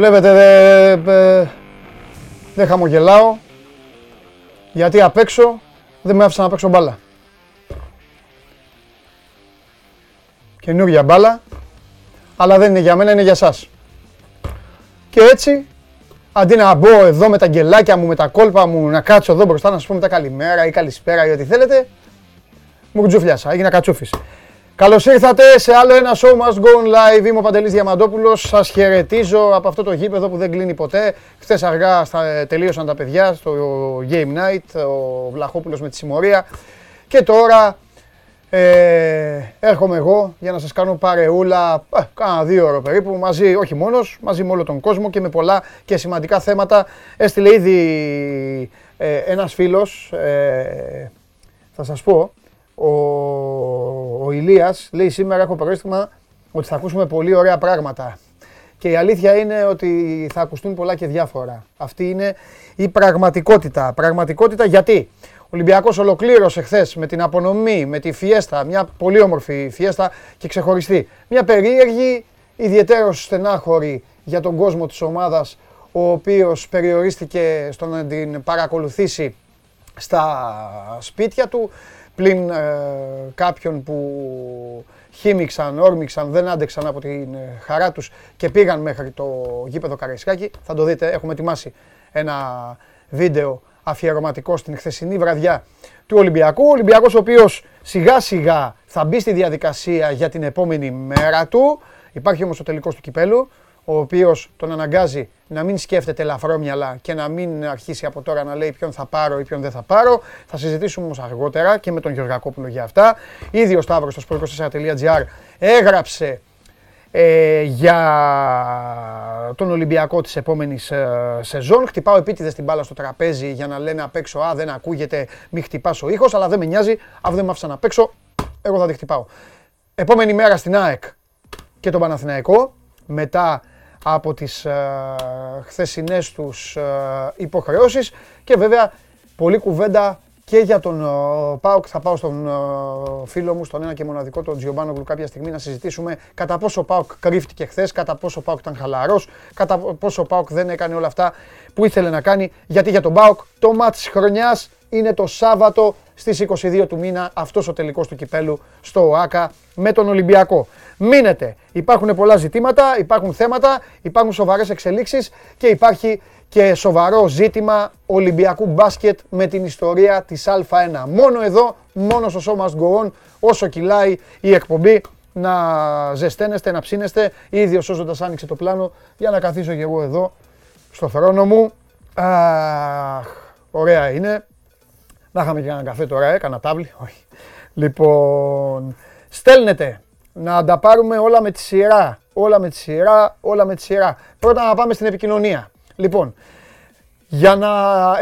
Βλέπετε, δεν δε, δε χαμογελάω, γιατί απ' έξω δεν με άφησαν να παίξω μπάλα. Καινούργια μπάλα, αλλά δεν είναι για μένα, είναι για σας. Και έτσι, αντί να μπω εδώ με τα γκελάκια μου, με τα κόλπα μου, να κάτσω εδώ μπροστά να σας πούμε τα καλημέρα ή καλησπέρα ή ό,τι θέλετε, μου κουτζούφλιασα, έγινα κατσούφης. Καλώς ήρθατε σε άλλο ένα show must go live. Είμαι ο Παντελής Διαμαντόπουλος. Σας χαιρετίζω από αυτό το γήπεδο που δεν κλείνει ποτέ. Χθες αργά στα, τελείωσαν τα παιδιά στο Game Night. Ο Βλαχόπουλος με τη συμμορία. Και τώρα ε, έρχομαι εγώ για να σας κάνω παρεούλα, ε, κάνα δύο ώρο περίπου, μαζί, όχι μόνος, μαζί με όλο τον κόσμο και με πολλά και σημαντικά θέματα. Έστειλε ήδη ε, ένας φίλος, ε, θα σας πω, ο, ο Ηλίας λέει σήμερα έχω πρόστιμα ότι θα ακούσουμε πολύ ωραία πράγματα. Και η αλήθεια είναι ότι θα ακουστούν πολλά και διάφορα. Αυτή είναι η πραγματικότητα. Πραγματικότητα γιατί; Ο Ολυμπιακός ολοκλήρωσε χθες με την απονομή, με τη φιέστα, μια πολύ όμορφη φιέστα και ξεχωριστή. Μια περίεργη, ιδιαίτερος στενάχωρη για τον κόσμο της ομάδας, ο οποίος περιορίστηκε στο να την παρακολουθήσει στα σπίτια του πλην ε, κάποιων που χύμιξαν, όρμηξαν, δεν άντεξαν από την ε, χαρά τους και πήγαν μέχρι το γήπεδο Καραϊσκάκη. Θα το δείτε, έχουμε ετοιμάσει ένα βίντεο αφιερωματικό στην χθεσινή βραδιά του Ολυμπιακού. Ο Ολυμπιακός ο οποίος σιγά σιγά θα μπει στη διαδικασία για την επόμενη μέρα του. Υπάρχει όμως ο τελικός του κυπέλου ο οποίος τον αναγκάζει να μην σκέφτεται ελαφρόμυαλα και να μην αρχίσει από τώρα να λέει ποιον θα πάρω ή ποιον δεν θα πάρω. Θα συζητήσουμε όμως αργότερα και με τον Γεωργακόπουλο για αυτά. Ήδη ο Σταύρος στο sport24.gr έγραψε ε, για τον Ολυμπιακό της επόμενης ε, σεζόν. Χτυπάω επίτηδες την μπάλα στο τραπέζι για να λένε απ' έξω «Α, δεν ακούγεται, μη χτυπάς ο ήχος», αλλά δεν με νοιάζει, αφού δεν με άφησαν να παίξω, εγώ θα τη χτυπάω. Επόμενη μέρα στην ΑΕΚ και τον Παναθηναϊκό, μετά από τις ε, χθεσινές τους ε, υποχρεώσεις και βέβαια πολλή κουβέντα και για τον ε, ΠΑΟΚ. Θα πάω στον ε, φίλο μου, στον ένα και μοναδικό, τον Τζιομπάνογλου, κάποια στιγμή να συζητήσουμε κατά πόσο ο ΠΑΟΚ κρύφτηκε χθες, κατά πόσο ο ΠΑΟΚ ήταν χαλαρός, κατά πόσο ο ΠΑΟΚ δεν έκανε όλα αυτά που ήθελε να κάνει. Γιατί για τον ΠΑΟΚ το μάτς της χρονιάς είναι το Σάββατο στις 22 του μήνα αυτός ο τελικός του κυπέλου στο ΟΑΚΑ με τον Ολυμπιακό. Μείνετε. Υπάρχουν πολλά ζητήματα, υπάρχουν θέματα, υπάρχουν σοβαρές εξελίξεις και υπάρχει και σοβαρό ζήτημα Ολυμπιακού μπάσκετ με την ιστορία της Α1. Μόνο εδώ, μόνο στο Show Must Go On, όσο κυλάει η εκπομπή, να ζεσταίνεστε, να ψήνεστε. Ήδη ο Σώζοντας άνοιξε το πλάνο για να καθίσω και εγώ εδώ στο θρόνο μου. Αχ, ωραία είναι. Να είχαμε και ένα καφέ τώρα, έκανα τάβλη. Όχι. Λοιπόν, στέλνετε να τα πάρουμε όλα με τη σειρά. Όλα με τη σειρά, όλα με τη σειρά. Πρώτα να πάμε στην επικοινωνία. Λοιπόν, για να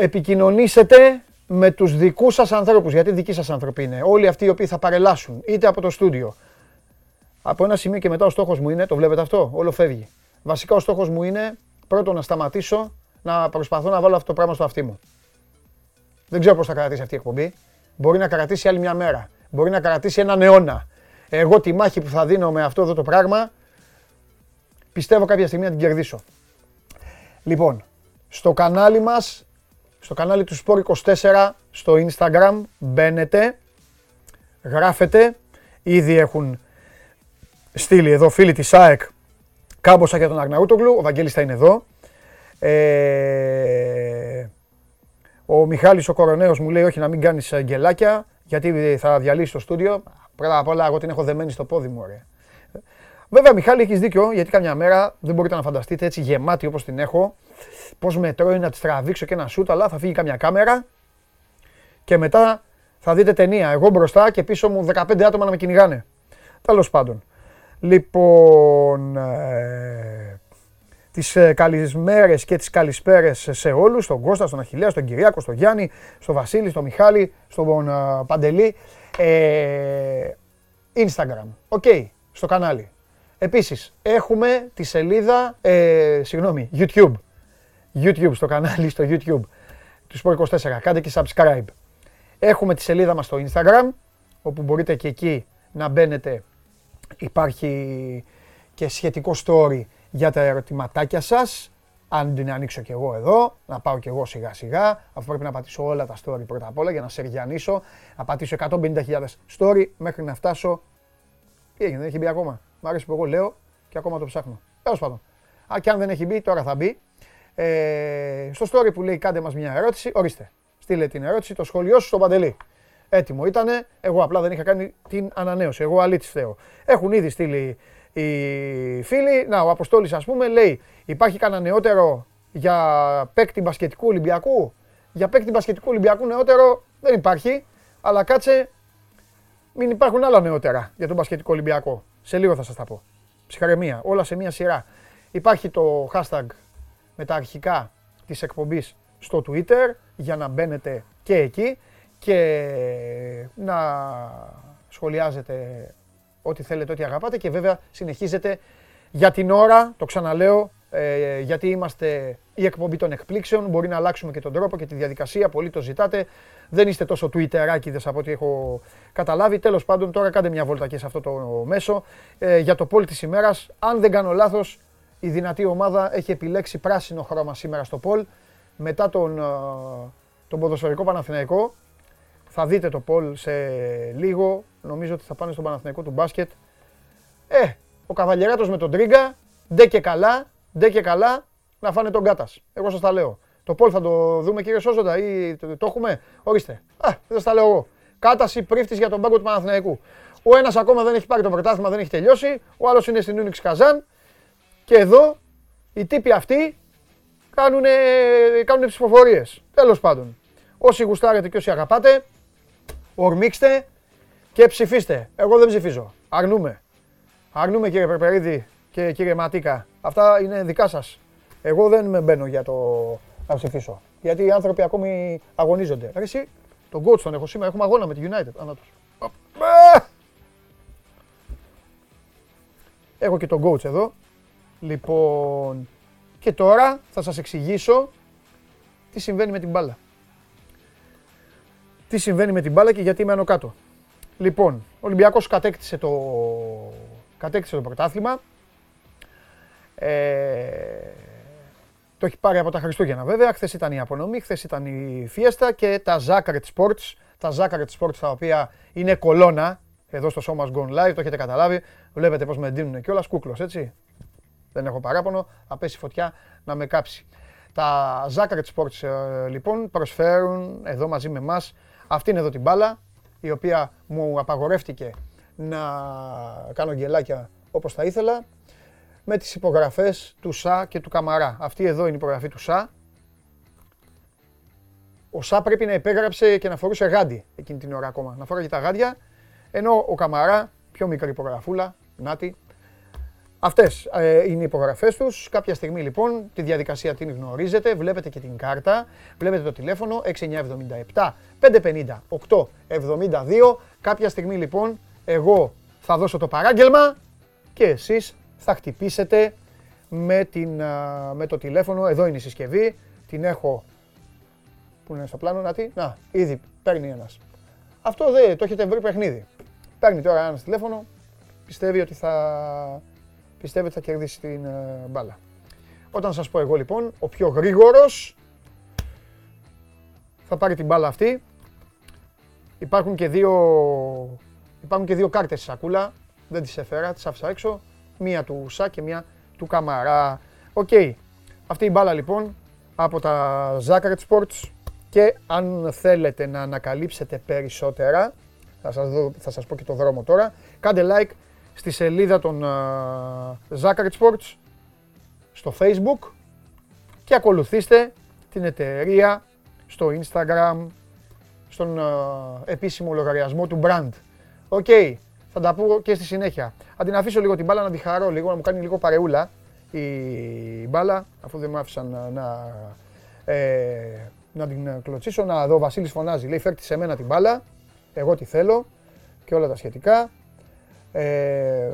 επικοινωνήσετε με τους δικούς σας ανθρώπους, γιατί δικοί σας άνθρωποι είναι, όλοι αυτοί οι οποίοι θα παρελάσουν, είτε από το στούντιο. Από ένα σημείο και μετά ο στόχος μου είναι, το βλέπετε αυτό, όλο φεύγει. Βασικά ο στόχος μου είναι πρώτον να σταματήσω να προσπαθώ να βάλω αυτό το πράγμα στο αυτί μου. Δεν ξέρω πώς θα κρατήσει αυτή η εκπομπή. Μπορεί να κρατήσει άλλη μια μέρα. Μπορεί να κρατήσει έναν αιώνα. Εγώ τη μάχη που θα δίνω με αυτό εδώ το πράγμα, πιστεύω κάποια στιγμή να την κερδίσω. Λοιπόν, στο κανάλι μας, στο κανάλι του Sport24, στο Instagram, μπαίνετε, γράφετε, ήδη έχουν στείλει εδώ φίλοι της ΑΕΚ κάμποσα για τον Αγναούτογλου, ο Βαγγέλης θα είναι εδώ. Ε, ο Μιχάλης ο Κοροναίος μου λέει όχι να μην κάνεις γκελάκια, γιατί θα διαλύσεις το στούντιο. Πρώτα απ' όλα, εγώ την έχω δεμένη στο πόδι μου, ωραία. Βέβαια, Μιχάλη, έχεις δίκιο, γιατί καμιά μέρα δεν μπορείτε να φανταστείτε έτσι γεμάτη όπως την έχω. Πώς με τρώει να τη τραβήξω και ένα σούτ, αλλά θα φύγει καμιά κάμερα και μετά θα δείτε ταινία. Εγώ μπροστά και πίσω μου 15 άτομα να με κυνηγάνε. Τέλος πάντων. Λοιπόν, ε, τις ε, καλησμέρες και τις καλησπέρες σε όλους, στον Κώστα, στον Αχιλέα, στον Κυριάκο, στον Γιάννη, στον Βασίλη, στον Μιχάλη, στον ε, Παντελή. Ε, Instagram, OK, okay, στο κανάλι. Επίσης, έχουμε τη σελίδα, ε, συγγνώμη, YouTube. YouTube, στο κανάλι, στο YouTube του Sport24. Κάντε και subscribe. Έχουμε τη σελίδα μας στο Instagram, όπου μπορείτε και εκεί να μπαίνετε. Υπάρχει και σχετικό story για τα ερωτηματάκια σας. Αν την ανοίξω κι εγώ εδώ, να πάω κι εγώ σιγά σιγά, αφού πρέπει να πατήσω όλα τα story πρώτα απ' όλα για να σεργιανίσω, να πατήσω 150.000 story μέχρι να φτάσω. Τι έγινε, δεν έχει μπει ακόμα. Μ' αρέσει που εγώ λέω και ακόμα το ψάχνω. Τέλος πάντων. Α, και αν δεν έχει μπει, τώρα θα μπει. Ε, στο story που λέει κάντε μας μια ερώτηση, ορίστε. Στείλε την ερώτηση, το σχολείο σου στον Παντελή. Έτοιμο ήτανε, εγώ απλά δεν είχα κάνει την ανανέωση. Εγώ αλήτης θέω. Έχουν ήδη στείλει οι φίλοι. Να, ο Αποστόλης ας πούμε λέει, υπάρχει κανένα νεότερο για παίκτη μπασκετικού Ολυμπιακού; Για παίκτη μπασκετικού Ολυμπιακού νεότερο δεν υπάρχει, αλλά κάτσε μην υπάρχουν άλλα νεότερα για τον μπασκετικό Ολυμπιακό. Σε λίγο θα σας τα πω. Ψυχαρεμία, όλα σε μία σειρά. Υπάρχει το hashtag με τα αρχικά της εκπομπής στο Twitter για να μπαίνετε και εκεί και να σχολιάζετε ό,τι θέλετε, ό,τι αγαπάτε και βέβαια συνεχίζετε για την ώρα, το ξαναλέω, ε, γιατί είμαστε η εκπομπή των εκπλήξεων, μπορεί να αλλάξουμε και τον τρόπο και τη διαδικασία, πολλοί το ζητάτε. Δεν είστε τόσο twitterάκιδες από ό,τι έχω καταλάβει. Τέλος πάντων, τώρα κάντε μια βόλτα και σε αυτό το μέσο. Ε, για το πόλ της ημέρας, αν δεν κάνω λάθος, η δυνατή ομάδα έχει επιλέξει πράσινο χρώμα σήμερα στο πόλ. Μετά τον, ε, τον ποδοσφαιρικό Παναθηναϊκό, θα δείτε το Πολ σε λίγο. Νομίζω ότι θα πάνε στον Παναθηναϊκό του μπάσκετ. Ε, ο Καβαλιεράτος με τον Τρίγκα, ντε και καλά, ντε και καλά, να φάνε τον Κάτας. Εγώ σας τα λέω. Το Πολ θα το δούμε κύριε Σόζοντα ή το, το έχουμε; Ορίστε. Α, δεν τα λέω εγώ. Κάταση πρίφτης για τον πάγκο του Παναθηναϊκού. Ο ένας ακόμα δεν έχει πάρει το πρωτάθλημα, δεν έχει τελειώσει. Ο άλλος είναι στην Ούνιξ Καζάν. Και εδώ οι τύποι αυτοί κάνουν, κάνουν ψηφοφορίες. Τέλος πάντων. Όσοι γουστάρετε και όσοι αγαπάτε, ορμήξτε και ψηφίστε. Εγώ δεν ψηφίζω. Αρνούμε. Αρνούμε κύριε Περπερίδη και κύριε Ματίκα. Αυτά είναι δικά σας. Εγώ δεν με μπαίνω για το να ψηφίσω. Γιατί οι άνθρωποι ακόμη αγωνίζονται. Ρε εσύ, τον coach τον έχω σήμερα. Έχουμε αγώνα με τη United. Ανάτος. Έχω και τον coach εδώ. Λοιπόν, και τώρα θα σας εξηγήσω τι συμβαίνει με την μπάλα τι συμβαίνει με την μπάλα και γιατί είμαι άνω κάτω. Λοιπόν, ο Ολυμπιακός κατέκτησε το, κατέκτησε το πρωτάθλημα. Ε, το έχει πάρει από τα Χριστούγεννα βέβαια. Χθες ήταν η απονομή, χθες ήταν η φιέστα και τα Zakaret Sports. Τα Zakaret Sports τα οποία είναι κολόνα εδώ στο Show Must Go Live, το έχετε καταλάβει. Βλέπετε πώς με δίνουν κιόλας, κούκλος έτσι. Δεν έχω παράπονο, θα πέσει φωτιά να με κάψει. Τα Zakaret Sports ε, λοιπόν προσφέρουν εδώ μαζί με εμάς αυτή είναι εδώ την μπάλα, η οποία μου απαγορεύτηκε να κάνω γελάκια όπως θα ήθελα, με τις υπογραφές του ΣΑ και του Καμαρά. Αυτή εδώ είναι η υπογραφή του ΣΑ. Ο ΣΑ πρέπει να υπέγραψε και να φορούσε γάντι εκείνη την ώρα ακόμα. Να φοράγε τα γάντια, ενώ ο Καμαρά, πιο μικρή υπογραφούλα, νάτι, Αυτές ε, είναι οι υπογραφές τους. Κάποια στιγμή λοιπόν τη διαδικασία την γνωρίζετε. Βλέπετε και την κάρτα. Βλέπετε το τηλέφωνο 6977 550 872. Κάποια στιγμή λοιπόν εγώ θα δώσω το παράγγελμα και εσείς θα χτυπήσετε με, την, με το τηλέφωνο. Εδώ είναι η συσκευή. Την έχω. Πού είναι στο πλάνο, να τι. Να, ήδη παίρνει ένας. Αυτό δεν το έχετε βρει παιχνίδι. Παίρνει τώρα ένας τηλέφωνο. Πιστεύει ότι θα πιστεύετε ότι θα κερδίσει την ε, μπάλα. Όταν σας πω εγώ λοιπόν, ο πιο γρήγορος θα πάρει την μπάλα αυτή. Υπάρχουν και δύο, υπάρχουν και δύο κάρτες στη σακούλα, δεν τις έφερα, τις άφησα έξω. Μία του Σά και μία του Καμαρά. Οκ. Αυτή η μπάλα λοιπόν από τα Zakcret Sports και αν θέλετε να ανακαλύψετε περισσότερα, θα σας, δω, θα σας πω και το δρόμο τώρα, κάντε like, στη σελίδα των Zakcret Sports στο Facebook και ακολουθήστε την εταιρεία στο Instagram, στον επίσημο λογαριασμό του brand. OK, okay, θα τα πω και στη συνέχεια. Αν την αφήσω λίγο την μπάλα να τη χαρώ λίγο, να μου κάνει λίγο παρεούλα η μπάλα, αφού δεν μου άφησαν να, να, ε, να την κλωτσίσω. Να δω, ο Βασίλης φωνάζει, λέει φέρτε σε μένα την μπάλα, εγώ τη θέλω και όλα τα σχετικά. Ε, ε,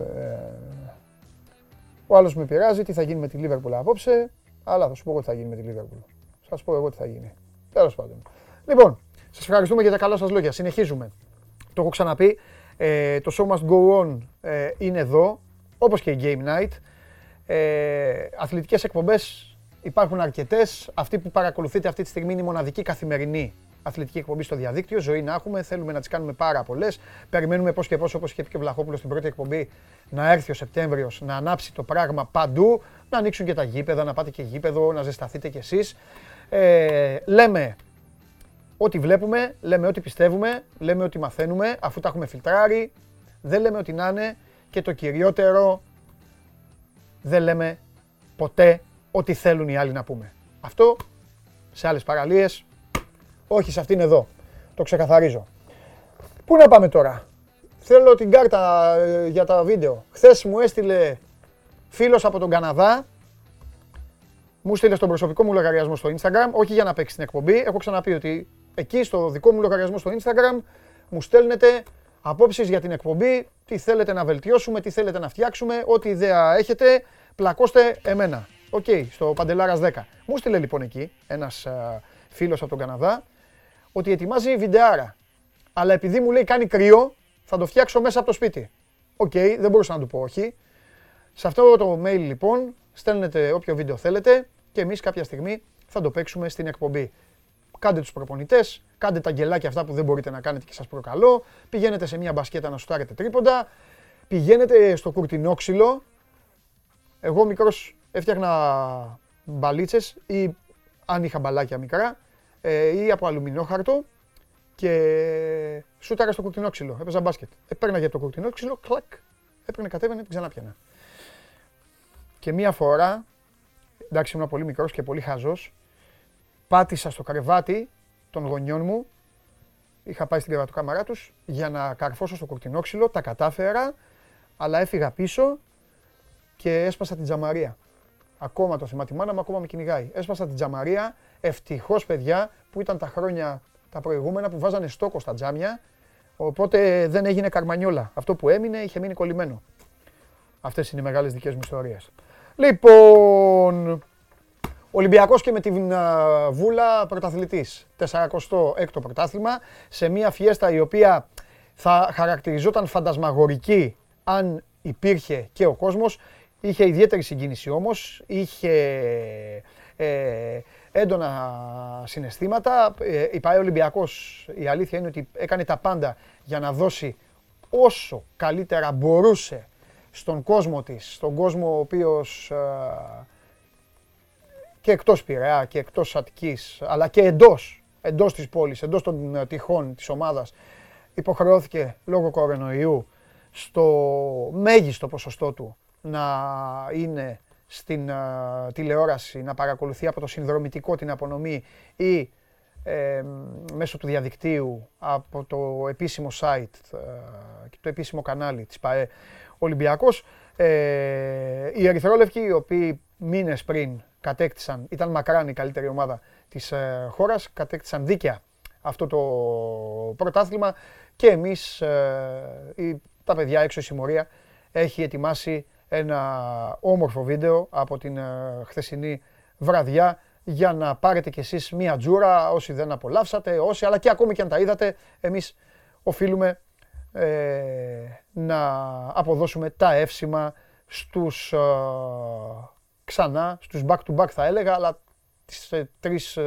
ο άλλος με πειράζει τι θα γίνει με τη Λίβερπουλ απόψε, αλλά θα σου πω εγώ τι θα γίνει με τη Λίβερπουλ. Σας πω εγώ τι θα γίνει. Τέλος πάντων. Λοιπόν, σας ευχαριστούμε για τα καλά σας λόγια. Συνεχίζουμε. Το έχω ξαναπεί. Ε, το show must go on ε, είναι εδώ, όπως και η Game Night. Ε, αθλητικές εκπομπές υπάρχουν αρκετές. Αυτή που παρακολουθείτε αυτή τη στιγμή είναι η μοναδική καθημερινή αθλητική εκπομπή στο διαδίκτυο. Ζωή να έχουμε, θέλουμε να τις κάνουμε πάρα πολλές. Περιμένουμε πώς και πώς, όπως είχε πει και ο Βλαχόπουλος στην πρώτη εκπομπή, να έρθει ο Σεπτέμβριος, να ανάψει το πράγμα παντού, να ανοίξουν και τα γήπεδα, να πάτε και γήπεδο, να ζεσταθείτε κι εσείς. Ε, λέμε ό,τι βλέπουμε, λέμε ό,τι πιστεύουμε, λέμε ό,τι μαθαίνουμε, αφού τα έχουμε φιλτράρει. Δεν λέμε ό,τι να είναι και το κυριότερο, δεν λέμε ποτέ ό,τι θέλουν οι άλλοι να πούμε. Αυτό σε άλλες παραλίες, όχι σε αυτήν εδώ. Το ξεκαθαρίζω. Πού να πάμε τώρα; Θέλω την κάρτα ε, για τα βίντεο. Χθες μου έστειλε φίλος από τον Καναδά. Μου στείλε στον προσωπικό μου λογαριασμό στο Instagram, όχι για να παίξει την εκπομπή. Έχω ξαναπεί ότι εκεί στο δικό μου λογαριασμό στο Instagram μου στέλνετε απόψεις για την εκπομπή, τι θέλετε να βελτιώσουμε, τι θέλετε να φτιάξουμε, ό,τι ιδέα έχετε, πλακώστε εμένα. OK, okay, στο Παντελάρας 10. Μου στείλε λοιπόν εκεί ένας ε, φίλος από τον Καναδά ότι ετοιμάζει βιντεάρα. Αλλά επειδή μου λέει κάνει κρύο, θα το φτιάξω μέσα από το σπίτι. OK, okay, δεν μπορούσα να του πω όχι. Σε αυτό το mail λοιπόν στέλνετε όποιο βίντεο θέλετε και εμείς κάποια στιγμή θα το παίξουμε στην εκπομπή. Κάντε τους προπονητές, κάντε τα γκελάκια αυτά που δεν μπορείτε να κάνετε και σας προκαλώ, πηγαίνετε σε μια μπασκέτα να σουτάρετε τρίποντα, πηγαίνετε στο κουρτινόξυλο. Εγώ μικρός έφτιαχνα μπαλίτσες ή αν είχα μπαλάκια μικρά ε, ή από αλουμινόχαρτο και σούταρα στο κουρτινόξυλο. Έπαιζα μπάσκετ. Έπαιρνα για το κουρτινόξυλο, κλακ. Έπαιρνε, κατέβαινε, την ξανάπιανα. Και μία φορά, εντάξει ήμουν πολύ μικρός και πολύ χαζός, πάτησα στο κρεβάτι των γονιών μου, είχα πάει στην κρεβατοκάμαρά τους για να καρφώσω στο κουρτινόξυλο, τα κατάφερα, αλλά έφυγα πίσω και έσπασα την τζαμαρία. Ακόμα το θυμάται η μάνα μου, ακόμα με κυνηγάει. Έσπασα την τζαμαρία, ευτυχώς παιδιά που ήταν τα χρόνια τα προηγούμενα που βάζανε στόκο στα τζάμια, οπότε δεν έγινε καρμανιόλα. Αυτό που έμεινε είχε μείνει κολλημένο. Αυτές είναι οι μεγάλες δικές μου ιστορίες. Λοιπόν, Ολυμπιακός και με την Βούλα πρωταθλητής. 46ο πρωτάθλημα σε μια φιέστα η οποία θα χαρακτηριζόταν φαντασμαγορική αν υπήρχε και ο κόσμος. Είχε ιδιαίτερη συγκίνηση όμως, είχε ε, έντονα συναισθήματα. Ε, η ΠαΕ Ολυμπιακός, η αλήθεια είναι ότι έκανε τα πάντα για να δώσει όσο καλύτερα μπορούσε στον κόσμο της, στον κόσμο ο οποίος ε, και εκτός Πειραιά και εκτός Αττικής, αλλά και εντός, εντός της πόλης, εντός των ε, τυχών της ομάδας, υποχρεώθηκε λόγω κορονοϊού στο μέγιστο ποσοστό του να είναι στην τηλεόραση, να παρακολουθεί από το συνδρομητικό την απονομή ή ε, μέσω του διαδικτύου από το επίσημο site και το επίσημο κανάλι της ΠαΕ Ολυμπιακός. Ε, οι Ερυθρόλευκοι, οι οποίοι μήνες πριν κατέκτησαν, ήταν μακράν η καλύτερη ομάδα της ε, χώρας, κατέκτησαν δίκαια αυτό το πρωτάθλημα και εμείς, ε, τα παιδιά έξω η συμμορία, έχει ετοιμάσει ένα όμορφο βίντεο από την ε, χθεσινή βραδιά για να πάρετε κι εσείς μία τζούρα όσοι δεν απολαύσατε, όσοι, αλλά και ακόμη και αν τα είδατε, εμείς οφείλουμε ε, να αποδώσουμε τα εύσημα στους ε, ξανά, στους back to back θα έλεγα, αλλά τις ε, τρεις ε,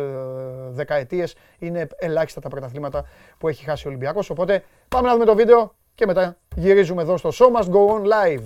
δεκαετίες είναι ελάχιστα τα πρωταθλήματα που έχει χάσει ο Ολυμπιακός. Οπότε πάμε να δούμε το βίντεο και μετά γυρίζουμε εδώ στο Show Must Go On Live.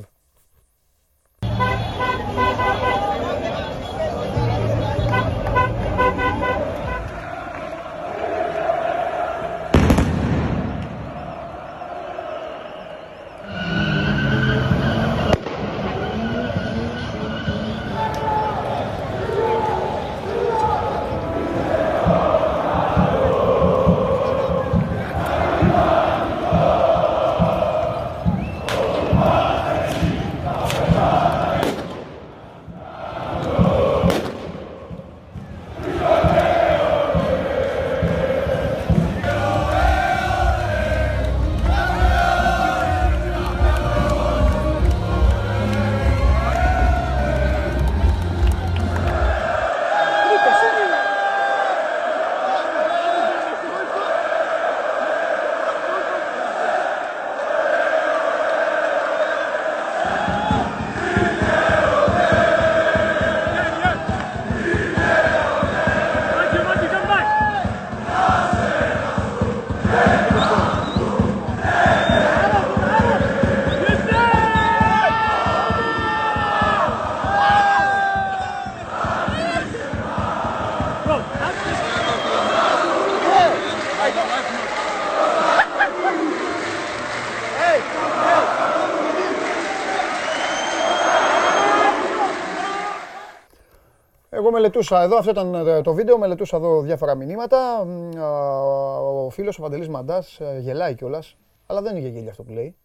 Μελετούσα εδώ, αυτό ήταν ε, το βίντεο, μελετούσα εδώ διάφορα μηνύματα. Ο φίλος ο Παντελής Μαντάς ε, γελάει κιόλας, αλλά δεν είναι για γέλια αυτό που λέει.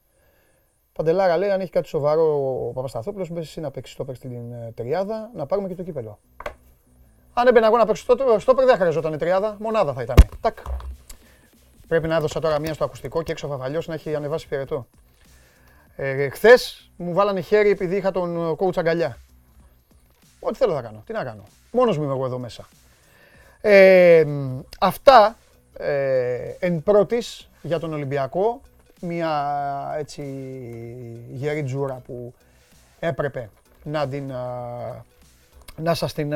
Παντελάρα λέει: Αν έχει κάτι σοβαρό ο Παπασταθόπουλος, μπες εσύ να παίξεις το παίξει την ε, τριάδα, να πάρουμε και το κύπελο. Αν έμπαινα εγώ να παίξω το στόπερ, δεν χρειαζόταν η τριάδα, μονάδα θα ήταν. Τάκ. Πρέπει να έδωσα τώρα μία στο ακουστικό και έξω ο Φαβαλιό να έχει ανεβάσει πυρετό. Ε, Χθες μου βάλανε χέρι επειδή είχα τον coach αγκαλιά. Ό,τι θέλω θα κάνω. Τι να κάνω. Μόνος μου είμαι εγώ εδώ μέσα. Ε, αυτά ε, εν πρώτης για τον Ολυμπιακό. Μια έτσι γερή τζούρα που έπρεπε να την να σας την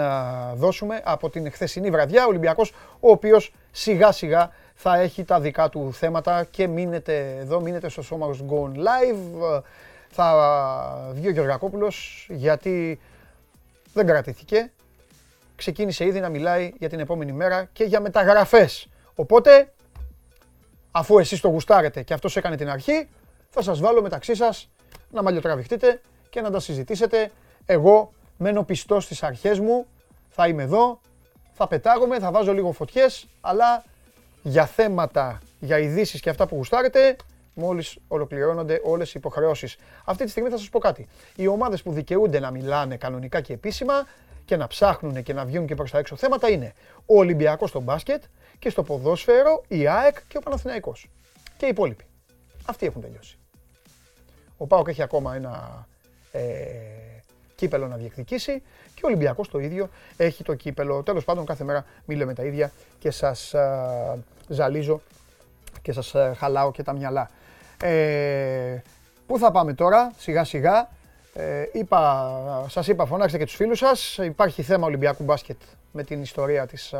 δώσουμε από την χθεσινή βραδιά. Ο Ολυμπιακός, ο οποίος σιγά σιγά θα έχει τα δικά του θέματα και μείνετε εδώ, μείνετε στο σώμα Gone Live. Θα βγει ο Γεωργακόπουλος γιατί δεν κρατήθηκε. Ξεκίνησε ήδη να μιλάει για την επόμενη μέρα και για μεταγραφές. Οπότε, αφού εσείς το γουστάρετε και αυτός έκανε την αρχή, θα σας βάλω μεταξύ σας να μαλλιοτραβηχτείτε και να τα συζητήσετε. Εγώ μένω πιστός στις αρχές μου, θα είμαι εδώ, θα πετάγομαι, θα βάζω λίγο φωτιές, αλλά για θέματα, για ειδήσεις και αυτά που γουστάρετε, μόλις ολοκληρώνονται όλες οι υποχρεώσεις. Αυτή τη στιγμή θα σας πω κάτι. Οι ομάδες που δικαιούνται να μιλάνε κανονικά και επίσημα και να ψάχνουν και να βγουν και προς τα έξω θέματα είναι ο Ολυμπιακός στο μπάσκετ και στο ποδόσφαιρο, η ΑΕΚ και ο Παναθηναϊκός. Και οι υπόλοιποι. Αυτοί έχουν τελειώσει. Ο Πάοκ έχει ακόμα ένα ε, κύπελο να διεκδικήσει και ο Ολυμπιακός το ίδιο έχει το κύπελο. Τέλος πάντων κάθε μέρα μιλάμε τα ίδια και σας ζαλίζω και σας χαλάω και τα μυαλά. Ε, πού θα πάμε τώρα, σιγά σιγά. Ε, είπα, σας είπα, φωνάξτε και τους φίλους σας. Υπάρχει θέμα Ολυμπιακού μπάσκετ με την ιστορία της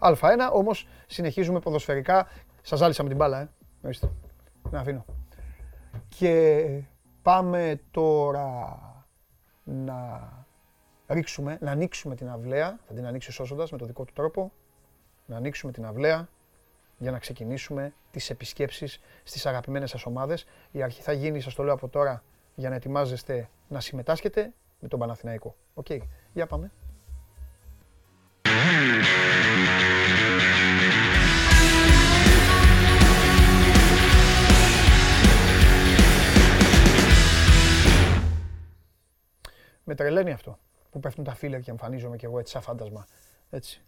Α1, όμως συνεχίζουμε ποδοσφαιρικά. Σας ζάλισα με την μπάλα, ε. Ορίστε. Να αφήνω. Και πάμε τώρα να ρίξουμε, να ανοίξουμε την αυλαία, θα την ανοίξει σώσοντας με το δικό του τρόπο, να ανοίξουμε την αυλαία για να ξεκινήσουμε τις επισκέψεις στις αγαπημένες σας ομάδες. Η αρχή θα γίνει, σας το λέω από τώρα, για να ετοιμάζεστε να συμμετάσχετε με τον Παναθηναϊκό. OK, okay. για πάμε. Με τρελαίνει αυτό που πέφτουν τα φίλια και εμφανίζομαι και εγώ έτσι σαν φάντασμα. Έτσι.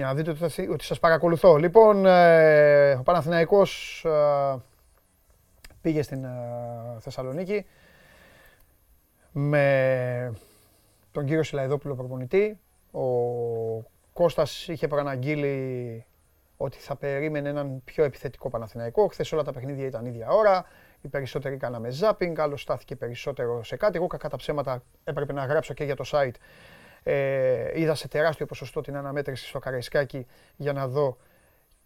Για να δείτε ότι, ότι σας παρακολουθώ. Λοιπόν, ε, ο Παναθηναϊκός ε, πήγε στην ε, Θεσσαλονίκη με τον κύριο Σιλαϊδόπουλο προπονητή. Ο Κώστας είχε προαναγγείλει ότι θα περίμενε έναν πιο επιθετικό Παναθηναϊκό. Χθες όλα τα παιχνίδια ήταν ίδια ώρα. Οι περισσότεροι κάναμε ζάπινγκ, άλλο στάθηκε περισσότερο σε κάτι. Εγώ κακά τα ψέματα έπρεπε να γράψω και για το site. Ε, είδα σε τεράστιο ποσοστό την αναμέτρηση στο Καραϊσκάκι για να δω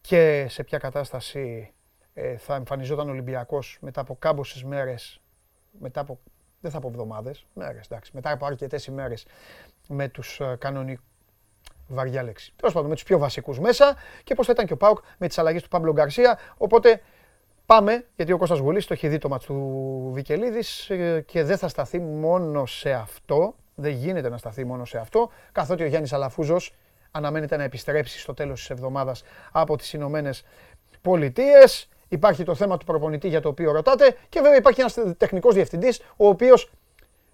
και σε ποια κατάσταση ε, θα εμφανιζόταν ο Ολυμπιακός μετά από κάμποσες μέρες, μετά από, δεν θα πω εβδομάδες, μέρες εντάξει, μετά από αρκετές ημέρες με τους ε, κανονικούς βαριά λέξη. Τέλος πάντων, με τους πιο βασικούς μέσα και πώς θα ήταν και ο Πάουκ με τις αλλαγές του Παύλο Γκαρσία. Οπότε Πάμε, γιατί ο Κώστας Γουλής το έχει δει το μάτς του Βικελίδης ε, και δεν θα σταθεί μόνο σε αυτό, δεν γίνεται να σταθεί μόνο σε αυτό, καθότι ο Γιάννης Αλαφούζος αναμένεται να επιστρέψει στο τέλος της εβδομάδας από τις Ηνωμένες Πολιτείες. Υπάρχει το θέμα του προπονητή για το οποίο ρωτάτε και βέβαια υπάρχει ένας τεχνικός διευθυντής ο οποίος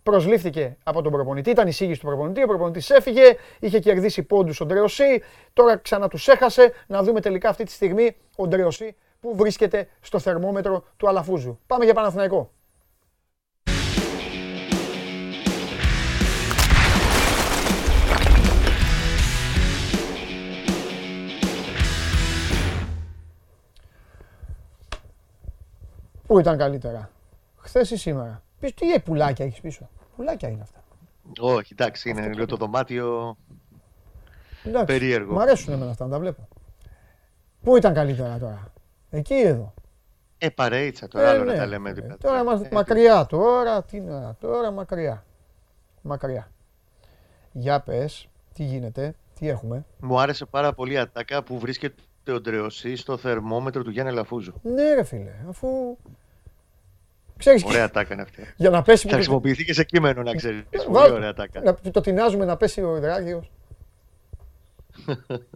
προσλήφθηκε από τον προπονητή, ήταν εισήγηση του προπονητή, ο προπονητής έφυγε, είχε κερδίσει πόντους ο Ντρεωσή, τώρα ξανά τους έχασε, να δούμε τελικά αυτή τη στιγμή ο Ντρεωσή που βρίσκεται στο θερμόμετρο του Αλαφούζου. Πάμε για Παναθηναϊκό. Πού ήταν καλύτερα, χθες ή σήμερα; Πεις τι ε, πουλάκια έχεις πίσω; Πουλάκια είναι αυτά. Όχι, εντάξει, είναι λίγο το δωμάτιο εντάξει, περίεργο. Μ' αρέσουν εμένα αυτά να τα βλέπω. Πού ήταν καλύτερα τώρα; Εκεί εδώ; Ε, παρέιτσα τώρα, ε, άλλο ναι. να τα λέμε. Ε, τώρα ε, μακριά τώρα, τι είναι τώρα, μακριά. Μακριά. Για πες, τι γίνεται, τι έχουμε. Μου άρεσε πάρα πολύ η ατάκα που βρίσκεται ο Ντρεωσή στο θερμόμετρο του Γιάννη Λαφούζου. Ναι ρε φίλε, αφού Ξέρεις, Ωραία τάκα είναι αυτή. για να πέσει. Θα χρησιμοποιηθεί και σε κείμενο να ξέρεις. Πολύ ωραία τάκα. Να το τεινάζουμε να πέσει ο Ιδράγιος.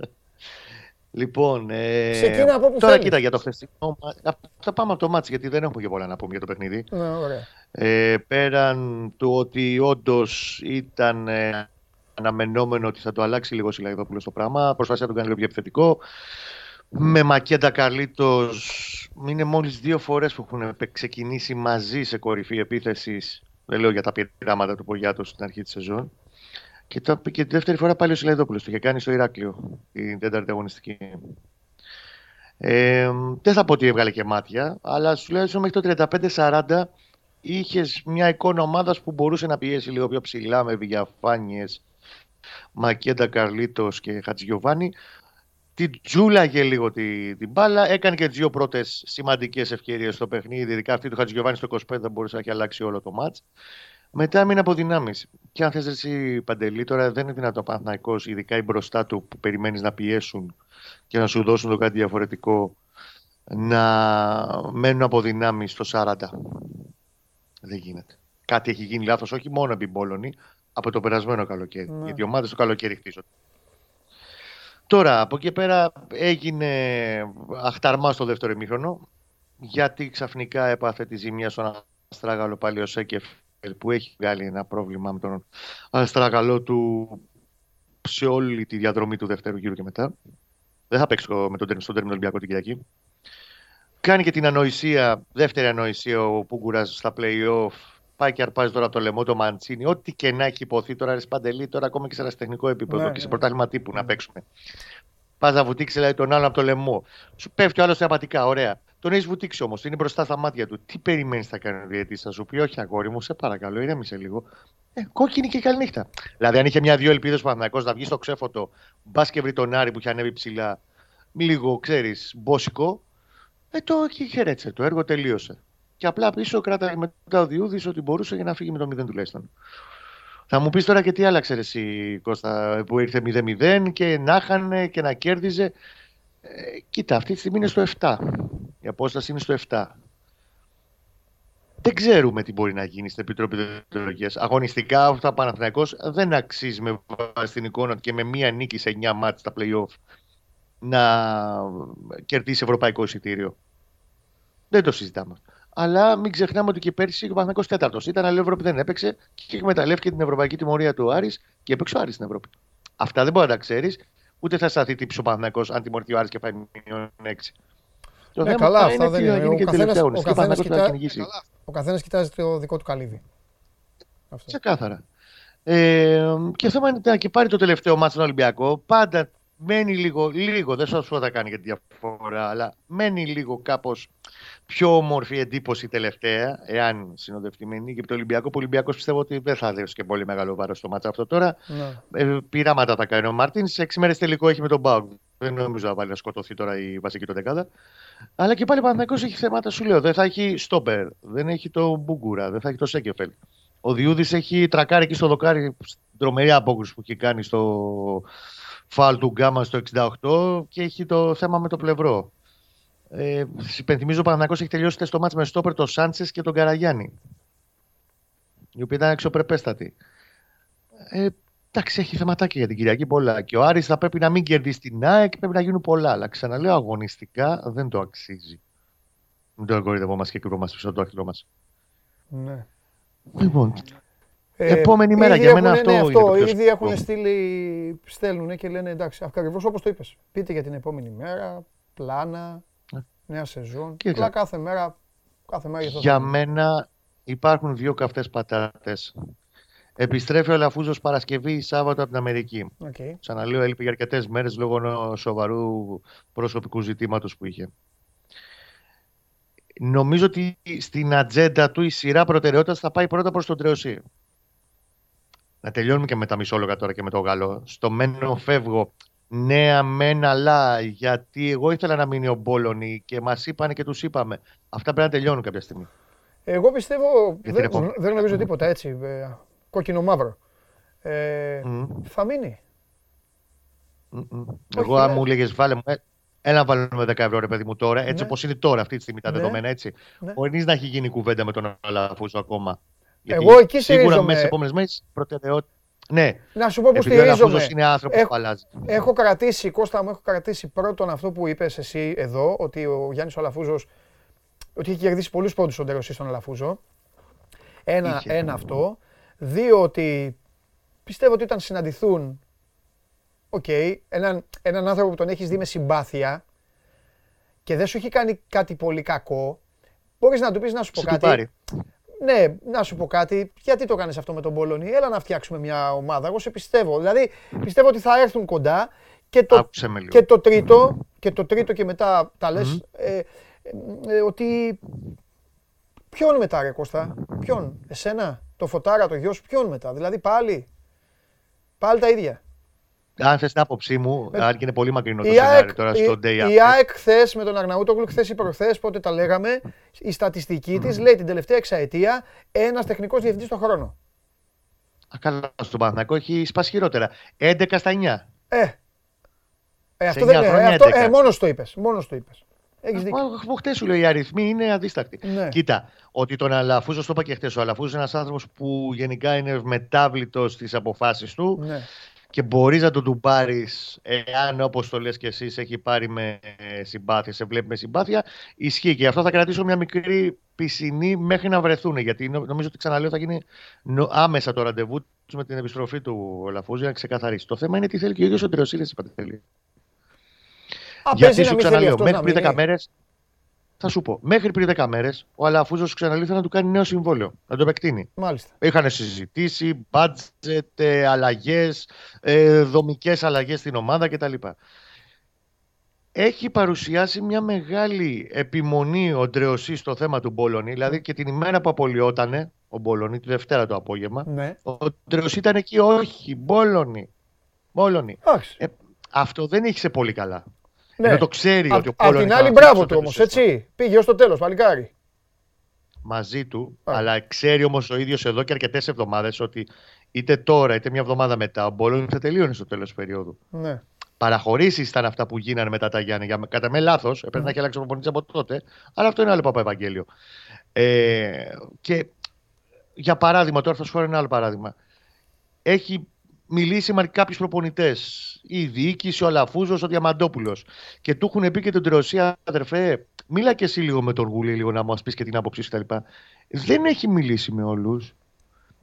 Λοιπόν, ε, Ξεκίνα από όπου τώρα θέλεις. κοίτα για το χθεσινό μα- Θα πάμε από το μάτς γιατί δεν έχουμε και πολλά να πούμε για το παιχνίδι. Ναι, ωραία. Ε, πέραν του ότι όντως ήταν ε, αναμενόμενο ότι θα το αλλάξει λίγο Σιλαγδόπουλο το πράγμα, προσπάθησε να τον κάνει λίγο πιο επιθετικό. Με Μακέντα Καρλίτο, είναι μόλις δύο φορές που έχουν πε- ξεκινήσει μαζί σε κορυφή επίθεσης. Δεν λέω για τα πειράματα του Πογιάτος στην αρχή της σεζόν. Και, το, και τη δεύτερη φορά πάλι ο Σιλαϊδόπουλος το είχε κάνει στο Ηράκλειο την τέταρτη αγωνιστική. Ε, δεν θα πω ότι έβγαλε και μάτια, αλλά σου λέω μέχρι το 35-40 είχες μια εικόνα ομάδας που μπορούσε να πιέσει λίγο πιο ψηλά με διαφάνειε. Μακέντα Καρλίτος και Χατζηγιοβάνη. Την τζούλαγε λίγο τη- την μπάλα. Έκανε και τι δύο πρώτες σημαντικές ευκαιρίες στο παιχνίδι. Ειδικά αυτή του Χατζηγιοβάνη στο 25 θα μπορούσε να έχει αλλάξει όλο το μάτς. Μετά έμεινε από δυνάμεις. Και αν θες εσύ, Παντελή, τώρα δεν είναι δυνατό ο Παναθηναϊκός, ειδικά οι μπροστά του που περιμένεις να πιέσουν και να σου δώσουν το κάτι διαφορετικό, να μένουν από δυνάμεις στο 40. Δεν γίνεται. Κάτι έχει γίνει λάθος, όχι μόνο επί Μπόλωνη, από το περασμένο καλοκαίρι. Ναι. Γιατί οι ομάδες το καλοκαίρι χτίζονται. Τώρα, από εκεί πέρα έγινε αχταρμά στο δεύτερο ημίχρονο, γιατί ξαφνικά έπαθε τη ζημιά στον Αστράγαλο πάλι ο Σέκεφ, που έχει βγάλει ένα πρόβλημα με τον Αστράγαλο του σε όλη τη διαδρομή του δεύτερου γύρου και μετά. Δεν θα παίξει με τον, στον τέρμινο Ολυμπιακό την Κυριακή. Κάνει και την ανοησία, δεύτερη ανοησία ο Πούγκουρας στα play-off. Πάει και αρπάζει τώρα από το λαιμό το Μαντσίνη. Ό,τι και να έχει υποθεί τώρα, ρε Σπαντελή, τώρα ακόμα και σε τεχνικό επίπεδο Ναι, και σε ναι. πρωτάθλημα τύπου να παίξουμε. Πας να βουτήξεις δηλαδή, τον άλλον από το λαιμό. Σου πέφτει ο άλλος θεαματικά, ωραία. Τον έχεις βουτήξει όμως, είναι μπροστά στα μάτια του. Τι περιμένεις θα κάνει ο διαιτητής, θα σου πει, Όχι, αγόρι μου, σε παρακαλώ, ηρέμησε λίγο. Ε, κόκκινη και καλή νύχτα. Δηλαδή, αν είχε μια-δύο ελπίδες Παναθυνακό να βγει στο ξέφωτο, μπας και βρει τον Άρη που είχε ανέβει ψηλά, λίγο ξέρεις, μπόσικο, ε, το και χαιρέτησε. Το έργο τελείωσε. Και απλά πίσω κράταγε μετά ο Διούδη ότι μπορούσε για να φύγει με το 0 τουλάχιστον. Θα μου πεις τώρα και τι άλλαξε ρε εσύ Κώστα που ήρθε 0-0 και να χάνε και να κέρδιζε. Ε, κοίτα, αυτή τη στιγμή είναι στο 7. Η απόσταση είναι στο 7. Δεν ξέρουμε τι μπορεί να γίνει στην Επιτροπή Δευτερολογία. Αγωνιστικά, ο Παναθηναϊκός δεν αξίζει με βάση την εικόνα του και με μία νίκη σε 9 μάτς στα playoff να κερδίσει ευρωπαϊκό εισιτήριο. Δεν το συζητάμε. Αλλά μην ξεχνάμε ότι και πέρσι ο Παναθηναϊκός τέταρτος ήταν, αλλά η Ευρώπη δεν έπαιξε και εκμεταλλεύτηκε την ευρωπαϊκή τιμωρία του Άρης και έπαιξε ο Άρης στην Ευρώπη. Αυτά δεν μπορεί να τα ξέρεις, ούτε θα σταθεί τύψη ο Παναθηναϊκός αν τιμωρηθεί ο Άρης και πάει μείον 6. Το Ναι, θέμα καλά, θα αυτά είναι δεν τι θα είναι. γίνει Ο και την καθένας- τελευταία ο αγωνιστική. Ο καθένας Παναθηναϊκός θα κοιτά- κυνηγήσει. Ο καθένας κοιτάζει το δικό του καλύβι. Αυτό. Ξεκάθαρα. Ε, και θέμα είναι να και πάρει το τελευταίο μάτσο στον Ολυμπιακό. Πάντα μένει λίγο, λίγο, δεν σου πω θα κάνει και τη διαφορά, αλλά μένει λίγο κάπω πιο όμορφη εντύπωση τελευταία, εάν συνοδευτεί με νίκη από το Ολυμπιακό. Που ο Ολυμπιακός πιστεύω ότι δεν θα δώσει και πολύ μεγάλο βάρος στο μάτσο αυτό τώρα. Ναι. Ε, πειράματα θα κάνει ο Μάρτινς. Σε 6 μέρες τελικό έχει με τον Μπάουκ. Δεν νομίζω να βάλει να σκοτωθεί τώρα η βασική του δεκάδα. Αλλά και πάλι ο Παναθηναϊκός έχει θέματα, σου λέω. Δεν θα έχει στόπερ, δεν έχει το Μπούγκουρα, δεν θα έχει το Σέκεφελ. Ο Διούδης έχει τρακάρει εκεί στο δοκάρι στην τρομερή απόκριση που έχει κάνει στο φάλ του Γκάμα στο 68 και έχει το θέμα με το πλευρό. Ε, υπενθυμίζω ο Παναθηναϊκός έχει τελειώσει τεστ το μάτς με στόπερ τον Σάντσες και τον Καραγιάννη. Οι οποίοι ήταν αξιοπρεπέστατοι. Ε, εντάξει, έχει θεματάκια για την Κυριακή πολλά. Και ο Άρης θα πρέπει να μην κερδίσει την ΑΕΚ, πρέπει να γίνουν πολλά. Αλλά ξαναλέω, αγωνιστικά δεν το αξίζει. Μην κοροϊδευόμαστε και κρυβόμαστε πίσω από το δάχτυλό μας. Ναι. Λοιπόν, Ε, Επόμενη μέρα, ήδη για μένα έχουνε, αυτό ναι, είναι αυτό, το πιο Ήδη έχουν σημαντικό. στείλει, στέλνουν και λένε εντάξει, ακριβώς όπως το είπες. Πείτε για την επόμενη μέρα, πλάνα, Ναι. Νέα σεζόν. Κοίτα. Απλά κάθε μέρα, κάθε μέρα αυτό Για θα- μένα υπάρχουν δύο καυτές πατάτες. Επιστρέφει ο Αλαφούζος Παρασκευή ή Σάββατο από την Αμερική. Οκ. Ξαναλέω, έλειπε για αρκετές μέρες λόγω ενός σοβαρού προσωπικού ζητήματος που είχε. Νομίζω ότι στην ατζέντα του η σειρά προτεραιότητας θα πάει πρώτα προς τον Τρεωσή. Να τελειώνουμε και με τα μισόλογα τώρα και με το Γαλλό. Στο μένω φεύγω. Ναι, αμέν, αλλά γιατί εγώ ήθελα να μείνει ο Μπόλωνη και μας είπαν και τους είπαμε. Αυτά πρέπει να τελειώνουν κάποια στιγμή. Εγώ πιστεύω, την δεν, επόμενη. δεν γνωρίζω τίποτα έτσι, ε, κόκκινο μαύρο. Ε, Μμ, Θα μείνει. μμ, μμ. Όχι, Εγώ, αν ε. μου έλεγες, βάλε μου. ε, Έλα να βάλουμε 10 ευρώ, ρε παιδί μου, τώρα, έτσι Ναι. όπως είναι τώρα, αυτή τη στιγμή τα Ναι. δεδομένα, έτσι. Ναι. Χωρίς να έχει γίνει κουβέντα με τον Αλαφούζο ακόμα. Γιατί Εγώ εκεί Σίγουρα στηρίζομαι. μέσα στις επόμενες μέρες προτεραιότητα. Ναι, Να σου πω που επειδή ο Αλαφούζο στηρίζομαι. είναι άνθρωπος Έχω- που αλλάζει. Έχω κρατήσει, Κώστα μου, έχω κρατήσει πρώτον αυτό που είπες εσύ εδώ, ότι ο Γιάννης ο Αλαφούζος, ότι έχει κερδίσει πολλούς πόντους στον Τεροσί στον Αλαφούζο. Ένα, Είχε. ένα αυτό. Δύο, ότι πιστεύω ότι όταν συναντηθούν, οκ, έναν, έναν άνθρωπο που τον έχεις δει με συμπάθεια και δεν σου έχει κάνει κάτι πολύ κακό, μπορείς να του πεις να σου πω Σε του κάτι. πάρει. Ναι, να σου πω κάτι. Γιατί το κάνεις αυτό με τον Μπόλονι. Έλα να φτιάξουμε μια ομάδα. Εγώ σε πιστεύω. Δηλαδή, πιστεύω ότι θα έρθουν κοντά και το, Άκουσε με λίγο. και το τρίτο, και το τρίτο και μετά τα λες, ε, ε, ε, ότι ποιον μετά ρε Κώστα, ποιον, εσένα, το φωτάρα, το γιο σου, ποιον μετά, δηλαδή πάλι, πάλι τα ίδια. Αν θες την άποψή μου, Με- αν και είναι πολύ μακρινό το Η σενάριο ΑΕΚ, τώρα η, στο day η after. ΑΕΚ χθες με τον Αρναούτογλου, χθες ή προχθές, πότε τα λέγαμε, η στατιστική της λέει την τελευταία εξαετία ένας τεχνικός διευθυντής το χρόνο. Α, Καλά, στον Παναθηναϊκό έχει σπάσει χειρότερα. 11 στα 9. Ε, ε αυτό Σε δεν εννιά είναι. Ε, χρόνια αυτό, 11. ε, μόνος το είπες. Μόνος το είπες. Έχεις δίκιο. Από χτες σου λέω οι αριθμοί είναι αδίστακτοι. Ναι. Κοίτα, ότι τον Αλαφούζο, το είπα και χτες, ο Αλαφούζο είναι ένας άνθρωπος που γενικά είναι μετάβλητος στις αποφάσεις του Ναι. Και μπορείς να τον του πάρει, εάν όπως το λες και εσύ, έχει πάρει με ε, συμπάθεια, σε βλέπει με συμπάθεια. Ισχύει και αυτό θα κρατήσω μια μικρή πισινή μέχρι να βρεθούν. Γιατί νο- νομίζω ότι ξαναλέω θα γίνει νο- άμεσα το ραντεβού τους με την επιστροφή του Αλαφούζο για να ξεκαθαρίσει. Το θέμα είναι τι θέλει και ο ίδιος ο Τριοσίλη, Παντελή. Α, παίζει Γιατί να σου μην θέλει ξαναλέω, αυτός μέχρι να πριν 10 μείνει. μέρες. Θα σου πω, μέχρι πριν 10 μέρες ο Αλαφούζος σου ξαναλέω θέλει να του κάνει νέο συμβόλαιο, να το επεκτείνει. Μάλιστα. Είχαν συζητήσει, budget, ε, αλλαγές, ε, δομικές αλλαγές στην ομάδα κτλ. Έχει παρουσιάσει μια μεγάλη επιμονή ο Ντρεωσή στο θέμα του Μπόλωνη, δηλαδή και την ημέρα που απολυότανε ο Μπόλωνη, τη Δευτέρα το απόγευμα, Ναι. ο Ντρεωσή ήταν εκεί, όχι, Μπόλωνη. Μπόλωνη. Εντάξει. Ε, αυτό δεν είχε πολύ καλά. Ναι. Ενώ το ξέρει Απ' ότι ο απ' Πόλωνης την θα άλλη, αφήσει μπράβο το του όμως, τέλος. έτσι. Πήγε ως το τέλος, παλικάρι. μαζί του, Α. αλλά ξέρει όμως ο ίδιος εδώ και αρκετές εβδομάδες ότι είτε τώρα είτε μια εβδομάδα μετά ο Μπόλωνης θα τελείωνε στο τέλος της περίοδου. Ναι. Παραχωρήσεις ήταν αυτά που γίνανε μετά τα Γιάννη. Για, κατά με λάθος, έπρεπε να έχει αλλάξει ο προπονητής από τότε, αλλά αυτό είναι άλλο παπά Ευαγγέλιο. Ε, και για παράδειγμα, τώρα θα σου φέρω ένα άλλο παράδειγμα. Έχει μιλήσει με κάποιους προπονητές, η διοίκηση, ο Αλαφούζος, ο Διαμαντόπουλος. Και του έχουν πει και τον Τρεωσία, αδερφέ, μίλα και εσύ λίγο με τον Γουλή, λίγο να μας πεις και την άποψή σου κτλ. Δεν έχει μιλήσει με όλους.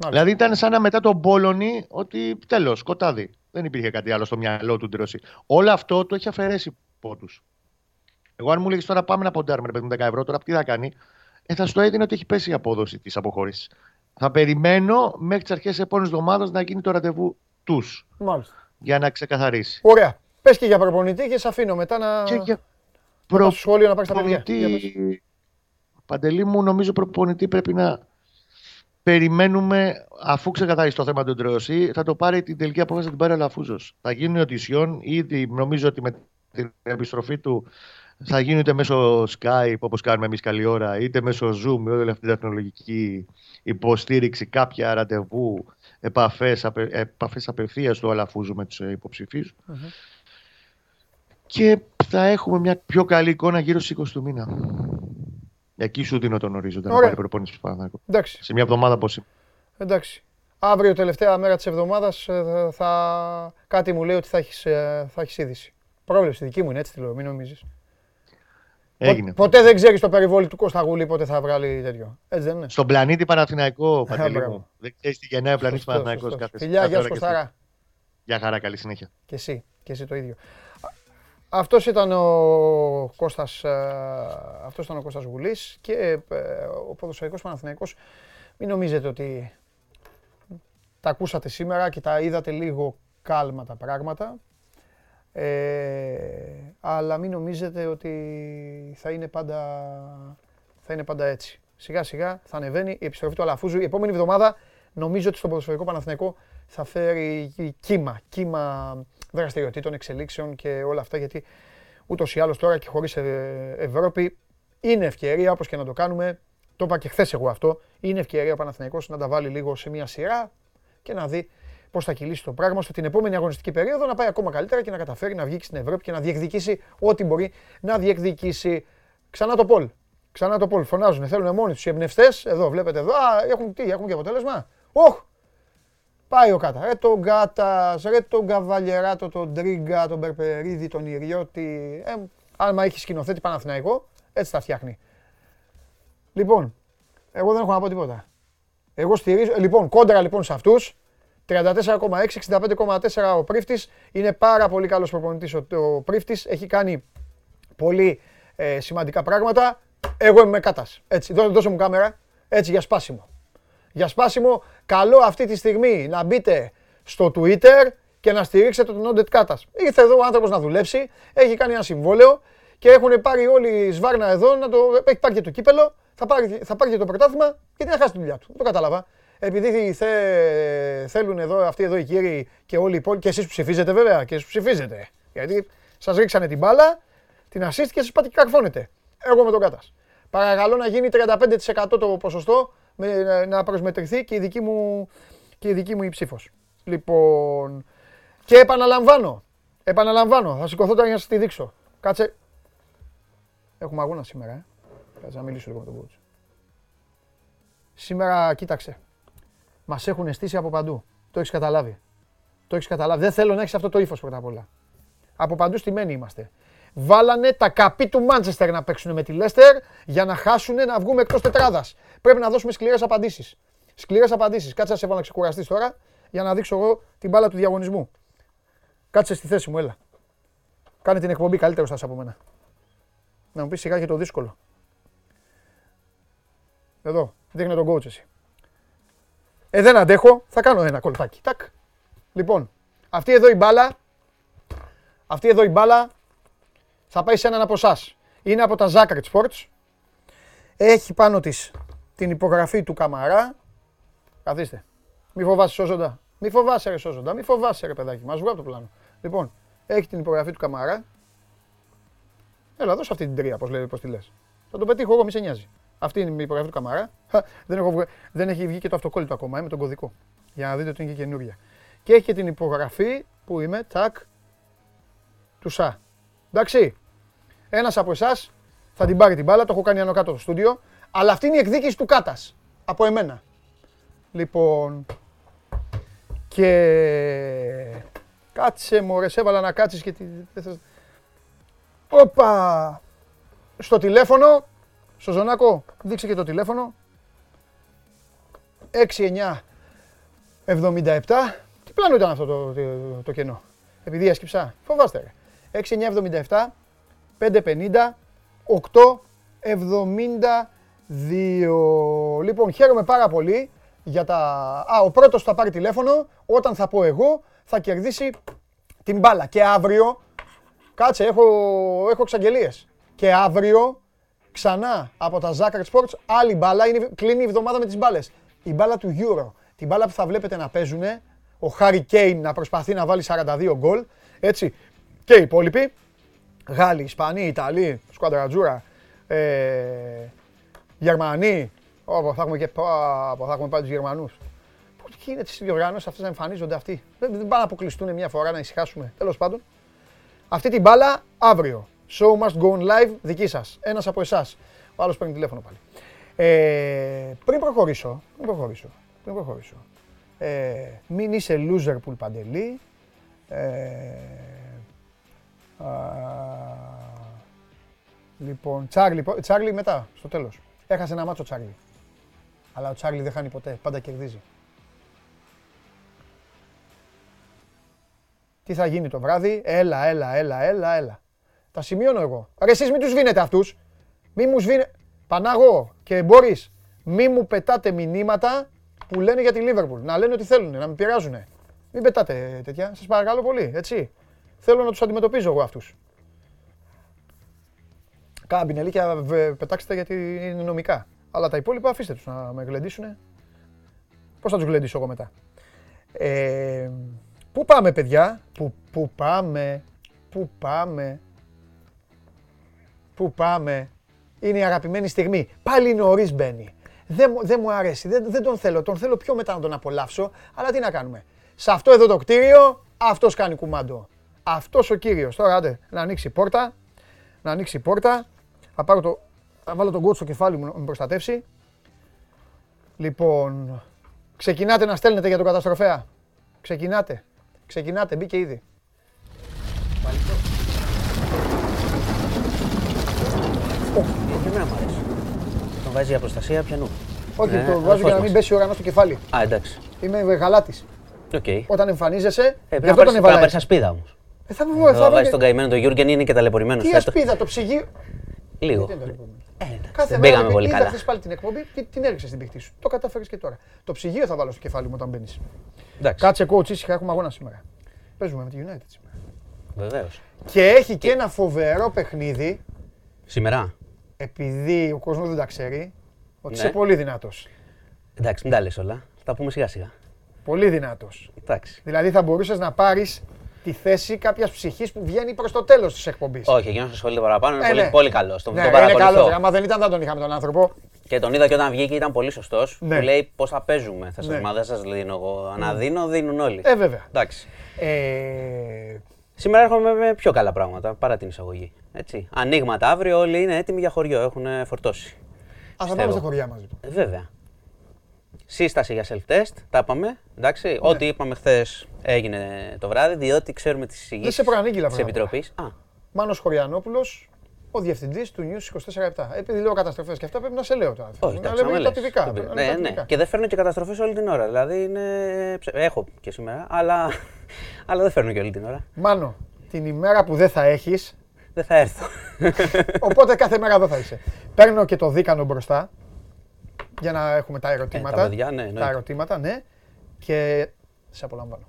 Μάλιστα. Δηλαδή ήταν σαν να μετά τον Πόλωνη ότι τέλος, σκοτάδι. Δεν υπήρχε κάτι άλλο στο μυαλό του Ντρόση. Όλο αυτό το έχει αφαιρέσει πόντου. Εγώ, αν μου λέγεις τώρα πάμε να ποντάρουμε ρε παιδί μου 10 ευρώ, τώρα τι θα κάνει, ε, θα στο έδινα ότι έχει πέσει η απόδοση της αποχώρησης. Θα περιμένω μέχρι τις αρχές της επόμενης εβδομάδας να γίνει το ραντεβού του Μάλιστα. για να ξεκαθαρίσει. Ωραία. Πες και για προπονητή και σε αφήνω μετά να. Και για να πας στο σχόλιο να πάρεις τα παιδιά. Για πες. προπονητή, Παντελή μου, νομίζω προπονητή πρέπει να περιμένουμε αφού ξεκαθαρίσει το θέμα του Ντρεωσή, θα το πάρει την τελική απόφαση να την πάρει ο Λαφούζο. Θα γίνουν οντισιόν, ήδη νομίζω ότι με την επιστροφή του θα γίνει είτε μέσω Skype όπως κάνουμε εμείς καλή ώρα, είτε μέσω Zoom με όλη αυτή την τεχνολογική υποστήριξη, κάποια ραντεβού, επαφές επαφές απευθείας του Αλαφούζου με τους υποψηφίους. Μμμ. Και θα έχουμε μια πιο καλή εικόνα γύρω στις 20 του μήνα. Εκεί σου δίνω τον ορίζοντα να Ωραία. πάρει προπόνηση του Παναθηναϊκού. Εντάξει. Σε μια εβδομάδα πώ Εντάξει. Αύριο, τελευταία μέρα της εβδομάδας, θα... κάτι μου λέει ότι θα έχεις θα έχεις είδηση. Πρόβλεψη δική μου είναι, έτσι τη λέω, μην νομίζεις. Έγινε. Ποτέ δεν ξέρεις το περιβόλι του Κώστα Γουλή πότε θα βγάλει τέτοιο. Έτσι δεν είναι. Στον πλανήτη Παναθηναϊκό, Παντελή μπράβο. μου. Δεν ξέρεις τι γεννάει ο πλανήτη Σωστός, Παναθηναϊκός σωστός. κάθε Φιλιά, κάθε γεια σου ώρα και Κωστάρα. στιγμή. Γεια χαρά, καλή συνέχεια. Και εσύ, και εσύ το ίδιο. Αυτός ήταν ο Κώστας, ε, αυτός ήταν ο Κώστας Γουλής και ε, ο ποδοσφαιρικός Παναθηναϊκός. Μην νομίζετε ότι τα ακούσατε σήμερα και τα είδατε λίγο κάλμα τα πράγματα. Ε, αλλά μην νομίζετε ότι θα είναι πάντα, θα είναι πάντα έτσι. Σιγά σιγά θα ανεβαίνει η επιστροφή του Αλαφούζου. Η επόμενη εβδομάδα νομίζω ότι στον ποδοσφαιρικό Παναθηναϊκό θα φέρει κύμα, κύμα δραστηριοτήτων, εξελίξεων και όλα αυτά γιατί ούτως ή άλλως τώρα και χωρίς ε, Ευρώπη είναι ευκαιρία όπως και να το κάνουμε. Το είπα και χθες εγώ αυτό. Είναι ευκαιρία ο Παναθηναϊκός να τα βάλει λίγο σε μια σειρά και να δει πώς θα κυλήσει το πράγμα, ώστε την επόμενη αγωνιστική περίοδο να πάει ακόμα καλύτερα και να καταφέρει να βγει στην Ευρώπη και να διεκδικήσει ό,τι μπορεί να διεκδικήσει. Ξανά το Πολ. Ξανά το Πολ. Φωνάζουν, θέλουν μόνοι τους οι εμπνευστές. Εδώ, βλέπετε εδώ. Α, έχουν τι, έχουν και αποτέλεσμα. Όχ! Πάει ο Κάτα. Ρε τον Κάτα, ρε τον Καβαλιεράτο, τον Τρίγκα, τον Περπερίδη, τον Ιριώτη. Ε, άμα έχει σκηνοθέτη Παναθηναϊκό, έτσι τα φτιάχνει. Λοιπόν, εγώ δεν έχω να πω τίποτα. Εγώ στηρίζω. Λοιπόν, κόντρα λοιπόν σε αυτούς. 34,6, 65,4 ο Πρίφτης. Είναι πάρα πολύ καλός προπονητής ο, ο Πρίφτης. Έχει κάνει πολύ ε, σημαντικά πράγματα. Εγώ είμαι κάτα. Έτσι, δώσε μου κάμερα. Έτσι για σπάσιμο. Για σπάσιμο, καλό αυτή τη στιγμή να μπείτε στο Twitter και να στηρίξετε τον Όντετ Κάτας. Ήρθε εδώ ο άνθρωπος να δουλέψει, έχει κάνει ένα συμβόλαιο και έχουν πάρει όλοι σβάρνα εδώ να το. Έχει πάρει και το κύπελο, θα πάρει, θα πάρει και το πρωτάθλημα γιατί να χάσει τη δουλειά του. Δεν το κατάλαβα. Επειδή θε, θέλουν εδώ αυτοί εδώ οι κύριοι και όλοι οι υπόλοιποι, και εσείς που ψηφίζετε βέβαια, και εσείς που ψηφίζετε. Γιατί σας ρίξανε την μπάλα, την assist και εσεί πάτε και καρφώνετε. Εγώ με τον Κάτας. Παρακαλώ να γίνει 35% το ποσοστό με, να προσμετρηθεί και η δική μου, και η, δική μου η ψήφος. Λοιπόν, και επαναλαμβάνω, επαναλαμβάνω, θα σηκωθώ τώρα για να σας τη δείξω. Κάτσε. Έχουμε αγώνα σήμερα, ε. Κάτσε να μιλήσω λίγο με τον coach. Σήμερα, κοίταξε, μας έχουν στήσει από παντού. Το έχεις καταλάβει. Το έχεις καταλάβει. Δεν θέλω να έχεις αυτό το ύφος πρώτα απ' όλα. Από παντού στημένοι είμαστε βάλανε τα καπί του Μάντσεστερ να παίξουν με τη Λέστερ για να χάσουν να βγούμε εκτός τετράδας. Πρέπει να δώσουμε σκληρές απαντήσεις. Σκληρές απαντήσεις. Κάτσε να σε βάλω να ξεκουραστείς τώρα για να δείξω εγώ την μπάλα του διαγωνισμού. Κάτσε στη θέση μου, έλα. Κάνε την εκπομπή καλύτερο σα από μένα. Να μου πεις σιγά και το δύσκολο. Εδώ, δείχνει τον coach εσύ. Ε, δεν αντέχω, θα κάνω ένα κολπάκι. Τάκ. Λοιπόν, αυτή εδώ η μπάλα, αυτή εδώ η μπάλα θα πάει σε έναν από εσάς. Είναι από τα Zachary Sports. Έχει πάνω της την υπογραφή του Καμαρά. Καθίστε. Μη φοβάσαι σώζοντα. Μη φοβάσαι ρε σώζοντα. Μη φοβάσαι ρε παιδάκι. Μας βγάλω από το πλάνο. Λοιπόν, έχει την υπογραφή του Καμαρά. Έλα, δώσε αυτή την τρία, πώς, λέει, πώς τη λες. Θα το πετύχω εγώ, μη σε νοιάζει. Αυτή είναι η υπογραφή του Καμαρά. Δεν, έχω, δεν έχει βγει και το αυτοκόλλητο ακόμα, ε, με τον κωδικό. Για να δείτε ότι είναι και καινούρια. Και έχει και την υπογραφή που είμαι, τάκ, του ΣΑ. Εντάξει. Ένας από εσάς θα την πάρει την μπάλα, το έχω κάνει άνω κάτω στο στούντιο. Αλλά αυτή είναι η εκδίκηση του Κάτας. Από εμένα. Λοιπόν. Και. Κάτσε μωρέ, σε έβαλα να κάτσεις και... Όπα! Στο τηλέφωνο, στο Ζωνάκο, δείξε και το τηλέφωνο. 69 77. Τι πλάνο ήταν αυτό το, το, το κενό; Επειδή έσκυψα. Φοβάστε ρε. 6977 550 872. Λοιπόν, χαίρομαι πάρα πολύ για τα... Α, ο πρώτος θα πάρει τηλέφωνο, όταν θα πω εγώ, θα κερδίσει την μπάλα. Και αύριο, κάτσε, έχω, έχω εξαγγελίες. Και αύριο, ξανά από τα Zachary Sports, άλλη μπάλα, είναι, κλείνει η εβδομάδα με τις μπάλες. Η μπάλα του Euro, την μπάλα που θα βλέπετε να παίζουν, ο Harry Kane να προσπαθεί να βάλει 42 γκολ, έτσι, και οι υπόλοιποι. Γάλλοι, Ισπανοί, Ιταλοί, σκουαντρατζούρα, ε, Γερμανοί. Όπω θα έχουμε και θα έχουμε πάλι τους Γερμανούς. Πώ γίνεται στι διοργανώσεις αυτές να εμφανίζονται αυτοί; Δεν, δεν πάνε να αποκλειστούν μια φορά να ησυχάσουμε. Τέλος πάντων. Αυτή την μπάλα αύριο. Show must go on live δική σας. Ένας από εσάς. Ο άλλος παίρνει τηλέφωνο πάλι. Ε, πριν προχωρήσω, πριν προχωρήσω, πριν προχωρήσω. Ε, μην είσαι loser που παντελή. Ε, λοιπόν, Τσάρλι, Τσάρλι μετά, στο τέλος. Έχασε ένα μάτσο Τσάρλι. Αλλά ο Τσάρλι δεν χάνει ποτέ, πάντα κερδίζει. Τι θα γίνει το βράδυ, έλα, έλα, έλα, έλα, έλα. Τα σημειώνω εγώ. Ρε εσείς μην τους σβήνετε αυτούς. Μη μου σβήνε... Πανάγω και Μπόρις, μη μου πετάτε μηνύματα που λένε για τη Λίβερπουλ. Να λένε ότι θέλουν, να με πειράζουν. Μην πετάτε τέτοια, σας παρακαλώ πολύ, έτσι. Θέλω να τους αντιμετωπίζω εγώ αυτούς. Κάνα μπινελίκια πετάξτε γιατί είναι νομικά. Αλλά τα υπόλοιπα αφήστε τους να με γλεντήσουν. Πώς θα τους γλεντήσω εγώ μετά; Ε, πού πάμε παιδιά, πού, πού πάμε, πού πάμε, πού πάμε. Είναι η αγαπημένη στιγμή. Πάλι νωρίς μπαίνει. Δεν, δεν μου αρέσει, δεν, δεν τον θέλω. Τον θέλω πιο μετά να τον απολαύσω. Αλλά τι να κάνουμε. Σε αυτό εδώ το κτίριο, αυτός κάνει κουμάντο. Αυτός ο κύριος. Τώρα άντε, να ανοίξει η πόρτα. Να ανοίξει η πόρτα. Θα, πάρω το, θα βάλω τον κότσο στο κεφάλι μου να με προστατεύσει. Λοιπόν, ξεκινάτε να στέλνετε για τον καταστροφέα. Ξεκινάτε. Ξεκινάτε, μπήκε ήδη. Και εμένα μου αρέσει. Τον βάζει για προστασία ποιανού. Όχι, Ναι, το βάζω αδερφός για να μην μας. πέσει ο ουρανός στο κεφάλι. Α, εντάξει. Είμαι Γαλάτης. Οκ. Ε, Όταν εμφανίζεσαι, γι' Πρέπει να αυτό τον πάρεις- πρέπει να έβαλα. πάρεις έτσι. ασπίδα όμως. Ε, Θα βγω, θα Θα βάζεις βγω. τον καημένο τον Γιούργεν, είναι και ταλαιπωρημένος. Τι φέτος. ασπίδα, το ψυγείο. Λίγο. Τι είναι το επόμενο. Ε, εντάξει, Κάθε Δεν μέρα πήγαμε πολύ είδα καλά. χθες πάλι την εκπομπή και την έριξε στην πηχτή σου. Το κατάφερες και τώρα. Το ψυγείο θα βάλω στο κεφάλι μου όταν μπαίνεις. Εντάξει, Κάτσε coach, ήσυχα, έχουμε αγώνα σήμερα. Παίζουμε με τη United σήμερα. βεβαίως. Και έχει και ένα φοβερό παιχνίδι, Σήμερα; Επειδή ο κόσμος δεν τα ξέρει, ότι Ναι. είσαι πολύ δυνατός. Εντάξει, μην τα λες όλα. Θα τα πούμε σιγά σιγά. Πολύ δυνατός. Εντάξει. Δηλαδή θα μπορούσες να πάρεις τη θέση κάποιας ψυχής που βγαίνει προς το τέλος της εκπομπής. Όχι, εκείνος ασχολείται παραπάνω, είναι Ε, πολύ, ναι. πολύ καλός. Τον, Ναι, τον είναι παρακολουθώ. καλός. Άμα δεν ήταν, δεν τον είχαμε τον άνθρωπο. Και τον είδα και όταν βγήκε ήταν πολύ σωστός. Ναι. Του λέει πώς θα παίζουμε. Θα σας, Ναι. μα δεν σας δίνω εγώ. Αναδίνω, δίνουν όλοι. Ε, βέβαια. Εντάξει. Ε, Σήμερα έρχομαι με πιο καλά πράγματα παρά την εισαγωγή. Έτσι. Ανοίγματα αύριο, όλοι είναι έτοιμοι για χωριό, έχουν φορτώσει. Α, θα πάμε Πιστεύω. στα χωριά μας. Λοιπόν. Ε, βέβαια. Σύσταση για self-test, τα είπαμε. Εντάξει. Ναι. Ό,τι είπαμε χθες έγινε το βράδυ, διότι ξέρουμε τις Δεν εισηγήσεις σε προανήγγειλα, της βέβαια. Επιτροπής. Α, Μάνος Χωριανόπουλος, ο διευθυντής του News 24-7. Επειδή λέω καταστροφές και αυτά πρέπει να σε λέω τώρα. όχι, να εντάξει, λέμε άμα τα λες. τυπικά. Το να πει- λέμε Ναι, τα ναι. τυπικά. Και δεν φέρνω και καταστροφές όλη την ώρα. Δηλαδή είναι. ψε- Έχω και σήμερα, αλλά, αλλά δεν φέρνω και όλη την ώρα. Μάνο, την ημέρα που δεν θα έχεις, Δεν θα έρθω. οπότε κάθε μέρα εδώ θα είσαι. Παίρνω και το δίκανο μπροστά για να έχουμε τα ερωτήματα. τα παιδιά, ναι, εννοείται. τα ερωτήματα, ναι. Και σε απολαμβάνω.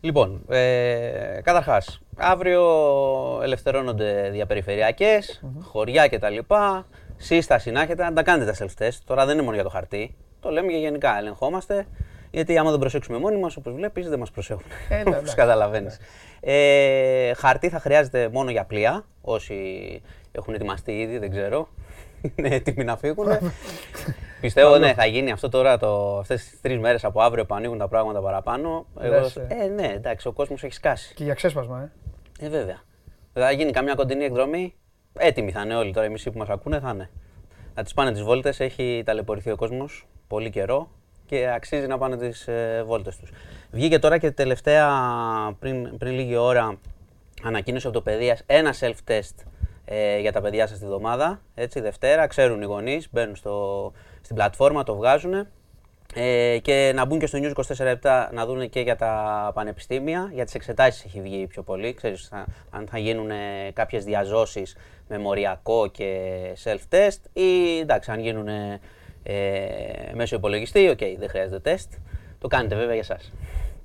Λοιπόν, ε, καταρχάς, αύριο ελευθερώνονται διαπεριφερειακές, χωριά κτλ. Σύσταση να έχετε να τα κάνετε τα self-test. Τώρα δεν είναι μόνο για το χαρτί. Το λέμε και γενικά. Ελεγχόμαστε. Γιατί άμα δεν προσέξουμε μόνοι μας, όπως βλέπεις, δεν μας προσέχουν. Ε, ναι, Όπως εντάξει. καταλαβαίνεις. Ε, χαρτί θα χρειάζεται μόνο για πλοία. Όσοι έχουν ετοιμαστεί ήδη, δεν ξέρω. Είναι έτοιμοι να φύγουν. Πιστεύω, ναι, θα γίνει αυτό τώρα, το, αυτές τις τρεις μέρες από αύριο που ανοίγουν τα πράγματα παραπάνω. Εγώ, Λες, ε. ε, ναι, εντάξει, ο κόσμος έχει σκάσει. Και για ξέσπασμα, ε. Ε, βέβαια. Θα γίνει καμιά κοντινή εκδρομή. Έτοιμοι θα είναι όλοι τώρα, οι μισοί που μας ακούνε θα είναι. Να τις πάνε τις βόλτες, έχει ταλαιπωρηθεί ο κόσμος πολύ καιρό και αξίζει να πάνε τις ε, βόλτες τους. Βγήκε τώρα και τελευταία, πριν, πριν λίγη ώρα, ανακοίνωση από το Παιδείας, ένα self-test ε, για τα παιδιά σας τη βδομάδα, έτσι, Δευτέρα, ξέρουν οι γονείς, μπαίνουν στο, στην πλατφόρμα, το βγάζουν. Ε, και να μπουν και στο News 24 να δουν και για τα πανεπιστήμια, για τις εξετάσεις έχει βγει πιο πολύ, ξέρεις, θα- αν θα γίνουν ε, κάποιες διά ζώσης με μοριακό και self-test ή εντάξει, αν γίνουν ε, μέσω υπολογιστή, οκ, δεν χρειάζεται τεστ. Το κάνετε βέβαια για εσάς,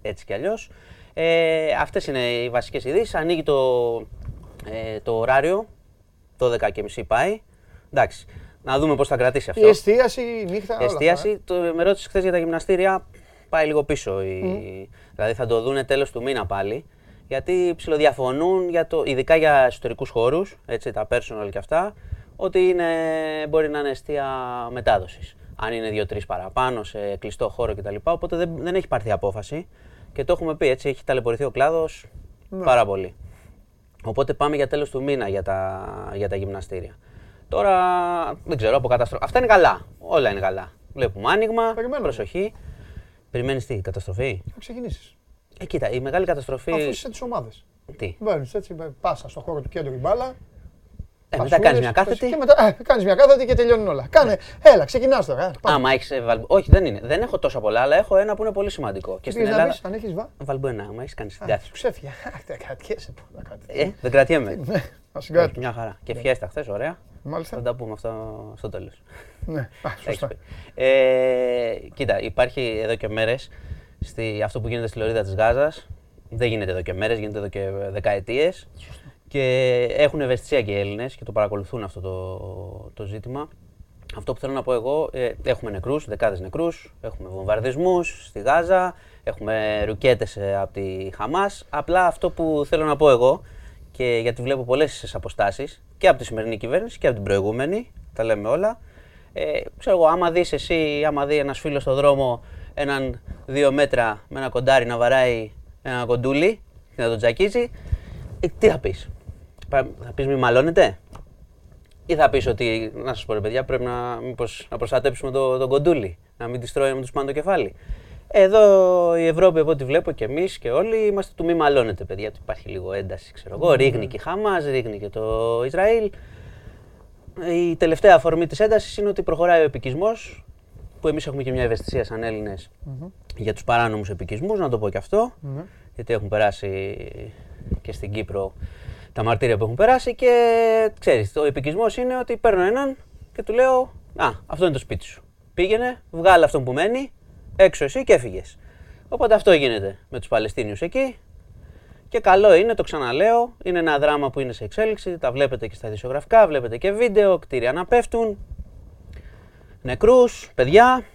έτσι κι αλλιώς. Ε, αυτές είναι οι βασικές ειδήσεις. Ανοίγει το, ε, το ωράριο, 12.30 πάει. Εντάξει, να δούμε πώς θα κρατήσει αυτό. Η εστίαση, η νύχτα. όλα αυτά, Εστίαση, ε. το, με ρώτησες χθες για τα γυμναστήρια, πάει λίγο πίσω. Η, Δηλαδή θα το δούνε τέλος του μήνα πάλι. Γιατί ψιλοδιαφωνούν, για το, ειδικά για εσωτερικούς χώρους, έτσι, τα personal και αυτά, ότι είναι, μπορεί να είναι αιστεία μετάδοσης. Αν είναι δύο-τρεις παραπάνω σε κλειστό χώρο κτλ. Οπότε δεν, δεν έχει πάρθει απόφαση. Και το έχουμε πει έτσι, έχει ταλαιπωρηθεί ο κλάδος πάρα πολύ. Οπότε πάμε για τέλος του μήνα για τα, για τα γυμναστήρια. Τώρα δεν ξέρω, από καταστροφή. Αυτά είναι καλά. Όλα είναι καλά. Βλέπουμε άνοιγμα, Περιμένω. προσοχή. Περιμένεις τι, καταστροφή; Θα ξεκινήσεις. Ε, κοίτα, η μεγάλη καταστροφή. Αφού είσαι τι ομάδε. Τι; Μπαίνεις έτσι, πάσα στον χώρο του κέντρου η μπάλα. Ε, μετά πασούλες, κάνεις μια κάθετη. Και μετά ε, κάνεις μια κάθετη και τελειώνουν όλα. Κάνε, έλα, ξεκινάς τώρα. ε, πάμε. Άμα έχεις. Όχι, δεν είναι. Δεν έχω τόσα πολλά, αλλά έχω ένα που είναι πολύ σημαντικό. Και Τι στην πήγες να Ελλάδα. πεις, αν έχεις βα. Βαλμπουένα, άμα έχεις κάνεις Α, συντάθη. Σου ξέφυγε. Αχ, Δεν κρατιέσαι πολλά κάτι. Ε, δεν κρατιέμαι. Ναι, να Όχι, συγκράτω. μια χαρά. Και φιέστα χθες, ωραία. Θα Μάλιστα. τα πούμε αυτό στο τέλος. Ναι, α, σωστά. Ε, κοίτα, υπάρχει εδώ και μέρες αυτό που γίνεται στη λωρίδα της Γάζας. Δεν γίνεται εδώ και μέρες, γίνεται εδώ και δεκαετίες. Και έχουν ευαισθησία και οι Έλληνες και το παρακολουθούν αυτό το, το ζήτημα. Αυτό που θέλω να πω εγώ, ε, έχουμε νεκρούς, δεκάδες νεκρούς, έχουμε βομβαρδισμούς στη Γάζα, έχουμε ρουκέτες ε, από τη Χαμάς. Απλά αυτό που θέλω να πω εγώ, και γιατί βλέπω πολλές αποστάσεις και από τη σημερινή κυβέρνηση και από την προηγούμενη, τα λέμε όλα, Ε, ξέρω εγώ, άμα δεις εσύ, άμα δει ένας φίλος στο δρόμο έναν δύο μέτρα με ένα κοντάρι να βαράει ένα κοντούλι και να τον τζακίζει, ε, τι θα πεις; Θα πεις μη μαλώνετε; Ή θα πεις ότι, να σας πω ρε παιδιά, πρέπει να, μήπως, να προστατέψουμε το, τον κοντούλι, να μην της τρώει, να μην τους πάνε το κεφάλι. Εδώ η Ευρώπη, από ό,τι βλέπω και εμείς και όλοι, είμαστε του μη μαλώνετε, παιδιά. Του υπάρχει λίγο ένταση, ξέρω εγώ. Ρίχνει και η Χαμά, ρίχνει και το Ισραήλ. Η τελευταία αφορμή της έντασης είναι ότι προχωράει ο επικισμός, που εμείς έχουμε και μια ευαισθησία σαν Έλληνες για τους παράνομους επικισμούς, να το πω και αυτό. Ναι. Γιατί έχουν περάσει και στην Κύπρο τα μαρτύρια που έχουν περάσει και ξέρεις, ο επικισμός είναι ότι παίρνω έναν και του λέω Α, αυτό είναι το σπίτι σου. Πήγαινε, βγάλε αυτόν που μένει, έξω εσύ και έφυγες. Οπότε αυτό γίνεται με τους Παλαιστίνιους εκεί. Και καλό είναι, το ξαναλέω, είναι ένα δράμα που είναι σε εξέλιξη. Τα βλέπετε και στα ειδησιογραφικά, βλέπετε και βίντεο, κτίρια να πέφτουν, νεκρούς, παιδιά.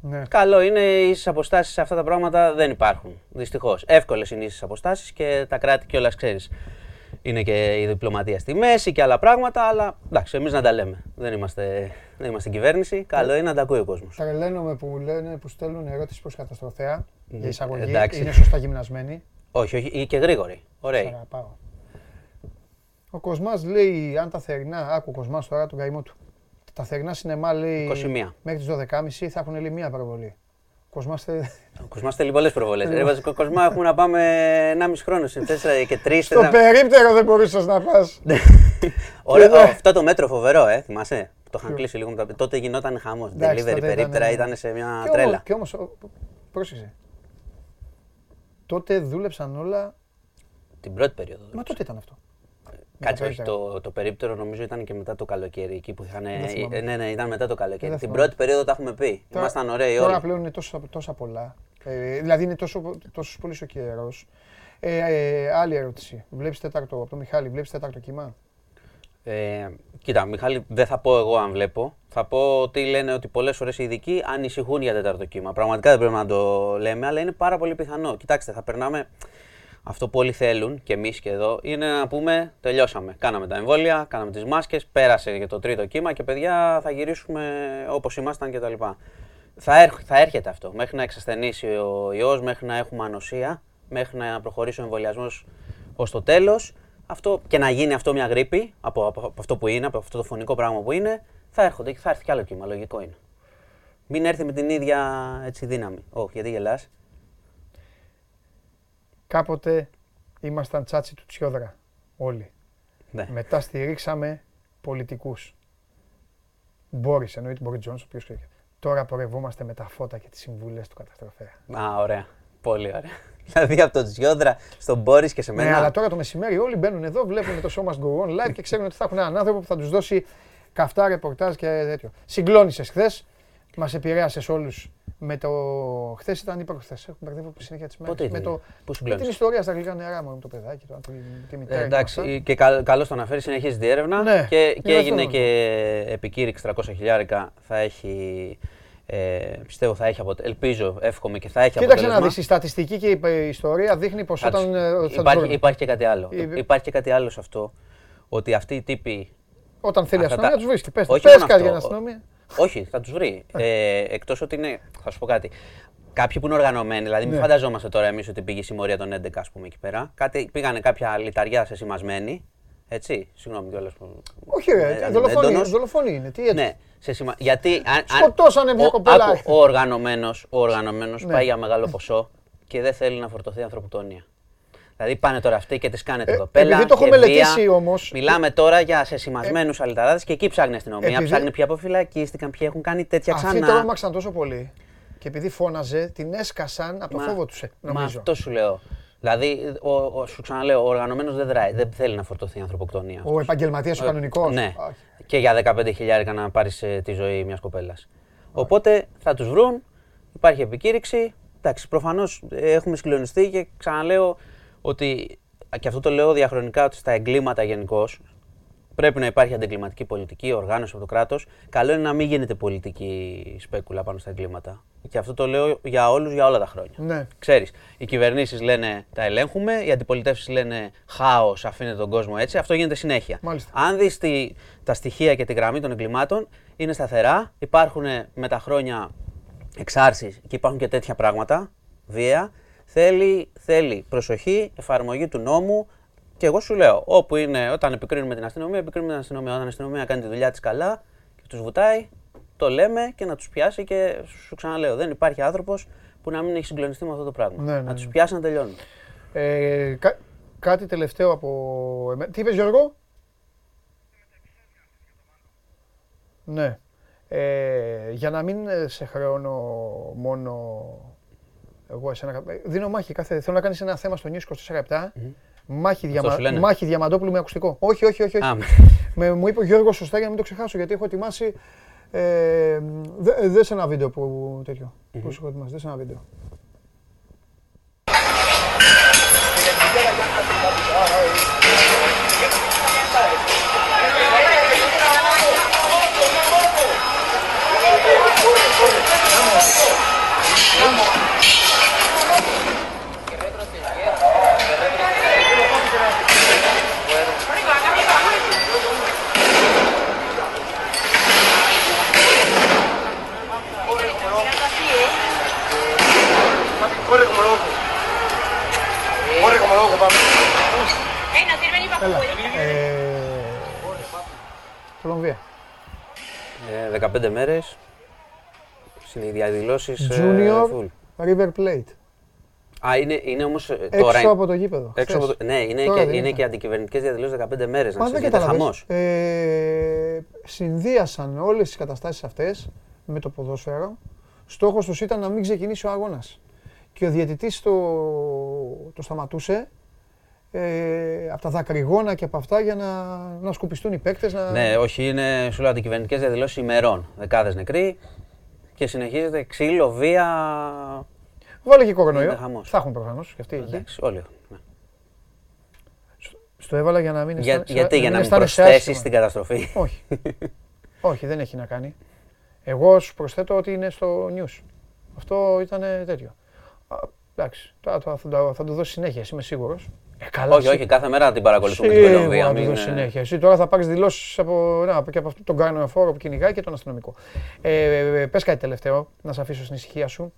Ναι. Καλό είναι οι ίσες αποστάσεις σε αυτά τα πράγματα δεν υπάρχουν. Δυστυχώς. Εύκολες είναι οι ίσες αποστάσεις και τα κράτη κιόλας ξέρεις. Είναι και η διπλωματία στη μέση και άλλα πράγματα, αλλά εντάξει, εμείς να τα λέμε. Δεν είμαστε, δεν είμαστε κυβέρνηση. Καλό είναι να τα ακούει ο κόσμος. Τρελαίνομαι που λένε που στέλνουν ερώτηση προς καταστροφέα για εισαγωγή. εντάξει. Είναι σωστά γυμνασμένοι. Όχι, όχι, ή και γρήγοροι. Ωραίοι. Σ' αγαπάω. Ο Κοσμάς λέει αν τα θερινά. Άκου ο Κοσμάς τώρα τον καημό του. Τα θερινά σινεμά λέει 21. μέχρι τις 12.30 θα έχουν λέει μία προβολή. Ο Κοσμάς θε... Ο Κοσμά θέλει πολλές προβολές. Ρε βασικό Κοσμά έχουμε να πάμε 1,5 χρόνο. Σε 4 και 3. Στο περίπτερο δεν μπορούσε να πας. Ωραίο, Και- αυτό το μέτρο φοβερό, ε, θυμάσαι; Το είχαν Ποιο; κλείσει λίγο μετά. Τότε γινόταν χαμός. Εντάξει, Delivery τότε περίπτερα ήταν- ήταν σε μια Και τρέλα. όμως, και όμως, ο- πρόσεξε. Τότε δούλεψαν όλα. Την πρώτη περίοδο. Μα τότε ήταν αυτό. Κάτσε, τα όχι, περίπτερα. το, το περίπτερο νομίζω ήταν και μετά το καλοκαίρι. Εκεί που είχαν. Δεν θυμάμαι. ε, ναι, ναι, ήταν μετά το καλοκαίρι. Δεν Την θυμάμαι. πρώτη περίοδο τα έχουμε πει. Τώρα- Ήμασταν ωραίοι Τώρα όλοι. πλέον είναι τόσο, τόσα πολλά. Ε, δηλαδή είναι τόσο, τόσος πολύ ο καιρός. Ε, ε, άλλη ερώτηση. Βλέπεις τέταρτο από τον Μιχάλη, βλέπεις τέταρτο κύμα; Ε, κοίτα, Μιχάλη, δεν θα πω εγώ αν βλέπω. Θα πω ότι λένε ότι πολλές φορές οι ειδικοί ανησυχούν για τέταρτο κύμα. Πραγματικά δεν πρέπει να το λέμε, αλλά είναι πάρα πολύ πιθανό. Κοιτάξτε, θα περνάμε. Αυτό που όλοι θέλουν και εμείς και εδώ είναι να πούμε: Τελειώσαμε. Κάναμε τα εμβόλια, κάναμε τις μάσκες, πέρασε και το τρίτο κύμα και παιδιά θα γυρίσουμε όπως ήμασταν κτλ. Θα, έρχ- θα έρχεται αυτό. Μέχρι να εξασθενήσει ο ιός, μέχρι να έχουμε ανοσία, μέχρι να προχωρήσει ο εμβολιασμός ως το τέλος. Αυτό και να γίνει αυτό μια γρήπη από, από, από αυτό που είναι, από αυτό το φωνικό πράγμα που είναι, θα έρχονται και θα έρθει κι άλλο κύμα. Λογικό είναι. Μην έρθει με την ίδια έτσι, δύναμη. Όχι, γιατί γελάς. Κάποτε ήμασταν τσάτσι του Τσιόδρα. Όλοι. Ναι. Μετά στηρίξαμε πολιτικούς. Μπόρις, εννοείται Μπόρις Τζόνσον, ποιο και Τώρα πορευόμαστε με τα φώτα και τις συμβουλές του καταστροφέα. Α, ωραία. Πολύ ωραία. δηλαδή από τον Τζιόδρα στον Μπόρις και σε Ναι, μένα. αλλά τώρα το μεσημέρι όλοι μπαίνουν εδώ, βλέπουν το show must go on live και ξέρουν ότι θα έχουν έναν άνθρωπο που θα τους δώσει καυτά ρεπορτάζ και τέτοιο. Συγκλώνησες χθες, μας επηρέασες όλους με το. Χθες ήταν ή προχθέ. Έχω μπερδεύω από συνέχεια τις μέρες. Πότε Με, ήταν, το... πού με συγκλώνησε; την ιστορία στα γλυκά νερά μου, με το παιδάκι, το, τη, τη μητέρα. Ε, και αυτά. εντάξει, και καλ, καλώς το αναφέρεις, συνεχίζει τη έρευνα Ναι, και, γι' και αυτό έγινε λέω. και επικήρυξη 300 χιλιάρικα. Θα έχει, ε, πιστεύω θα έχει αποτέλεσμα, ελπίζω, εύχομαι και θα έχει Κοίταξε να αποτέλεσμα. δεις, η στατιστική και η ιστορία δείχνει πως Κάτσε. όταν. ε, θα τους υπάρχει, βρουν. υπάρχει και κάτι άλλο. Η- Υπάρχει και κάτι άλλο σε αυτό. Ότι αυτοί οι τύποι. Όταν θέλει η αυτά αστυνομία, τα- τους βρίσκει. Πες, Όχι πες μόνο κάτι για αυτό. την αστυνομία. Όχι, θα τους βρει. ε, Εκτός ότι είναι. Θα σου πω κάτι. Κάποιοι που είναι οργανωμένοι, δηλαδή μην Ναι. φανταζόμαστε τώρα εμείς ότι πήγε η συμμορία των 11, ας πούμε, εκεί πέρα. Κάτι, πήγανε κάποια λιταριά σε σημασμένη. Έτσι, συγγνώμη κιόλας. Όχι, ρε, δολοφονία, δολοφονία είναι. Τι έτσι. Ναι, σε σημα... γιατί αν, αν- Σκοτώσανε μια ο- κοπέλα. άκου, ο οργανωμένος, ο οργανωμένος Ναι. πάει για μεγάλο ποσό και δεν θέλει να φορτωθεί ανθρωποκτονία. Δηλαδή πάνε τώρα αυτοί και τις κάνετε Ε, εδώ πέρα. επειδή το έχω και μελετήσει βία. όμως- Μιλάμε τώρα για σε σημασμένους ε, αλυταράδες και εκεί ψάχνει η αστυνομία. Επειδή- Ψάχνει ποιοι αποφυλακίστηκαν, ποιοι έχουν κάνει τέτοια Αυτοί ξανά. τρόμαξαν τόσο πολύ. Και επειδή φώναζε, την έσκασαν από το Μα- φόβο του, Μα νομίζω. αυτό σου λέω. Δηλαδή, ο, ο, σου ξαναλέω, ο οργανωμένος δεν δράει, δεν θέλει να φορτωθεί η ανθρωποκτονία. Ο επαγγελματίας, ο κανονικός; Ναι. Και για 15 χιλιάρικα να πάρεις τη ζωή μιας κοπέλας. Οπότε θα τους βρουν, υπάρχει επικήρυξη. Εντάξει, προφανώς έχουμε συγκλονιστεί και ξαναλέω ότι. Και αυτό το λέω διαχρονικά ότι στα εγκλήματα γενικώ πρέπει να υπάρχει αντεγκληματική πολιτική, οργάνωση από το κράτος. Καλό είναι να μην γίνεται πολιτική σπέκουλα πάνω στα εγκλήματα. Και αυτό το λέω για όλους για όλα τα χρόνια. Ναι. Ξέρεις, οι κυβερνήσεις λένε τα ελέγχουμε, οι αντιπολιτεύσεις λένε χάος, αφήνετε τον κόσμο έτσι. Αυτό γίνεται συνέχεια. Μάλιστα. Αν δεις τα στοιχεία και τη γραμμή των εγκλημάτων, είναι σταθερά. Υπάρχουν με τα χρόνια εξάρσεις και υπάρχουν και τέτοια πράγματα, βία. Θέλει, θέλει προσοχή, εφαρμογή του νόμου. Και εγώ σου λέω, όπου είναι, όταν επικρίνουμε την αστυνομία, επικρίνουμε την αστυνομία. Όταν η αστυνομία κάνει τη δουλειά της καλά και τους βουτάει, το λέμε και να τους πιάσει. Και σου ξαναλέω, δεν υπάρχει άνθρωπος που να μην έχει συγκλονιστεί με αυτό το πράγμα. Ναι, ναι, να τους ναι. πιάσει να τελειώνουν. Ε, κα- κάτι τελευταίο από εμένα. Τι είπες Γιώργο; Ναι. Ε, για να μην ε, σε χρεώνω μόνο εγώ εσένα. ε, Δίνω μάχη κάθε. Θέλω να κάνεις ένα θέμα στο News 24 Μάχη, διαμα... σου λένε. μάχη Διαμαντόπουλου με ακουστικό. Όχι, όχι, όχι. όχι. Α, με, μου είπε ο Γιώργος σωστά για να μην το ξεχάσω γιατί έχω ετοιμάσει. Ε, δε, ε, δες ένα βίντεο που τέτοιο. Που σου έχω ετοιμάσει. Δες ένα βίντεο. Κολομβία. ε, 15 μέρες. Είναι οι διαδηλώσει. Junior River Plate. Α, είναι, είναι όμως. Έξω Τώρα, από το γήπεδο. έξω από χθες. το, ναι, είναι Τώρα και, δεν είναι ήταν. και αντικυβερνητικές διαδηλώσεις 15 μέρες. Μα δεν καταλαβαίνεις. Ε, συνδύασαν όλες τις καταστάσεις αυτές με το ποδόσφαιρο. Στόχος τους ήταν να μην ξεκινήσει ο αγώνας. Και ο διαιτητής το, το σταματούσε ε, από τα δακρυγόνα και από αυτά για να, να σκουπιστούν οι παίκτες. Να... Ναι, όχι, είναι σου λέω αντικυβερνητικές διαδηλώσεις ημερών. Δεκάδες νεκροί και συνεχίζεται ξύλο, βία. Βάλε και κορονοϊό. Είναι χαμός. Θα έχουν προφανώς και αυτοί εκεί. Εντάξει, όλοι. Ναι. Στο έβαλα για να μην Για, αισθάνεσαι- γιατί, για να μην αισθάνεσαι προσθέσεις άσχημα. την καταστροφή. Όχι. Όχι, δεν έχει να κάνει. Εγώ σου προσθέτω ότι είναι στο news. Αυτό ήταν τέτοιο. Α, εντάξει, τώρα θα, θα, το- θα του δώσει συνέχεια, εσύ είμαι σίγουρος. Ε, καλά, όχι, εσύ- όχι, κάθε μέρα την παρακολουθούμε την Σίγουρα Κολομβία. θα του μην, δώσει ε, συνέχεια. Εσύ τώρα θα πάρεις δηλώσεις από, να, και από αυτόν τον καρνοεφόρο που κυνηγάει και τον αστυνομικό. Ε, ε, ε, πες κάτι τελευταίο, να σε αφήσω στην ησυχία σου.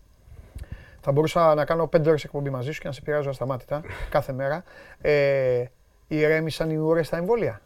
Θα μπορούσα να κάνω πέντε ώρες εκπομπή μαζί σου και να σε πειράζω ασταμάτητα κάθε μέρα. Ε, ηρέμησαν οι ώρες στα εμβόλια.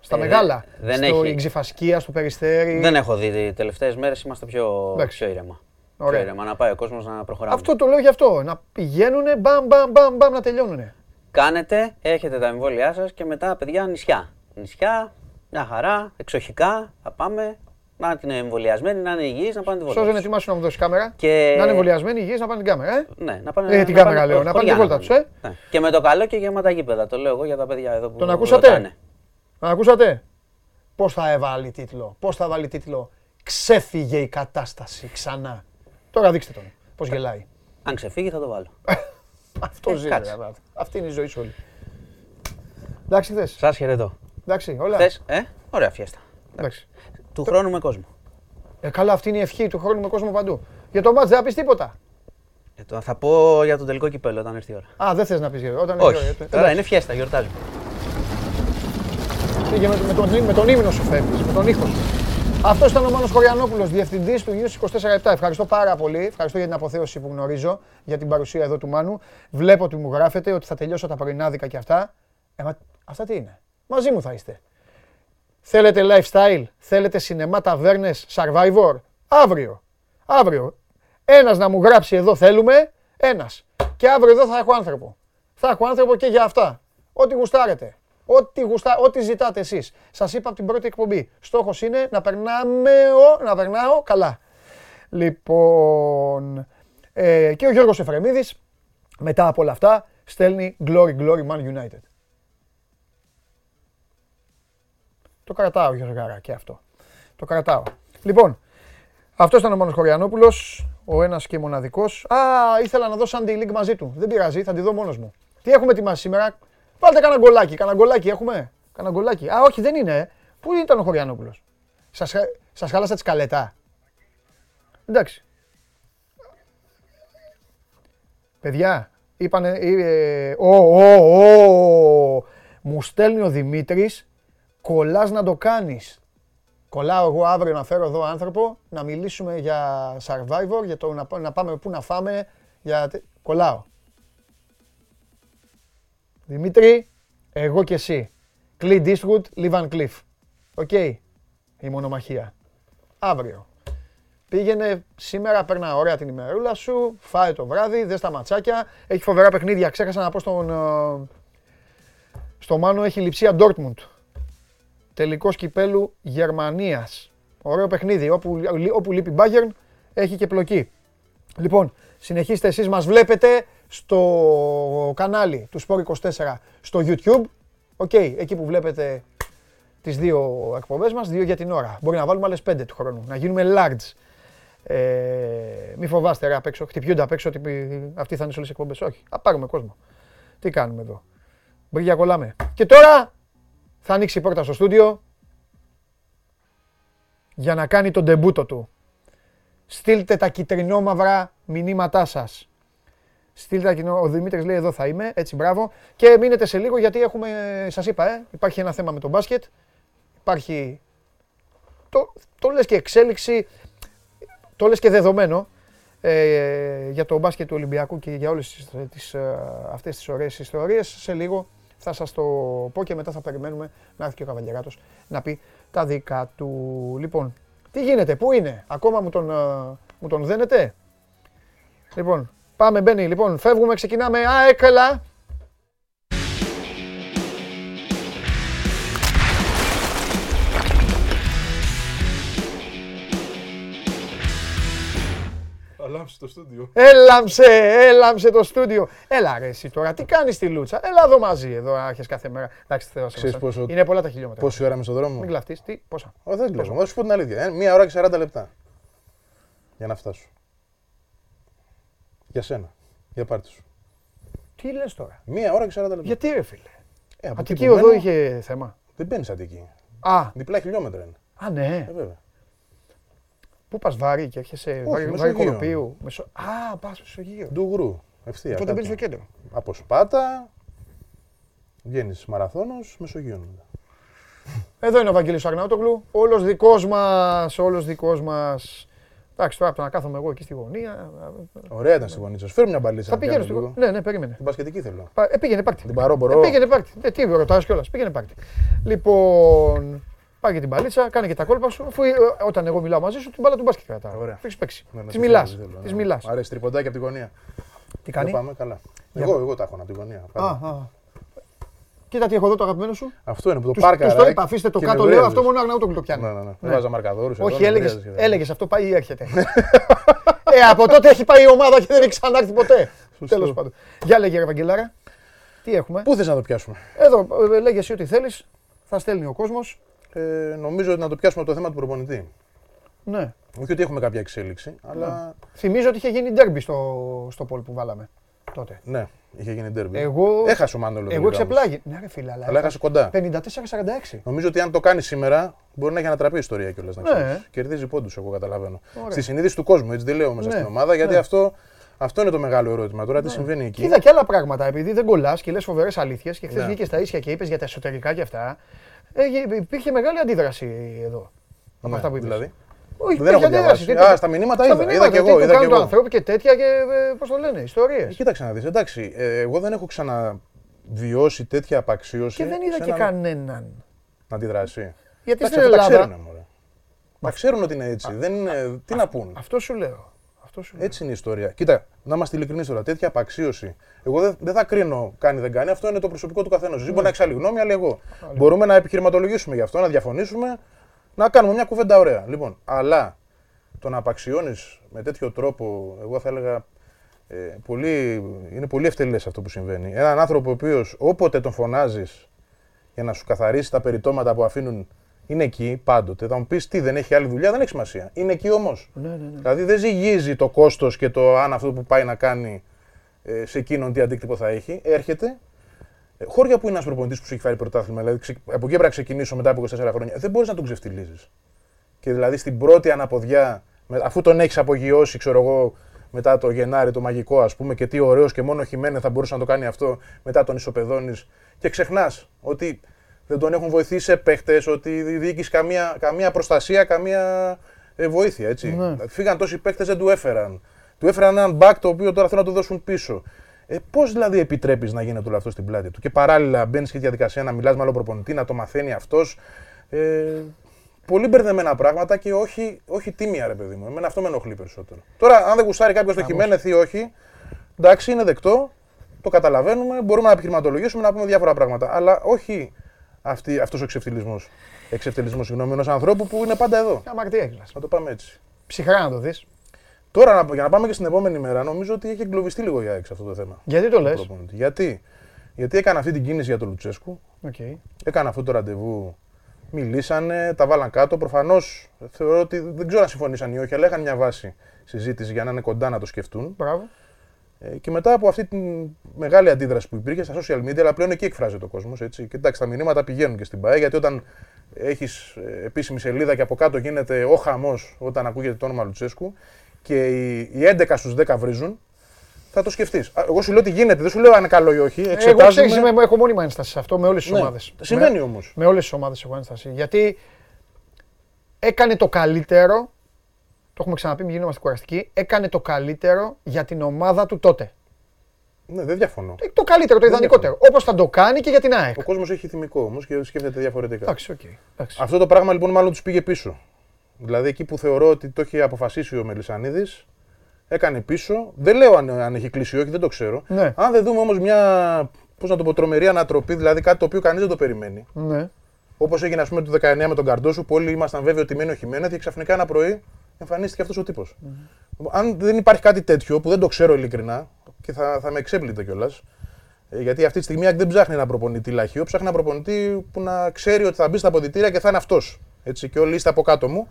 Στα Ε, μεγάλα. δεν στο έχει. Ιξιφασκία, στο Περιστέρι. Δεν έχω δει. Τι τελευταίες μέρες είμαστε πιο, Εντάξει. πιο ήρεμα. Ωραία. Πιο ήρεμα, να πάει ο κόσμος να προχωράμε. Αυτό το λέω γι' αυτό. Να πηγαίνουν μπαμ, μπαμ, μπαμ, μπαμ, να τελειώνουν. Κάνετε, έχετε τα εμβόλια σας και μετά, παιδιά, νησιά. Νησιά, μια χαρά, εξοχικά, θα πάμε. Να είναι εμβολιασμένοι, να είναι υγιείς, να πάνε τη βόλτα. Σώζον τους. ετοιμάσου να μου δώσει κάμερα. Και- Να είναι εμβολιασμένοι υγιείς να πάνε την κάμερα. Ε; Ναι, να πάνε. Ε, την κάμερα λέω, να πάνε τη χωριά βόλτα τους, ε; Ναι. Και με το καλό και γεμάτα γήπεδα. Το λέω εγώ για τα παιδιά εδώ που. Τον ακούσατε; ρωτάνε. Να ακούσατε; Πώς θα έβαλε τίτλο. Πώς θα βάλει τίτλο. Ξέφυγε η κατάσταση ξανά. Τώρα δείξτε τον. Πώς γελάει. Αν ξεφύγει θα το βάλω. Αυτό Ε, ζει. κάτσε. ρε, Αυτή είναι η ζωή σου όλη. Εντάξει χθες. Σας χαιρετώ. Εντάξει, όλα. Χθες, ε, ωραία φιέστα. Εντάξει. Του χρόνου με κόσμο. Ε, καλά, αυτή είναι η ευχή του χρόνου με κόσμο παντού. Για το μάτς δεν θα πεις τίποτα. Ε, το- θα πω για τον τελικό κυπέλο όταν έρθει η ώρα. Α, δεν θες να πεις. Όταν έρθει η ώρα, Όχι. ε, Τώρα εντάξει. είναι φιέστα, γιορτάζουμε. Πήγε με, με, τον, με τον ύμνο σου φεύγεις, με τον ήχο σου. Αυτός ήταν ο Μάνος Κοριανόπουλος, διευθυντής του News 24-7. Ευχαριστώ πάρα πολύ. Ευχαριστώ για την αποθέωση που γνωρίζω, για την παρουσία εδώ του Μάνου. Βλέπω ότι μου γράφετε ότι θα τελειώσω τα πρωινάδικα και αυτά. Ε, μα, αυτά τι είναι; Μαζί μου θα είστε. Θέλετε lifestyle, θέλετε σινεμά, ταβέρνες, survivor; Αύριο. Αύριο. Ένας να μου γράψει εδώ θέλουμε, ένας. Και αύριο εδώ θα έχω άνθρωπο. Θα έχω άνθρωπο και για αυτά. Ό,τι γουστάρετε. Ό,τι, γουστα... Ό,τι ζητάτε εσείς. Σας είπα από την πρώτη εκπομπή. Στόχος είναι να περνάμε, ο... να περνάω καλά. Λοιπόν, ε, και ο Γιώργος Εφρεμίδης, μετά από όλα αυτά, στέλνει Glory Glory Man United. Το κρατάω, Γιώργαρα, και αυτό. Το κρατάω. Λοιπόν, αυτός ήταν ο Μάνος Κοριανόπουλος, ο ένας και μοναδικός. Α, ήθελα να δω Sunday League μαζί του. Δεν πειράζει, θα τη δω μόνος μου. Τι έχουμε ετοιμάσει σήμερα; Βάλτε κανένα γκολάκι, κανένα γκολάκι έχουμε; Κανένα γκολάκι. Α, όχι, δεν είναι. ε. Πού ήταν ο Χωριανόπουλος; Σας, χα- σας χάλασα τη σκαλετά. Εντάξει. Παιδιά, είπανε... ε, ο, ο, ο, μου στέλνει ο Δημήτρης, κολλάς να το κάνεις. Κολλάω εγώ αύριο να φέρω εδώ άνθρωπο να μιλήσουμε για Survivor, για το να, πά- να πάμε πού να φάμε. Για... τε- Κολλάω. Δημήτρη, εγώ και εσύ. Clint Eastwood, Lee Van Cleef. OK. Η μονομαχία. Αύριο. Πήγαινε σήμερα, πέρνα ωραία την ημερούλα σου, φάε το βράδυ, δες τα ματσάκια. Έχει φοβερά παιχνίδια. Ξέχασα να πω στον, ε, στο Μάνο έχει Λειψία Dortmund. Τελικός κυπέλλου Γερμανίας. Ωραίο παιχνίδι. Όπου, όπου λείπει Bayern έχει και πλοκή. Λοιπόν, συνεχίστε εσείς μας βλέπετε στο κανάλι του Sport 24 στο YouTube. OK, εκεί που βλέπετε τις δύο εκπομπές μας, δύο για την ώρα. Μπορεί να βάλουμε άλλες πέντε του χρόνου, να γίνουμε large. Ε, μη φοβάστε ρε απ' έξω, χτυπιούνται απ' έξω ότι αυτοί θα είναι σε όλες τις εκπομπές. Όχι, θα πάρουμε κόσμο. Τι κάνουμε εδώ. Μπρίγια κολλάμε. Και τώρα θα ανοίξει η πόρτα στο στούντιο για να κάνει τον ντεμπούτο του. Στείλτε τα κυτρινόμαυρα μηνύματά σας. Στείλτε τα κοινό. Ο Δημήτρης λέει εδώ θα είμαι, έτσι μπράβο. Και μείνετε σε λίγο γιατί έχουμε, σας είπα, ε, υπάρχει ένα θέμα με το μπάσκετ. Υπάρχει, το, το λες και εξέλιξη, το λες και δεδομένο ε, για το μπάσκετ του Ολυμπιακού και για όλες τις, τις, ε, αυτές τις ωραίες ιστορίες. Σε λίγο θα σας το πω και μετά θα περιμένουμε να έρθει και ο Καβαλιαράτος να πει τα δικά του. Λοιπόν, τι γίνεται, πού είναι, ακόμα μου τον, ε, μου τον δένετε; Λοιπόν, πάμε μπαίνει, λοιπόν, φεύγουμε, ξεκινάμε, α, έκαλα. Αλάμψε το στούντιο. Έλαμψε, έλαμψε το στούντιο. Έλα ρε εσύ τώρα, τι κάνεις στη Λούτσα; Έλα εδώ μαζί, εδώ άρχες κάθε μέρα. Εντάξει, θέλω να σε Ξέρεις βασά. πόσο- Είναι πολλά τα χιλιόμετρα. Πόση ώρα είμαι στον δρόμο; Μην κλαφτείς, τι, πόσα; Ω, δεν κλαίζω. Θα σου πω την αλήθεια. Ε, μία ώρα και 40 λεπτά. Για να φτάσω. Για σένα. Για πάρτι σου. Τι λες τώρα; Μία ώρα και 40 λεπτά. Γιατί ρε φίλε; Ε, από Αττική εκεί που οδό μένω, είχε θέμα. Δεν μπαίνει Αττική. Α, Διπλά χιλιόμετρα είναι. α ναι. Ε, βέβαια. Πού πας βάρη και έρχεσαι βάρη, βάρη Μεσογείο. Κοροπίου. Μεσο... Α, πας Μεσογείο. Ντουγρού. Ευθεία. Οπότε κάτω. μπαίνεις στο κέντρο. Από Σπάτα. Βγαίνεις μαραθώνος Μεσογείων. μετά. Εδώ είναι ο Βαγγέλης Αρναούτογλου. Όλος δικός μας, όλος δικός μας. Εντάξει, τώρα από το να κάθομαι εγώ εκεί στη γωνία. Ωραία ήταν στη γωνίτσα. σου. Φέρνει μια μπαλίτσα. Θα να πηγαίνω πιάνω στη λίγο. Ναι, ναι, περίμενε. Την πασχετική θέλω. Πα- Ε, πήγαινε πάρτι. Την παρώ μπορώ. Ε, πήγαινε πάρτι. Ε, τι ρωτάς κιόλας, πήγαινε πάρτι. Λοιπόν, πάει και την μπαλίτσα, κάνε και τα κόλπα σου. Αφού ε, όταν εγώ μιλάω μαζί σου, την μπάλα του μπάσκετ κρατάω. Ωραία. Το έχεις παίξει. Ναι, ναι, Της τη μιλάς. θέλω, της θέλω, Της ναι. μιλάς. Μ' αρέσει τριποντάκι από τη γωνία. Τι κάνει; Δεν πάμε καλά. Για Εγώ, πά- εγώ τα έχω από τη γωνία. Α, πάντα. α. Κοίτα τι έχω εδώ το αγαπημένο σου. Αυτό είναι που το Τους, πάρκα. τους το είπα, αφήστε το κάτω, λέω αυτό μόνο ο Αρναούτογλου το πιάνει. Ναι, ναι, ναι. Δεν βάζα μαρκαδόρους. Όχι, εδώ, έλεγες, δεν χρειάζεται. έλεγες αυτό πάει ή έρχεται. ε, από τότε έχει πάει η ομάδα και δεν έχει ξανάρθει ποτέ. Σωστό. Τέλος πάντων. Για λέγε, ρε Βαγγελάρα, τι έχουμε; Πού θες να το πιάσουμε; Εδώ, ε, λέγε εσύ ό,τι θέλεις, θα στέλνει ο κόσμος. Ε, νομίζω ότι να το πιάσουμε από το θέμα του προπονητή. Ναι. Όχι ότι έχουμε κάποια εξέλιξη, αλλά Θυμίζω ότι είχε γίνει ντέρμπι στο, στο πόλ που βάλαμε τότε. ναι, είχε γίνει ντέρμπι. Εγώ, Έχασε ο Μάνολο. εγώ τελικά όμως. εξεπλάγει. Ναι, ρε φίλε, αλλά, Αλλά έχασε κοντά. 54-46. Νομίζω ότι αν το κάνει σήμερα μπορεί να έχει ανατραπεί η ιστορία κιόλας. Ναι. Ναι. Κερδίζει πόντους, εγώ καταλαβαίνω. Ωραία. Στη συνείδηση του κόσμου, έτσι δεν λέω μέσα Ναι. στην ομάδα, γιατί Ναι. αυτό, αυτό είναι το μεγάλο ερώτημα. Τώρα τι συμβαίνει εκεί; Κοίτα και άλλα πράγματα, επειδή δεν κολλάς και λες φοβερές αλήθειες και χθες Ναι. βγήκες στα ίσια και είπες για τα εσωτερικά και αυτά. Ε, υπήρχε μεγάλη αντίδραση εδώ. Από Ναι, αυτά που είπες. δηλαδή. Όχι, Δεν υπήρχε έχω διαβάσει. τέτοια- Α, στα μηνύματα στα είδα, μηνύματα, είδα κι τι εγώ, που είδα κι κάνουν το εγώ. ανθρώπου και τέτοια και πώς το λένε, ιστορίες. Ε, Κοίταξε να δεις, εντάξει, ε, εγώ δεν έχω ξαναβιώσει τέτοια απαξίωση Και δεν είδα σε και έναν- κανέναν. να αντιδράσει. Γιατί Εντάξει, στην αυτό τα Ελλάδα. ξέρουν, μωρέ. Τα ξέρουν ότι είναι έτσι. Δεν είναι, τι να πούν. Αυτό σου λέω. Αυτό σου λέω. Έτσι είναι η ιστορία. Κοίτα, να είμαστε ειλικρινείς τώρα. Τέτοια απαξίωση. Εγώ δεν, δεν θα κρίνω κάνει δεν κάνει. Αυτό είναι το προσωπικό του καθενό. Εσύ μπορεί να έχει άλλη γνώμη, αλλά εγώ. Μπορούμε να επιχειρηματολογήσουμε γι' αυτό, να διαφωνήσουμε, να κάνουμε μια κουβέντα ωραία. Λοιπόν, αλλά το να απαξιώνεις με τέτοιο τρόπο, εγώ θα έλεγα. Ε, πολύ, είναι πολύ ευτελές αυτό που συμβαίνει. Έναν άνθρωπο ο οποίος όποτε τον φωνάζεις για να σου καθαρίσει τα περιτώματα που αφήνουν είναι εκεί πάντοτε. Θα μου πεις τι, δεν έχει άλλη δουλειά, δεν έχει σημασία. Είναι εκεί όμως. Ναι, ναι, ναι. Δηλαδή δεν ζυγίζει το κόστος και το αν αυτό που πάει να κάνει ε, σε εκείνον τι αντίκτυπο θα έχει. Έρχεται. Ε, χώρια που είναι ένας προπονητής που σου έχει φέρει πρωτάθλημα, δηλαδή ξε- από εκεί πρέπει να ξεκινήσω μετά από 24 χρόνια, δεν μπορείς να τον ξεφτυλίζεις. Και δηλαδή στην πρώτη αναποδιά, με- αφού τον έχεις απογειώσει, ξέρω εγώ, μετά το Γενάρη το μαγικό, ας πούμε, και τι ωραίος και μόνο ο Χιμένε θα μπορούσε να το κάνει αυτό, μετά τον ισοπεδώνεις και ξεχνάς ότι δεν τον έχουν βοηθήσει σε παίχτες, ότι η διοίκηση καμία, καμία προστασία, καμία ε, βοήθεια. Έτσι. Ναι. Φύγαν τόσοι παίχτες, δεν του έφεραν. Του έφεραν έναν μπακ το οποίο τώρα θέλουν να του δώσουν πίσω. Ε, Πώς δηλαδή επιτρέπεις να γίνεται όλο αυτό στην πλάτη του; Και παράλληλα μπαίνεις και στη διαδικασία να μιλάς με άλλο προπονητή, να το μαθαίνει αυτός. Ε, πολύ μπερδεμένα πράγματα και όχι, όχι τίμια, ρε παιδί μου. Εμένα αυτό με ενοχλεί περισσότερο. Τώρα, αν δεν γουστάρει κάποιος το Χιμένεθ ή όχι, εντάξει, είναι δεκτό, το καταλαβαίνουμε, μπορούμε να επιχειρηματολογήσουμε, να πούμε διάφορα πράγματα. Αλλά όχι αυτός ο εξευτελισμός. Εξευτελισμός, συγγνώμη, ενός ανθρώπου που είναι πάντα εδώ. Αμαρτία έχεις. Να το πάμε έτσι. Ψυχρά να το δεις. Τώρα, να- για να πάμε και στην επόμενη μέρα, νομίζω ότι έχει εγκλωβιστεί λίγο για έξω αυτό το θέμα. Γιατί το λες; Προπονητής. Γιατί; Γιατί έκανε αυτή την κίνηση για τον Λουτσέσκου, έκανε αυτό το ραντεβού, μιλήσανε, τα βάλαν κάτω. Προφανώς θεωρώ ότι δεν ξέρω αν συμφωνήσαν ή όχι, αλλά είχαν μια βάση συζήτηση για να είναι κοντά να το σκεφτούν. Μπράβο. Ε, και μετά από αυτή τη μεγάλη αντίδραση που υπήρχε στα social media, αλλά πλέον εκεί εκφράζεται ο κόσμος. Και εντάξει, τα μηνύματα πηγαίνουν και στην ΠαΕ, γιατί όταν έχεις επίσημη σελίδα και από κάτω γίνεται ο χαμός όταν ακούγεται το όνομα Λουτσέσκου και οι, οι 11 στους 10 βρίζουν, θα το σκεφτείς. Εγώ σου λέω ότι γίνεται, δεν σου λέω αν είναι καλό ή όχι. Εγώ Εξετάζουμε... ξέρεις, είμαι- έχω μόνιμα ένσταση σε αυτό με όλες τις Ναι, ομάδες. Συμβαίνει όμως. Με όλες τις ομάδες έχω ένσταση. Γιατί έκανε το καλύτερο. Το έχουμε ξαναπεί, μην γινόμαστε κουραστικοί. Έκανε το καλύτερο για την ομάδα του τότε. Ναι, δεν διαφωνώ. Ε, Το καλύτερο, το Δεν ιδανικότερο. Όπως θα το κάνει και για την ΑΕΚ. Ο κόσμος έχει θυμικό όμως και σκέφτεται διαφορετικά. Εντάξει, οκ. εντάξει. Αυτό το πράγμα λοιπόν μάλλον τους πήγε πίσω. Δηλαδή εκεί που θεωρώ ότι το έχει αποφασίσει ο Μελισανίδης, έκανε πίσω. Δεν λέω αν, αν έχει κλείσει ή όχι, δεν το ξέρω. Ναι. Αν δεν δούμε όμως μια πώς να το πω, τρομερή ανατροπή, δηλαδή κάτι το οποίο κανείς δεν το περιμένει. Ναι. Όπως έγινε, ας πούμε, το 19 με τον Καρντόσου, που όλοι ήμασταν βέβαιοι ότι μένει ο Χιμένεθ και ξαφνικά ένα πρωί εμφανίστηκε αυτός ο τύπος. Αν δεν υπάρχει κάτι τέτοιο, που δεν το ξέρω ειλικρινά και θα, θα με εξέπλητε κιόλας, γιατί αυτή τη στιγμή η ΑΕΚ δεν ψάχνει ένα προπονητή λαχείο, ψάχνει ένα προπονητή που να ξέρει ότι θα μπει στα αποδητήρια και θα είναι αυτός. Έτσι, και όλοι είστε από κάτω μου.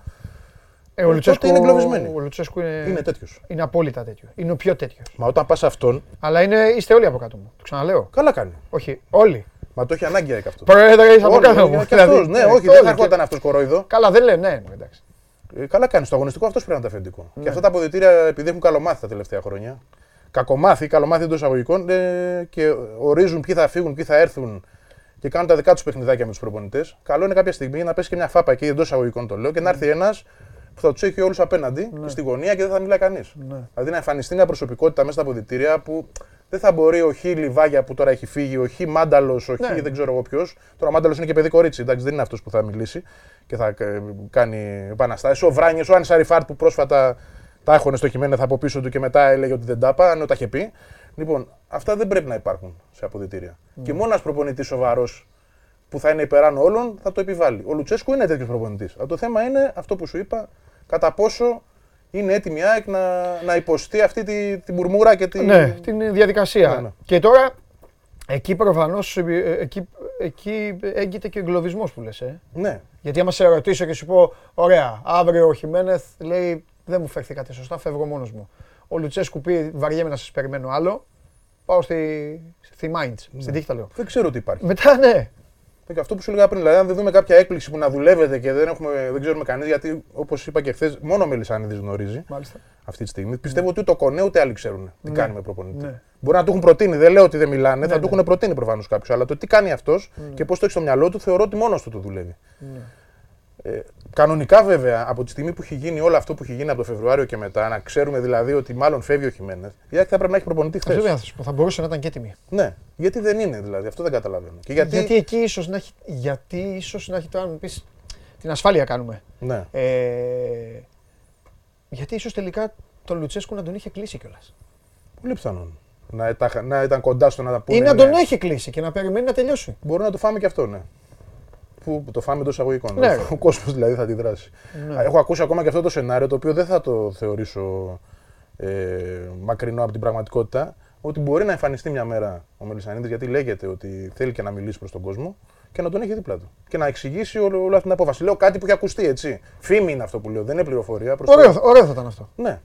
Ε, Ε, ο, Λουτσέσκου, τότε είναι εγκλωβισμένοι. ο Λουτσέσκου είναι, Είναι τέτοιος. είναι απόλυτα τέτοιος. Είναι ο πιο τέτοιος. Μα όταν πας αυτόν, Αλλά είναι, είστε όλοι από κάτω μου. Το ξαναλέω. καλά κάνει. Όχι, όλοι. Μα το έχει ανάγκη η ΑΕΚ αυτό. Πρόεδρε, είσαι από Όλοι, κάτω όλοι, μου. και αυτός, Δηλαδή, ναι, ε, όχι, δεν όλοι θα και- ερχόταν αυτός κορόιδο. Καλά, δεν λέει, ναι, εντάξει. Ε, καλά κάνει. Στο αγωνιστικό αυτός πρέπει να είναι το αφεντικό. Ναι. Και αυτά τα αποδητήρια, επειδή έχουν καλομάθει τα τελευταία χρόνια, κακομάθη, καλομάθη εντός εισαγωγικών ε, και ορίζουν ποιοι θα φύγουν, ποιοι θα έρθουν και κάνουν τα δικά τους παιχνιδάκια με τους προπονητές. Καλό είναι κάποια στιγμή να πέσει και μια φάπα εκεί εντός εισαγωγικών το λέω και να έρθει ένας που θα τους έχει όλους απέναντι στη γωνία και δεν θα μιλάει κανείς. Ναι. Δηλαδή να εμφανιστεί μια προσωπικότητα μέσα στα αποδητήρια που δεν θα μπορεί ο Χ Λιβάγια που τώρα έχει φύγει, ο Χ Μάνταλος, ο Χ Ναι. δεν ξέρω εγώ ποιος. Τώρα ο Μάνταλος είναι και παιδί κορίτσι, εντάξει, δεν είναι αυτός που θα μιλήσει και θα ε, κάνει επαναστάσεις. Ο Βράνιε, ο Άννη Αριφάρτ που πρόσφατα τα έχωνε στο Χιμένεθ από πίσω του και μετά έλεγε ότι δεν τα είπα, ενώ τα είχε πει. Λοιπόν, αυτά δεν πρέπει να υπάρχουν σε αποδητήρια. Και μόνος ένα προπονητής σοβαρός που θα είναι υπεράνω όλων θα το επιβάλλει. Ο Λουτσέσκου είναι τέτοιος προπονητής. Αλλά το θέμα είναι αυτό που σου είπα, κατά πόσο είναι έτοιμη η ΑΕΚ να, να υποστεί αυτή τη, την μπουρμούρα και τη. Ναι, την διαδικασία. Ναι, ναι. Και τώρα, εκεί προφανώς εκεί, εκεί έγκυται και ο εγκλωβισμός που λες. Ε. Ναι. Γιατί άμα σε ρωτήσω και σου πω, ωραία, αύριο ο Χιμένεθ λέει δεν μου φέρθηκατε σωστά, φεύγω μόνος μου. Ο Λουτσέσκου πει βαριέμαι να σας περιμένω άλλο. Πάω στη, στη Mainz, στην τύχη τα λέω. Δεν ξέρω τι υπάρχει. Μετά ναι. Και αυτό που σου έλεγα πριν, δηλαδή, αν δεν δούμε κάποια έκπληξη που να δουλεύετε και δεν, έχουμε, δεν ξέρουμε κανείς, γιατί όπως είπα και χθες, μόνο ο Μελισανίδη γνωρίζει Μάλιστα. αυτή τη στιγμή. Πιστεύω ότι ούτε ο Κονέ ούτε άλλοι ξέρουν τι κάνει με προπονητή. Ναι. Μπορεί να του έχουν προτείνει, δεν λέω ότι δεν μιλάνε, θα ναι. του έχουν προτείνει προφανώς κάποιος. Αλλά το τι κάνει αυτός και πώς το έχει στο μυαλό του, θεωρώ ότι μόνος του το δουλεύει. Ναι. Ε, κανονικά βέβαια, από τη στιγμή που έχει γίνει όλο αυτό που έχει γίνει από το Φεβρουάριο και μετά, να ξέρουμε δηλαδή ότι μάλλον φεύγει ο Χιμένεθ, η ΑΕΚ θα πρέπει να έχει προπονητή Αυτό δεν χθε. θα σου πω. Θα μπορούσε να ήταν και έτοιμη. Ναι, γιατί δεν είναι δηλαδή, αυτό δεν καταλαβαίνω. Και γιατί, Γιατί, εκεί ίσως να έχει. Γιατί ίσως να έχει τώρα να μου πεις. Την ασφάλεια κάνουμε. Ναι. Ε, γιατί ίσως τελικά τον Λουτσέσκου να τον είχε κλείσει κιόλας. Πολύ πιθανόν. Να, ήταν- να ήταν κοντά στο να τα πούνε. Ή να ναι. τον έχει κλείσει και να περιμένει να τελειώσει. Μπορεί να το φάμε και αυτό, ναι. Που που το φάμε εντός εισαγωγικών. Ναι. Ο κόσμος δηλαδή θα αντιδράσει. Ναι. Έχω ακούσει ακόμα και αυτό το σενάριο, το οποίο δεν θα το θεωρήσω ε, μακρινό από την πραγματικότητα. Ότι μπορεί να εμφανιστεί μια μέρα ο Μελισανίδης, γιατί λέγεται ότι θέλει και να μιλήσει προς τον κόσμο και να τον έχει δίπλα του. Και να εξηγήσει όλη, όλη αυτή την απόφαση. Λέω κάτι που έχει ακουστεί, έτσι. Φήμη είναι αυτό που λέω, δεν είναι πληροφορία. προς το- Ωραίο, ωραίο θα ήταν αυτό. ναι.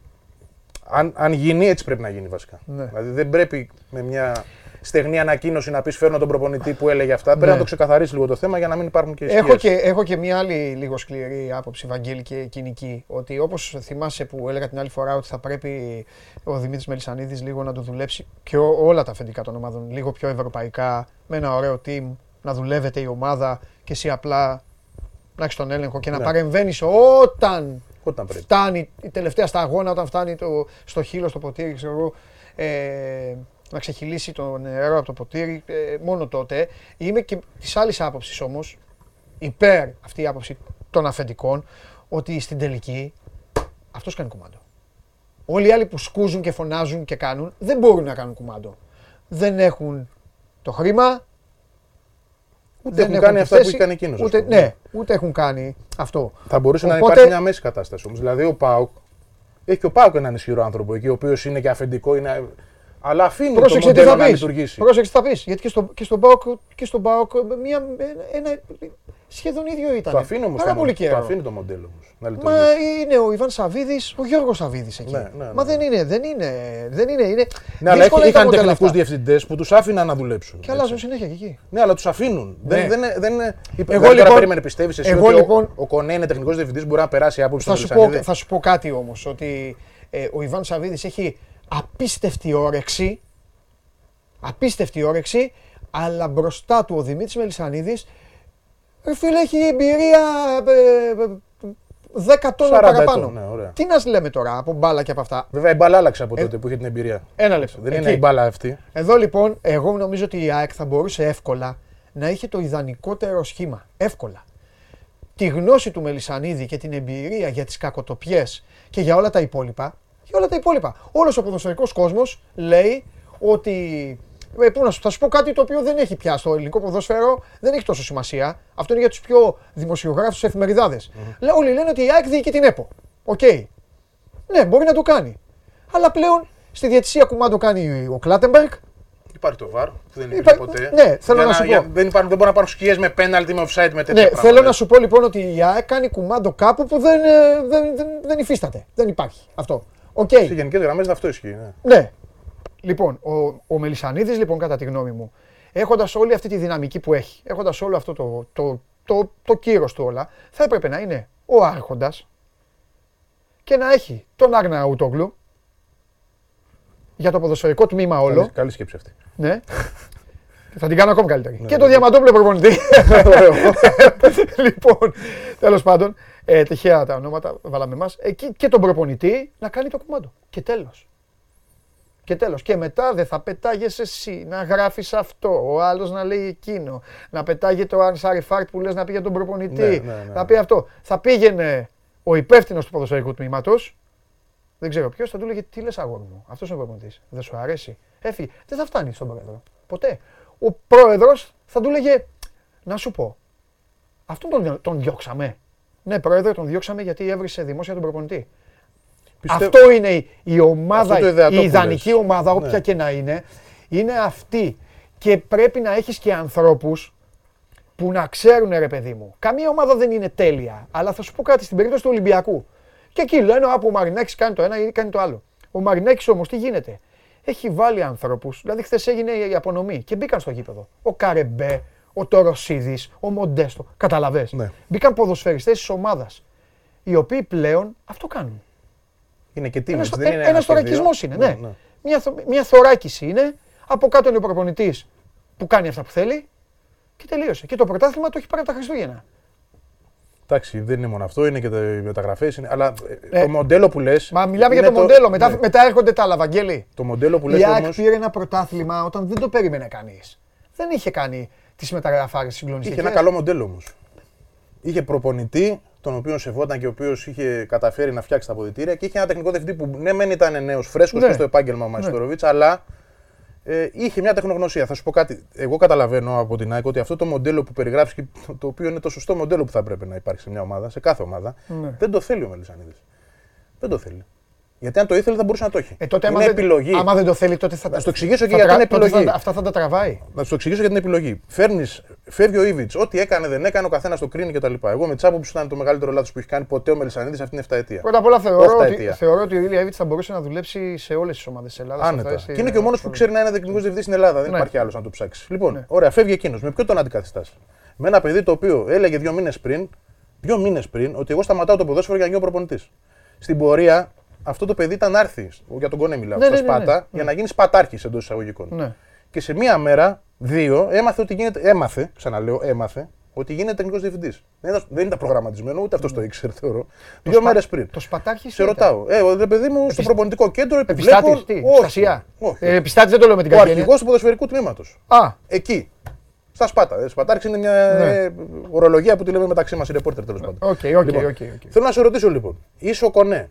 Αν, αν γίνει, έτσι πρέπει να γίνει βασικά. Ναι. Δηλαδή δεν πρέπει με μια στεγνή ανακοίνωση να πεις φέρνω τον προπονητή που έλεγε αυτά. Πρέπει Ναι. να το ξεκαθαρίσει λίγο το θέμα για να μην υπάρχουν και Έχω σκιές. και, έχω και μια άλλη λίγο σκληρή άποψη, Βαγγέλη και κοινική. Ότι όπως θυμάσαι που έλεγα την άλλη φορά ότι θα πρέπει ο Δημήτρης Μελισανίδης λίγο να το δουλέψει και ό- όλα τα αφεντικά των ομάδων λίγο πιο ευρωπαϊκά, με ένα ωραίο team να δουλεύεται η ομάδα και εσύ απλά να έχει τον έλεγχο και να Ναι. παρεμβαίνεις όταν Όταν πρέπει. φτάνει η τελευταία σταγόνα, όταν φτάνει το, στο χείλο, στο ποτήρι, ξέρω εγώ, ε, να ξεχυλήσει το νερό από το ποτήρι, ε, μόνο τότε. Είμαι και της άλλης άποψης όμως, υπέρ αυτή η άποψη των αφεντικών, ότι στην τελική αυτός κάνει κουμάντο. Όλοι οι άλλοι που σκούζουν και φωνάζουν και κάνουν δεν μπορούν να κάνουν κουμάντο. Δεν έχουν το χρήμα. Ούτε έχουν κάνει τη αυτά που θέση, έχει κάνει εκείνος. Ούτε, ναι, ούτε έχουν κάνει αυτό. Θα μπορούσε να Οπότε- υπάρχει μια μέση κατάσταση όμως. Δηλαδή ο Πάουκ. Έχει και ο Πάουκ έναν ισχυρό άνθρωπο εκεί, ο οποίος είναι και αφεντικό, είναι... αλλά αφήνει Πρόσεξε το τι μοντέλο θα να πεις. λειτουργήσει. Πρόσεξε τι θα πεις. Γιατί και, στο, και στον Πάοκ, και στον ΠΑΟΚ μια, ένα, σχεδόν ίδιο ήταν. Το αφήνει όμως Πάρα το, πολύ το, καιρό. αφήνει το μοντέλο όμως, να Μα λειτουργήσει. είναι ο Ιβάν Σαββίδης, ο Γιώργος Σαββίδης εκεί. Ναι, ναι, ναι, Μα δεν ναι. είναι, δεν είναι. Δεν είναι, είναι Ναι, αλλά δύσκολα έχει- τα είχαν μοντέλα τεχνικούς αυτά. διευθυντές που τους άφηναν να δουλέψουν. Και έτσι. αλλάζουν συνέχεια και εκεί. Ναι, αλλά τους αφήνουν. Ναι. Δεν, δεν, είναι- δεν είναι. Εγώ Εγώ τώρα λοιπόν- περίμενε, πιστεύεις εσύ εγώ ότι λοιπόν- ο, ο Κονέ είναι τεχνικός διευθυντής μπορεί να περάσει άποψη Θα στον σου, πω, Μελισανίδη. θα σου πω κάτι όμως. Ότι ε, ο Ιβάν Σαββίδης έχει απίστευτη όρεξη. Απίστευτη όρεξη, αλλά μπροστά του ο Δημήτρης Μελισανίδης. Ρε φίλε, έχει εμπειρία ε, ε, 10 τόνων 40 παραπάνω. ετών, ναι, ωραία. Τι να σου λέμε τώρα από μπάλα και από αυτά; Βέβαια η μπάλα άλλαξε Ε, από τότε που είχε την εμπειρία. Ένα λεπτό. Δεν Εκεί. είναι η μπάλα αυτή. Εδώ λοιπόν, εγώ νομίζω ότι η ΑΕΚ θα μπορούσε εύκολα να είχε το ιδανικότερο σχήμα. Εύκολα. Τη γνώση του Μελισανίδη και την εμπειρία για τις κακοτοπιές και για όλα τα υπόλοιπα. Για όλα τα υπόλοιπα. Όλος ο ποδοσφαιρικός κόσμος λέει ότι... Ε, πού να σου, θα σου πω κάτι το οποίο δεν έχει πια στο ελληνικό ποδόσφαιρο, δεν έχει τόσο σημασία. Αυτό είναι για τους πιο δημοσιογράφους σε εφημεριδάδες. Λέ- Όλοι λένε ότι η ΑΕΚ διοικεί την ΕΠΟ. Οκ. Ναι, μπορεί να το κάνει. Αλλά πλέον στη διαιτησία κουμάντο κάνει ο Κλάτεμπεργκ, Υπάρχει το VAR που δεν είναι Υπά- ποτέ. ναι, θέλω Για να σου για- πω. Δεν, υπάρχουν, δεν μπορούν να πάρουν σκιές με πέναλτι, με offside, με τέτοια Ναι, πράγματα. θέλω να σου πω λοιπόν ότι η ΑΕΚ κάνει κουμάντο κάπου που δεν, ε, δεν, δεν, δεν υφίσταται. Δεν υπάρχει αυτό. Οκ. Σε γενικές γραμμές αυτό ισχύει. Ναι. Ναι. Λοιπόν, ο, ο Μελισανίδης λοιπόν κατά τη γνώμη μου, έχοντας όλη αυτή τη δυναμική που έχει, έχοντας όλο αυτό το, το, το, το κύρος του όλα, θα έπρεπε να είναι ο άρχοντας και να έχει τον Άγνα Ουτόγλου για το ποδοσφαιρικό τμήμα όλο. Καλή, καλή σκέψη αυτή. Ναι. Θα την κάνω ακόμη καλύτερη. Ναι, και το Διαμαντόπουλο προπονητή. λοιπόν, τέλος πάντων, ε, τυχαία τα ονόματα βάλαμε εμάς. Εκεί και τον προπονητή να κάνει το κουμάντο. Και τέλος. Και τέλος. Και μετά δεν θα πετάγεσαι εσύ να γράφεις αυτό, ο άλλος να λέει εκείνο. Να πετάγεται ο Ανσάρι Φάρτ που λες να πει για τον προπονητή. Ναι, ναι, ναι. Να πει αυτό. Θα πήγαινε ο υπεύθυνος του ποδοσφαιρικού τμήματος. Δεν ξέρω ποιος, θα του έλεγε τι λες αγόρι μου. Αυτός είναι ο προπονητής. Δεν σου αρέσει. Έφυγε. Δεν θα φτάνει στον πρόεδρο. Ποτέ. Ο πρόεδρος θα του έλεγε να σου πω. Αυτόν τον, τον διώξαμε. Ναι, πρόεδρε, τον διώξαμε γιατί έβρισε δημόσια τον προπονητή. Πιστεύω- Αυτό είναι η, η ομάδα, Αυτό το ιδεατό η που ιδανική λες. ομάδα, όποια Ναι. και να είναι, είναι αυτή. Και πρέπει να έχεις και ανθρώπους που να ξέρουν ρε παιδί μου. Καμία ομάδα δεν είναι τέλεια. Αλλά θα σου πω κάτι στην περίπτωση του Ολυμπιακού. Και εκεί λένε, από ο Μαρινάκης κάνει το ένα ή κάνει το άλλο. Ο Μαρινάκης όμως τι γίνεται; Έχει βάλει ανθρώπους, δηλαδή χθες έγινε η απονομή και μπήκαν στο γήπεδο. Ο Καρεμπέ, ο Τωροσίδης, ο Μοντέστο. Καταλαβες. Ναι. Μπήκαν ποδοσφαιριστές της ομάδας. Οι οποίοι πλέον αυτό κάνουν. Είναι και τίμη. Ένας, δεν είναι ένας ένας και θωρακισμός δύο. είναι, ναι. Μια, θω- μια θωράκιση είναι. Από κάτω είναι ο προπονητής που κάνει αυτά που θέλει και τελείωσε. Και το πρωτάθλημα το έχει πάρει από τα Χριστούγεννα. Εντάξει, δεν είναι μόνο αυτό, είναι και τα- οι μεταγραφές. Αλλά ε, Ε, το μοντέλο που λες. Μα μιλάμε για το, μοντέλο. Μετά, μετά έρχονται τα άλλα, Βαγγέλη. Το μοντέλο που Η λε ΑΕΚ όμω. πήρε ένα πρωτάθλημα όταν δεν το περίμενε κανείς. Δεν είχε κάνει τις μεταγραφάρες συγκλονιστικές. Είχε ένα καλό μοντέλο όμως. Είχε προπονητή, τον οποίο σεβόταν και ο οποίος είχε καταφέρει να φτιάξει τα αποδητήρια και είχε ένα τεχνικό διευθυντή που ναι, μεν ήταν νέος, φρέσκος Ναι. στο επάγγελμα ο Μαϊστοροβίτ, αλλά ε, είχε μια τεχνογνωσία. Θα σου πω κάτι. Εγώ καταλαβαίνω από την ΑΕΚ ότι αυτό το μοντέλο που περιγράφεις και το, το οποίο είναι το σωστό μοντέλο που θα πρέπει να υπάρχει σε μια ομάδα, σε κάθε ομάδα, Ναι. δεν το θέλει ο Μελισανίδης. Δεν το θέλει. Γιατί αν το ήθελε θα μπορούσε να το έχει. Ε, τότε, άμα είναι δεν, επιλογή. άμα δεν το θέλει, τότε θα Να σου το εξηγήσω και θα γιατί είναι τότε επιλογή. θα- αυτά θα τα τραβάει. Να σου το εξηγήσω για την επιλογή. Φέρνεις, φεύγει ο Ήβιτ. Ό,τι έκανε, δεν έκανε, ο καθένας το κρίνει κτλ. Εγώ με τη άποψη ήταν το μεγαλύτερο λάθος που έχει κάνει ποτέ ο Μελισανίδης αυτήν την 7 ετία. Πρώτα απ' όλα θεωρώ Οχτα ότι, αιτία. θεωρώ ότι ο Ηλία Εύιτ θα μπορούσε να δουλέψει σε όλες τις ομάδες της Ελλάδας. Άνετα. Και είναι και ο μόνος που ξέρει να είναι τεχνικό διευθυντής στην Ελλάδα. Δεν Ναι. υπάρχει άλλος να το ψάξει. Λοιπόν, Ναι. ωραία, φεύγει εκείνος. Με ποιο τον αντικαθιστάς; Με ένα παιδί το οποίο έλεγε δύο μήνες πριν, δύο μήνες πριν, ότι εγώ σταματάω το ποδόσφαιρο για να γίνω προπονητής. Στην πορεία αυτό το παιδί ήταν να έρθει, για τον Κονέ μιλάω, Ναι, στα ναι, ναι, ναι. Σπάτα, Ναι. για να γίνεις σπατάρχη εντός εισαγωγικών. Ναι. Και σε μία μέρα, δύο, έμαθε ότι γίνεται. Έμαθε, ξαναλέω, έμαθε ότι γίνεται τεχνικός διευθυντής. Δεν, ήταν- δεν ήταν προγραμματισμένο, ούτε αυτό το ήξερε, θεωρώ. Δύο σπα- μέρες πριν. Το σπατάρχη. Σε ρωτάω. Ε, ρε παιδί μου, στο προπονητικό κέντρο επιβλέπω. Επιστάτη, τι, Όχι, Στασία. όχι. Ε, επιστάτης δεν το λέω με την Ο κακή έννοια. αρχηγός του ποδοσφαιρικού τμήματος. Α, Εκεί. Στα Σπάτα. Ε, Σπατάρχης είναι μια Ναι. ε, ορολογία που τη λέμε μεταξύ μας οι ρεπόρτερ τέλος πάντων. OK, OK, Λοιπόν, OK, OK. Θέλω να σε ρωτήσω λοιπόν. Είσαι ο Κονέ.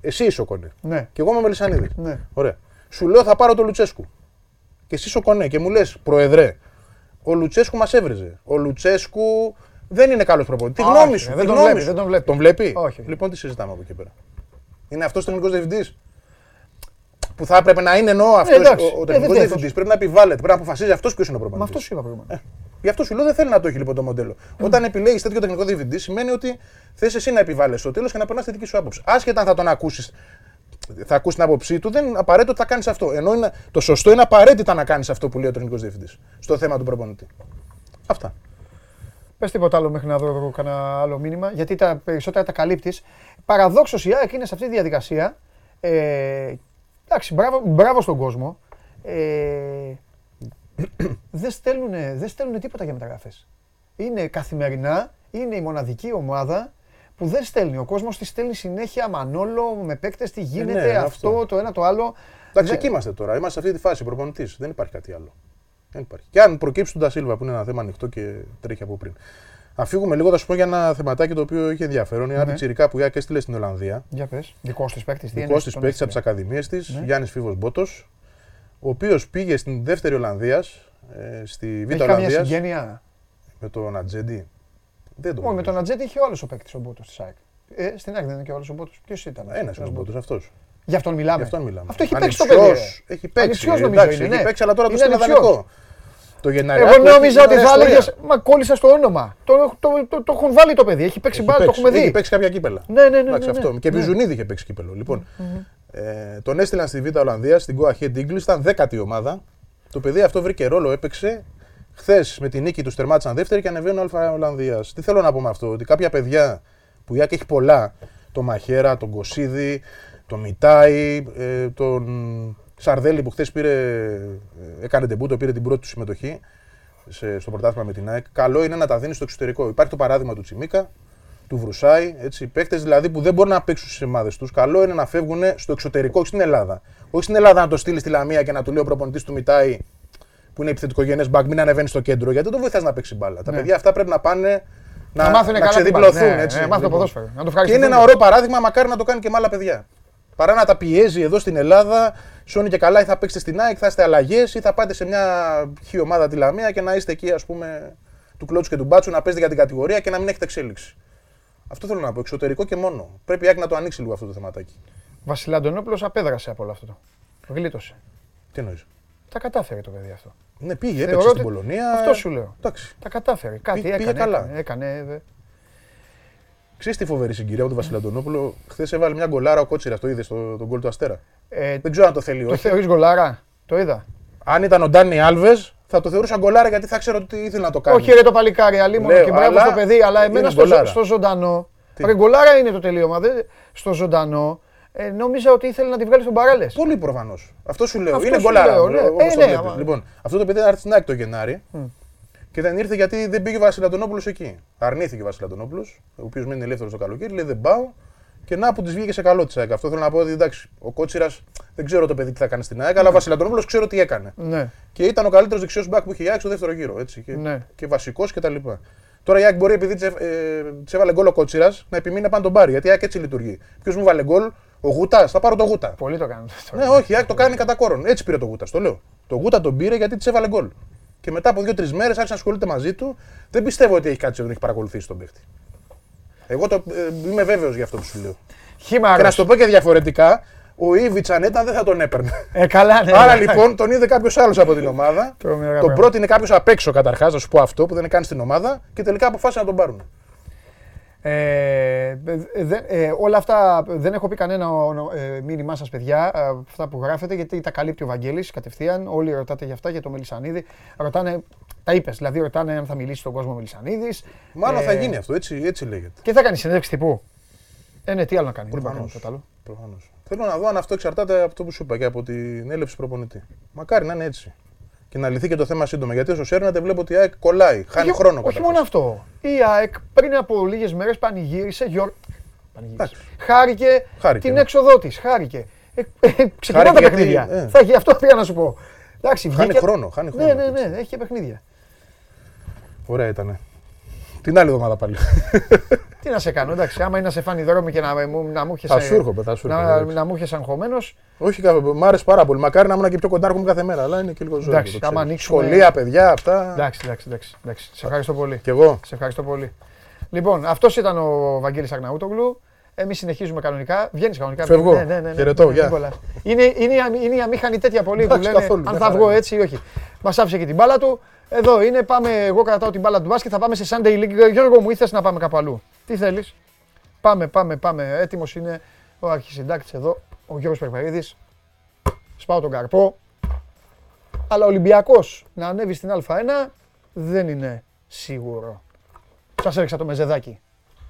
Εσύ είσαι ο Κονέ. Ναι. Και εγώ είμαι ο Μελισανίδης. Ναι. Ωραία. Σου λέω θα πάρω το Λουτσέσκου. Και εσύ είσαι ο Κονέ και μου λες, Προεδρέ, ο Λουτσέσκου μας έβριζε. Ο Λουτσέσκου δεν είναι καλός προπονητής. Τη Α, γνώμη όχι, σου. δεν τη τον γνώμη βλέπει, σου. δεν τον βλέπει. Τον βλέπει; Όχι. Λοιπόν, τι συζητάμε από εκεί πέρα. Είναι αυτός τεχνικός διευθυντής; Που θα έπρεπε να είναι ενώ αυτός εντάξει. ο, Ε, ο δεν τεχνικό φταίει διευθυντής. αυτός. Πρέπει να επιβάλλεται, πρέπει να αποφασίζει αυτός ποιος είναι ο Μα προπονητής. αυτός σου είπα προηγουμένως. Γι' αυτό σου λέω δεν θέλει να το έχει λοιπόν το μοντέλο. Όταν επιλέγεις τέτοιο τεχνικό διευθυντή, σημαίνει ότι θες εσύ να επιβάλλει στο τέλος και να περνάς τη δική σου άποψη. Άσχετα αν θα τον ακούσεις, θα ακούσει την άποψή του, δεν είναι απαραίτητο ότι θα κάνεις αυτό. Ενώ είναι, το σωστό είναι απαραίτητα να κάνεις αυτό που λέει ο τεχνικός διευθυντής στο θέμα του προπονητή. Αυτά. Πες τίποτα άλλο μέχρι να δω εγώ κανένα άλλο μήνυμα, γιατί τα περισσότερα τα καλύπτεις. Παραδόξως η ΑΕΚ είναι σε αυτή τη διαδικασία. Ε, εντάξει, μπράβο, μπράβο στον κόσμο. Ε, δεν στέλνουν δεν στέλνουνε τίποτα για μεταγραφές. Είναι καθημερινά, είναι η μοναδική ομάδα που δεν στέλνει. Ο κόσμος τη στέλνει συνέχεια Μανόλο με παίκτες, τι γίνεται, ναι, αυτό, αυτό. το ένα, το άλλο. Εντάξει, Δεν- εκεί είμαστε τώρα. Είμαστε σε αυτή τη φάση προπονητής. Δεν υπάρχει κάτι άλλο. Δεν υπάρχει. Και αν προκύψει τον Τασίλβα που είναι ένα θέμα ανοιχτό και τρέχει από πριν. Αν φύγουμε λίγο, θα σου πω για ένα θεματάκι το οποίο είχε ενδιαφέρον. Η Άρη Ναι. Τσιρικά που η ΑΕΚ έστειλε στην Ολλανδία. Για πες. Δικός της παίκτης. Δικός της παίκτης από τις ακαδημίες της, Ναι. Γιάννης Φίβος Μπότος, ο οποίος πήγε στην δεύτερη Ολλανδίας, ε, στη Β' Έχει καμία Ολλανδίας, συγγένεια; με τον Ατζέντι. Δεν το Όχι, με γνωρίζω. τον Ατζέτη είχε ο άλλο ο παίκτης ο Μπότος τη ΑΕΚ. Ε, στην ΑΕΚ δεν είναι και ο άλλο ο Μπότος. Ποιος ήταν. Ένας είναι ο Μπότος αυτός. Γι' αυτόν μιλάμε. Γι' αυτόν μιλάμε. Αυτό έχει παίξει το Ανιψιός, παιδί. ρε. Έχει παίξει. Ανιψιός νομίζω εντάξει, είναι, έχει ναι. παίξει, αλλά τώρα το Είναι στείλε ανιψιός. δανεικό. Το Γενάρη. Εγώ νόμιζα ότι θα έλεγες. Μα κόλλησα στο όνομα. Το, το, το, το έχουν βάλει το παιδί. Έχει παίξει μπάλα, το έχουμε δει. Έχει παίξει κάποια κύπελα. Ναι, ναι, ναι. Εντάξει, ναι, ναι. αυτό. Και Ναι. Βιζουνίδη είχε παίξει κύπελο. Λοιπόν, ε, τον έστειλαν στη Β' Ολλανδία, στην Go Ahead Eagles, ήταν δέκατη ομάδα. Το παιδί αυτό βρήκε ρόλο, έπαιξε. Χθες με τη νίκη τους τερμάτισαν δεύτερη και ανεβαίνουν Α Ολλανδίας. Τι θέλω να πω με αυτό, ότι κάποια παιδιά που η ΑΕΚ έχει πολλά, τον Μαχέρα, τον Κωσίδη, τον Μιτάη, ε, τον Σαρδέλη που χθες πήρε, ε, έκανε τεμπούτο, πήρε την πρώτη του συμμετοχή σε, στο πρωτάθλημα με την ΑΕΚ. Καλό είναι να τα δίνεις στο εξωτερικό. Υπάρχει το παράδειγμα του Τσιμίκα, του Βρουσάη, έτσι, παίκτες δηλαδή που δεν μπορούν να παίξουν στις ομάδες τους. Καλό είναι να φεύγουν στο εξωτερικό, όχι στην Ελλάδα. Όχι στην Ελλάδα να το στείλεις στη Λαμία και να του λέει ο προπονητής του Μιτάη που είναι επιθετικογενέ μπακ, μην ανεβαίνει στο κέντρο, γιατί δεν το βοηθάς να παίξει μπάλα. Τα Ναι. παιδιά αυτά πρέπει να πάνε να, Να μάθουνε να καλά την ξεδιπλωθούν. μπάλα. Ναι, έτσι, ναι, μάθουν το λοιπόν. ποδόσφαιρο. Να το Και ευχαριστηθούν. είναι ένα ωραίο παράδειγμα, μακάρι να το κάνει και με άλλα παιδιά. Παρά να τα πιέζει εδώ στην Ελλάδα, σώνει και καλά ή θα παίξετε στην ΑΕΚ, θα είστε αλλαγές ή θα πάτε σε μια χι ομάδα τη Λαμία και να είστε εκεί, ας πούμε, του κλότσου και του μπάτσου να παίζετε για την κατηγορία και να μην έχετε εξέλιξη. Αυτό θέλω να πω, εξωτερικό και μόνο. Πρέπει η ΑΕΚ να το ανοίξει λίγο αυτό το θεματάκι. Βασιλ Αντωνόπουλο απέδρασε από όλο αυτό. το. Γλίτωσε. Τι εννοείς; Τα κατάφερε το παιδί αυτό. Ναι, πήγε, Θεωρώ έπαιξε στην ότι- Πολωνία. Αυτό σου λέω. Εντάξει. Τα κατάφερε. Κάτι Πήγε- έκανε. πήγε καλά. Έκανε, έκανε, ε, Ξέρεις τι φοβερή συγκυρία με τον Βασίλη Αντωνόπουλο; Χθες έβαλε μια γκολάρα ο Κότσιρας, το είδες στο τον γκολ του Αστέρα; ε, Δεν ξέρω αν το θέλει ή το όχι. θεωρείς γκολάρα; Το είδα. Αν ήταν ο Ντάνι Άλβες, θα το θεωρούσα γκολάρα γιατί θα ξέρω ότι ήθελε να το κάνει. Όχι ρε το παλικάρι, αλίμονο Λέω, και μπράβο αλλά στο παιδί, αλλά είναι εμένα στο, ζω- γκολάρα. στο ζωντανό. Τι; Ρε γκολάρα είναι το τελείωμα. Δεν, στο ζωντανό ε, νόμιζα ότι ήθελε να τη βγάλει στον παράλες. Πολύ προφανώς. Αυτό σου λέω. Αυτό είναι σου γκολάρα. λέω, ναι. όπως Ε, το ναι, βλέπεις. άμα- Λοιπόν, αυτό το παιδί θα έρθει στην ΑΕΚ το Γενάρη και δεν ήρθε γιατί δεν πήγε ο Βασιλαντονόπουλο εκεί. Αρνήθηκε ο Βασιλαντονόπουλο, ο οποίος μένει ελεύθερος το καλοκαίρι, λέει δεν πάω. Και να που της βγήκε σε καλό της ΑΕΚ. Αυτό θέλω να πω ότι εντάξει, ο Κότσιρας δεν ξέρω το παιδί τι θα κάνει στην ΑΕΚ, αλλά ο Βασιλαντονόπουλο ξέρω τι έκανε. Ναι. Και ήταν ο καλύτερος δεξιός μπακ που είχε η ΑΕΚ στο δεύτερο γύρο. Έτσι, και, Ναι. και βασικός κτλ. Τώρα η ΑΕΚ μπορεί επειδή της έβ- ε, της έβαλε γκολ ο Κότσιρας να επιμείνει να πάνε τον πάρει. Γιατί η ΑΕΚ έτσι λειτουργεί. Ποιος μου βάλε γκολ, ο Γούτα, θα πάρω το Γούτα. Πολύ το κάνουν αυτό. Ναι, όχι, η ΑΕΚ το κάνει κατά κόρον. Έτσι πήρε το Γούτα, το λέω. Το Γούτα τον πήρε γιατί της έβαλε γκολ. Και μετά από δύο-τρεις μέρες άρχισε να ασχολείται μαζί του. Δεν πιστεύω ότι έχει κάτσει να τον έχει παρακολουθήσει τον παίχτη. Εγώ το, ε, είμαι βέβαιος για αυτό που σου λέω. Και να Χήμαρος. σου το πω και διαφορετικά, ο Ήβιτ αν ήταν δεν θα τον έπαιρνε. Ε, καλά, ναι. Άρα λοιπόν τον είδε κάποιος άλλος από την ομάδα. Τρομερά τον πράγματα. πρότεινε κάποιος απ' έξω καταρχάς, να σου πω αυτό που δεν είναι καν στην ομάδα και τελικά αποφάσισαν να τον πάρουν. Ε, δεν- ε, όλα αυτά δεν έχω πει κανένα ε, μήνυμά σας, παιδιά, ε, αυτά που γράφετε, γιατί τα καλύπτει ο Βαγγέλης κατευθείαν. Όλοι ρωτάτε για αυτά, για το Μελισανίδη. Ρωτάνε, τα είπες, δηλαδή ρωτάνε αν θα μιλήσει στον κόσμο ο Μελισανίδης. Μάλλον Ε, θα γίνει αυτό, έτσι, έτσι λέγεται. Και θα κάνει συνέντευξη τυπού. Ε, ναι, τι άλλο να κάνει. δεν μπορεί να Προφανώς. κάνει κάτι άλλο. Προφανώς. Θέλω να δω αν αυτό εξαρτάται από αυτό που σου είπα και από την έλευση προπονητή. Μακάρι να είναι έτσι. Και να λυθεί και το θέμα σύντομα. Γιατί όσο σέρνατε βλέπω ότι η ΑΕΚ κολλάει. Χάνει όχι, χρόνο όχι κατά μόνο βάση. αυτό. Η ΑΕΚ πριν από λίγες μέρες πανηγύρισε. Γιορ... πανηγύρισε. Εντάξει. Χάρηκε, Χάρηκε, την ναι. έξοδό της. Χάρηκε. Ε, ε, ξεκινάνε Χάρηκε τα γιατί, παιχνίδια. ε. Θα έχει αυτό πήγα να σου πω. Εντάξει, Χάνει βγήκε- χρόνο, χάνει Ναι, χρόνο. ναι, ναι, έχει και παιχνίδια. Ωραία ήταν. Την άλλη εβδομάδα πάλι. Τι να σε κάνω, εντάξει. Άμα είναι να σε φάνει δρόμο και να, μου- να μου Θα έχεις, σου ε, έρχομαι, θα σου έρχομαι, να, εντάξει. να μου έχει αγχωμένος. Όχι, κα- μ' άρεσε πάρα πολύ. Μακάρι να ήμουν και πιο κοντά έρχομαι κάθε μέρα. Αλλά είναι και λίγο ζωή. Εντάξει, το άμα ξέρεις. ανοίξουμε- Σχολεία, παιδιά, αυτά. Εντάξει, εντάξει, εντάξει, εντάξει. Σε ευχαριστώ πολύ. Κι εγώ. Σε ευχαριστώ πολύ. Λοιπόν, αυτός ήταν ο Βαγγέλης Αγναούτογλου. Εμείς συνεχίζουμε κανονικά. Βγαίνεις κανονικά. Φεύγω. Ναι, ναι, ναι, ναι. Χαιρετώ, Ναι, γεια. Νικόλας. Είναι, είναι, η αμη- είναι η αμήχανη τέτοια πολύ που Εντάξει, λένε καθόλου, αν μια θα χαρά βγω είναι. έτσι ή όχι. Μας άφησε και την μπάλα του. Εδώ είναι, πάμε. Εγώ κρατάω την μπάλα του μπάσκετ. Θα πάμε σε Sunday League. Γιώργο μου, ήθελες να πάμε κάπου αλλού; Τι θέλεις; Πάμε, πάμε, πάμε. Έτοιμος είναι ο αρχισυντάκτης εδώ, ο Γιώργος Περπερίδης. Σπάω τον καρπό. Αλλά ο Ολυμπιακός να ανέβει στην Α1 δεν είναι σίγουρο. Σας έριξα το μεζεδάκι.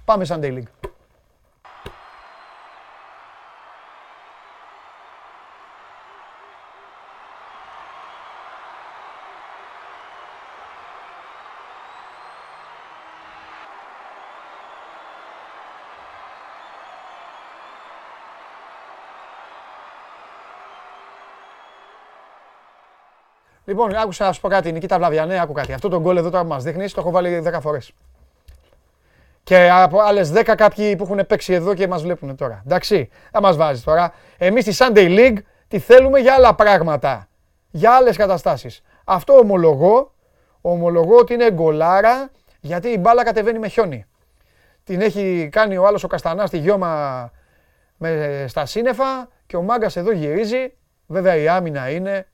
Πάμε Sunday League. Λοιπόν, άκουσα να σου πω κάτι, Νικήτα Βλαβιανέ, άκου κάτι. Αυτό το γκολ εδώ τώρα που μας δείχνεις, το έχω βάλει 10 φορές. Και από άλλες 10 κάποιοι που έχουν παίξει εδώ και μας βλέπουν τώρα. Εντάξει, θα μας βάζεις τώρα. Εμείς στη Sunday League τη θέλουμε για άλλα πράγματα. Για άλλες καταστάσεις. Αυτό ομολογώ, ομολογώ ότι είναι γκολάρα γιατί η μπάλα κατεβαίνει με χιόνι. Την έχει κάνει ο άλλος ο Καστανάς στη γιώμα με, στα σύννεφα και ο Μάγκας εδώ γυρίζει. Βέβαια η άμυνα είναι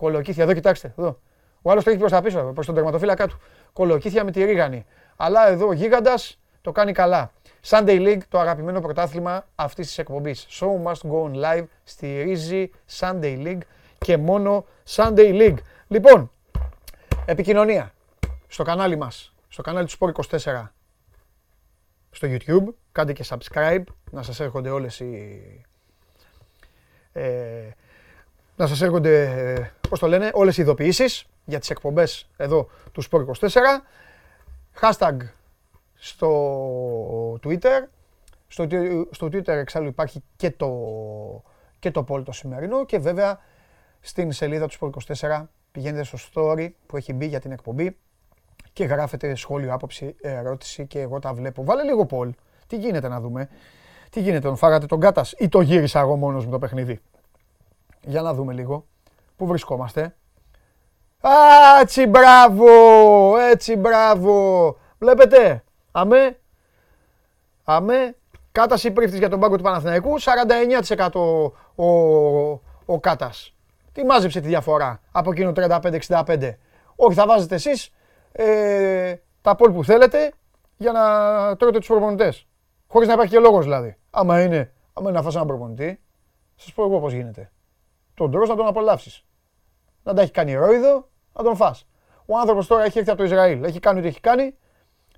κολοκύθια. Εδώ κοιτάξτε, εδώ. Ο άλλος το έχει προς τα πίσω, προς τον τερματοφύλακα του. Κολοκύθια με τη ρίγανη. Αλλά εδώ ο γίγαντας το κάνει καλά. Sunday League, το αγαπημένο πρωτάθλημα αυτής της εκπομπής. Show must go on live, στηρίζει Sunday League και μόνο Sunday League. Λοιπόν, επικοινωνία στο κανάλι μας, στο κανάλι του Sport 24 στο YouTube. Κάντε και subscribe, να σας έρχονται όλες οι... Ε, να σας έρχονται, ε, πώς το λένε, όλες οι ειδοποιήσεις για τις εκπομπές εδώ του Sport 24. Hashtag στο Twitter. Στο, τwi- στο Twitter εξάλλου υπάρχει και το, και το poll το σημερινό και βέβαια στην σελίδα του Sport 24 πηγαίνετε στο story που έχει μπει για την εκπομπή και γράφετε σχόλιο, άποψη, ερώτηση και εγώ τα βλέπω. Βάλε λίγο poll. Τι γίνεται να δούμε. Τι γίνεται, τον φάγατε τον Κάτας ή το γύρισα εγώ μόνος μου το παιχνίδι. Για να δούμε λίγο. Πού βρισκόμαστε; Α, έτσι μπράβο, έτσι μπράβο. Βλέπετε, αμέ, αμέ, κάταση πρίφτης για τον πάγκο του Παναθηναϊκού, 49% ο, ο Κάτας. Τι μάζεψε τη διαφορά από εκείνο 35-65. Όχι, θα βάζετε εσείς ε, τα πόλ που θέλετε για να τρώτε τους προπονητές. Χωρίς να υπάρχει και λόγος δηλαδή. Άμα είναι, άμα είναι να φας έναν προπονητή, σας πω εγώ πώς γίνεται. Τον τρως να τον απολαύσεις. Να τα έχει κάνει ρόιδο, να τον φας. Ο άνθρωπος τώρα έχει έρθει από το Ισραήλ, έχει κάνει ό,τι έχει κάνει,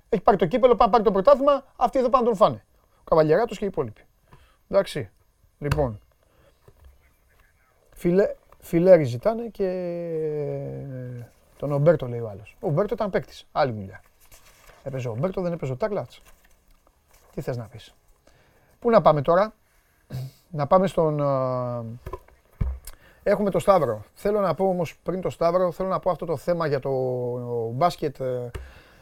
έχει πάρει το κύπελο, πάει να πάρει το πρωτάθλημα, αυτοί εδώ πάνε να τον φάνε. Ο Καβαλιαράτος και οι υπόλοιποι. Εντάξει. Λοιπόν. Φιλέ, φιλέρι ζητάνε και τον Ομπέρτο λέει ο άλλος. Ο Ομπέρτο ήταν παίκτης. Άλλη δουλειά. Έπαιζε ο Ομπέρτο, δεν έπαιζε ο Τάκλατς. Τι θες να πεις. Πού να πάμε τώρα; να πάμε στον... α, Έχουμε το Σταύρο. Θέλω να πω όμως πριν το Σταύρο, θέλω να πω αυτό το θέμα για το μπάσκετ, ε,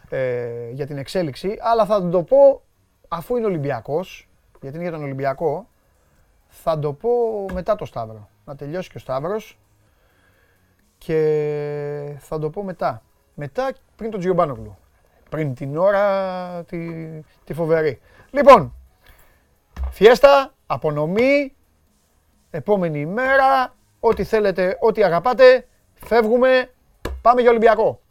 ε, για την εξέλιξη, αλλά θα το πω αφού είναι Ολυμπιακός, γιατί είναι για τον Ολυμπιακό, θα το πω μετά το Σταύρο. Να τελειώσει και ο Σταύρος και θα το πω μετά. Μετά πριν τον Τζιομπάνογλου. Πριν την ώρα τη, τη φοβερή. Λοιπόν, φιέστα, απονομή, επόμενη ημέρα, ό,τι θέλετε, ό,τι αγαπάτε, φεύγουμε, πάμε για Ολυμπιακό.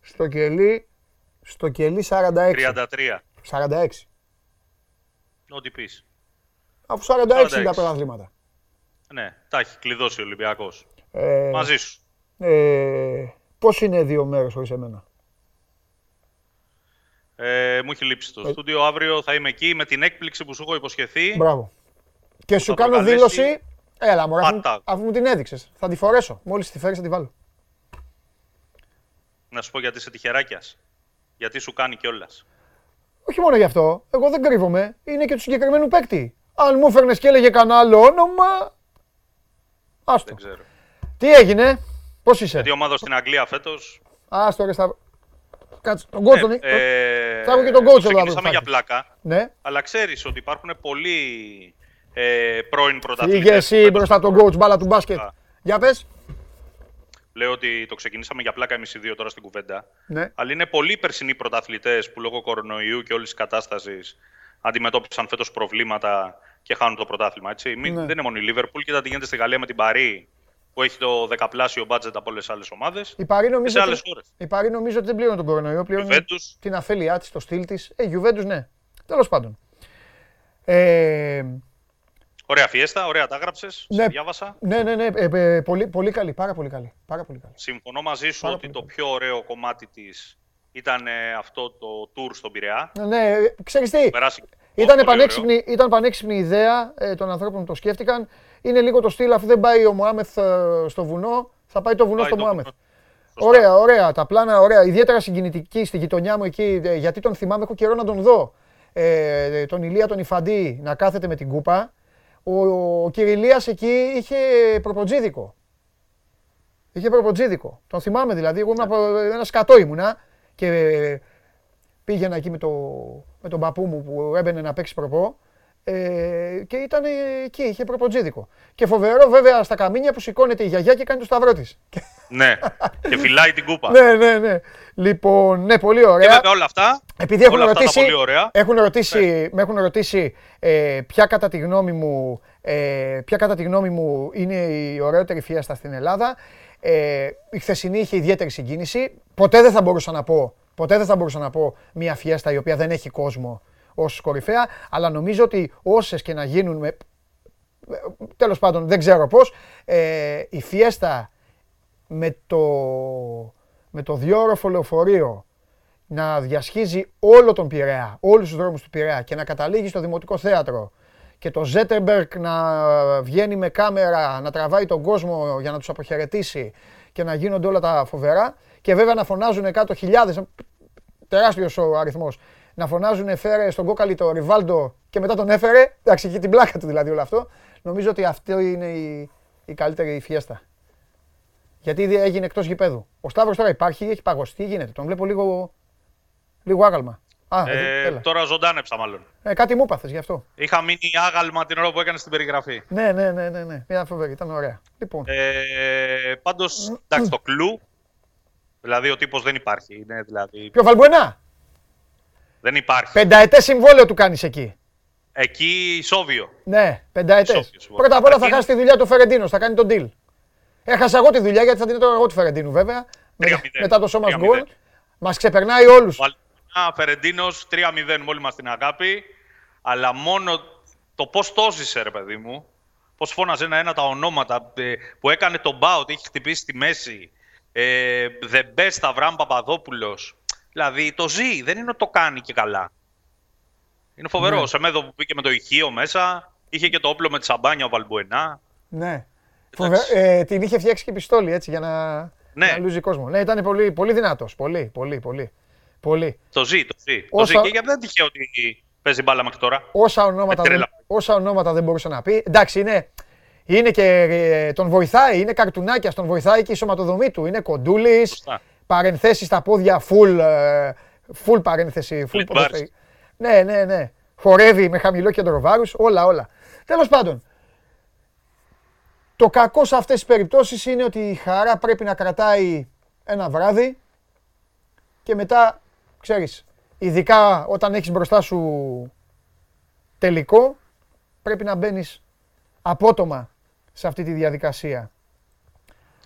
Στο κελί, στο κελί 46. 33. 46. Ό,τι πεις. Αφού 46 είναι τα 46. πρωταθλήματα. Ναι, τα έχει κλειδώσει ο Ολυμπιακός. Ε, Μαζί σου. ε, Πώς είναι δύο μέρες χωρίς εμένα; Ε, μου έχει λείψει το στούντιο. Αύριο θα είμαι εκεί με την έκπληξη που σου έχω υποσχεθεί. Μπράβο. Και σου θα κάνω προκαλέσει- δήλωση. Έλα, μωρέ, αφού, Πάτα. αφού μου την έδειξες. Θα τη φορέσω. Μόλις τη φέρεις θα τη βάλω. Να σου πω γιατί είσαι τυχεράκιας. Γιατί σου κάνει κιόλας. Όχι μόνο γι' αυτό. Εγώ δεν κρύβομαι. Είναι και του συγκεκριμένου παίκτη. Αν μου έφερνες και έλεγε κανένα άλλο όνομα. Άστο. Δεν ξέρω. Τι έγινε, πώς είσαι; Γιατί ομάδα στην Αγγλία φέτος. Άστο ρε Σταύρο. Κάτσε, τον coach τον... ε, θα έχω και τον coach εδώ αύριο Ξεκινήσαμε που θα για έρθεις. πλάκα. Ναι. Αλλά ξέρεις ότι υπάρχουν πολλοί ε, πρώην Φύγε πρωταθλητές. εσύ μπροστά από τον coach μπάλα του μπάσκετ. Α. Για πες. Λέω ότι το ξεκινήσαμε για πλάκα εμείς οι δύο τώρα στην κουβέντα. Ναι. Αλλά είναι πολλοί περσινοί πρωταθλητές που λόγω κορονοϊού και όλης της κατάστασης αντιμετώπισαν φέτος προβλήματα και χάνουν το πρωτάθλημα. Έτσι. Μην, Ναι. Δεν είναι μόνο η Λίβερπουλ, κοίτα τι γίνεται στη Γαλλία με την Παρή που έχει το δεκαπλάσιο μπάτζετ από όλες τις άλλες ομάδες. Η Παρή Σε νομίζω, άλλες ότι... χώρες. η Παρή νομίζω ότι δεν πλήρωνε τον κορονοϊό. Πλήρωνε Juventus. την αφέλειά της, το στυλ της. Ε, Juventus ναι. Τέλος πάντων. Ε, Ωραία φιέστα, ωραία τα έγραψε. Ναι. Διάβασα. ναι, ναι, ναι. Ε, ε, πολύ, πολύ καλή. Πάρα πολύ καλή. Πάρα πολύ καλή. Συμφωνώ μαζί σου Πάρα ότι πολύ το καλή. πιο ωραίο κομμάτι της ήταν ε, αυτό το tour στον Πειραιά. Ναι, ε, ξέρεις τι. Περάσει Ήταν πολύ πανέξυπνη, ήταν πανέξυπνη ιδέα ε, των ανθρώπων που το σκέφτηκαν. Είναι λίγο το στυλ, αφού δεν πάει ο Μωάμεθ ε, στο βουνό, θα πάει το βουνό Πάει στο το Μωάμεθ. βουνό. Σωστά. Ωραία, ωραία. Τα πλάνα, ωραία. Ιδιαίτερα συγκινητική στη γειτονιά μου εκεί, ε, γιατί τον θυμάμαι, έχω καιρό να τον δω. Ε, τον Ηλία τον Ιφαντή να κάθεται με την κούπα. Ο, ο Κυριλίας εκεί είχε προποτζίδικο. Είχε προποτζίδικο. Τον θυμάμαι δηλαδή. Εγώ ήμουν από ένας σκατό ήμουνα και ε, πήγαινα εκεί με, το, με τον παππού μου που έμπαινε να παίξει προπό. Ε, και ήταν ε, εκεί, είχε προποτζίδικο. Και φοβερό βέβαια στα καμίνια που σηκώνεται η γιαγιά και κάνει το σταυρό της. Ναι, και φυλάει την κούπα. ναι, ναι, ναι. Λοιπόν, ναι, πολύ Και ωραία. βέβαια όλα αυτά, Επειδή έχουν όλα αυτά τα ρωτήσει, πολύ ωραία. έχουν ρωτήσει, με έχουν ρωτήσει ε, ποια, κατά τη γνώμη μου, ε, ποια κατά τη γνώμη μου είναι η ωραιότερη φιέστα στην Ελλάδα. Ε, η χθεσινή είχε ιδιαίτερη συγκίνηση. Ποτέ δεν θα μπορούσα να πω, ποτέ δεν θα μπορούσα να πω μια φιέστα η οποία δεν έχει κόσμο ως κορυφαία, αλλά νομίζω ότι όσες και να γίνουν με, τέλος πάντων δεν ξέρω πώς, ε, η φιέστα με το, με το διόροφο λεωφορείο να διασχίζει όλο τον Πειραιά, όλους τους δρόμους του Πειραιά και να καταλήγει στο Δημοτικό Θέατρο και το Ζέτερμπερκ να βγαίνει με κάμερα, να τραβάει τον κόσμο για να τους αποχαιρετήσει και να γίνονται όλα τα φοβερά και βέβαια να φωνάζουν κάτω χιλιάδες, τεράστιος ο αριθμός, να φωνάζουν φέρε στον κόκαλη το Ριβάλντο και μετά τον έφερε, εντάξει είχε την πλάκα του δηλαδή όλο αυτό, νομίζω ότι αυτό είναι η, η καλύτερη φιέστα. Γιατί ήδη έγινε εκτός γηπέδου. Ο Σταύρος τώρα υπάρχει, έχει παγώσει. Τι γίνεται, τον βλέπω λίγο, λίγο άγαλμα. Α, εδώ, ε, έλα. τώρα ζωντάνεψα μάλλον. Ε, κάτι μου έπαθες γι' αυτό. Είχα μείνει άγαλμα την ώρα που έκανε την περιγραφή. Ναι, ναι, ναι, ναι, ναι. Μια φοβερή, ήταν ωραία. Λοιπόν, Ε, Πάντως, εντάξει, το κλου. Δηλαδή, ο τύπος δεν υπάρχει. Είναι, δηλαδή, πιο Βαλμπουενά; Δεν υπάρχει. Πενταετές συμβόλαιο του κάνεις εκεί. Εκεί ισόβιο. Ναι, πενταετές. Σόφιος, Πρώτα απ' όλα θα Καταρχήν- χάσει τη δουλειά του Φερεντίνο, θα κάνει τον deal. Έχασα εγώ τη δουλειά γιατί θα την τώρα εγώ του Φερεντίνου βέβαια. Τρία Με- μηδέν. μετά το σώμα Τρία γκολ. μηδέν. Μας ξεπερνάει όλους. Βαλτινά, Φερεντίνος 3-0 με όλη μας την αγάπη. Αλλά μόνο το πώς το ζήσε, ρε παιδί μου. Πώς φώναζε ένα-ένα τα ονόματα ε, που έκανε τον Μπάουτ, έχει χτυπήσει στη μέση. Ε, The best Αβραάμ Παπαδόπουλος. Δηλαδή το ζει, δεν είναι ότι το κάνει και καλά. Είναι φοβερό. Ναι. Ο Σεμέδο που πήγε με το ηχείο μέσα. Είχε και το όπλο με τη σαμπάνια ο Βαλμπουενά. Ναι. Φοβε- ε, την είχε φτιάξει και πιστόλι έτσι για να, Ναι. να λούζει κόσμο. Ναι, ήταν πολύ, πολύ δυνατός. Πολύ, πολύ, πολύ. πολύ. Το ζει, το ζει. Το Όσα- ζει. Και γιατί δεν είναι τυχαίο ότι παίζει μπάλα μέχρι τώρα. Όσα ονόματα, Με δεν, τρέλα. όσα ονόματα δεν μπορούσε να πει. Εντάξει, είναι, είναι και ε, τον βοηθάει, είναι καρτουνάκια, τον βοηθάει και η σωματοδομή του. Είναι κοντούλης, Σωστά. Παρενθέσεις στα πόδια, full, ε, full παρένθεση. Full Fleet ποδοσφαιρι- ναι, ναι, ναι. Χορεύει με χαμηλό κέντρο βάρους, όλα, όλα. Τέλος πάντων, το κακό σε αυτές τις περιπτώσεις είναι ότι η χαρά πρέπει να κρατάει ένα βράδυ και μετά, ξέρεις, ειδικά όταν έχεις μπροστά σου τελικό, πρέπει να μπαίνεις απότομα σε αυτή τη διαδικασία.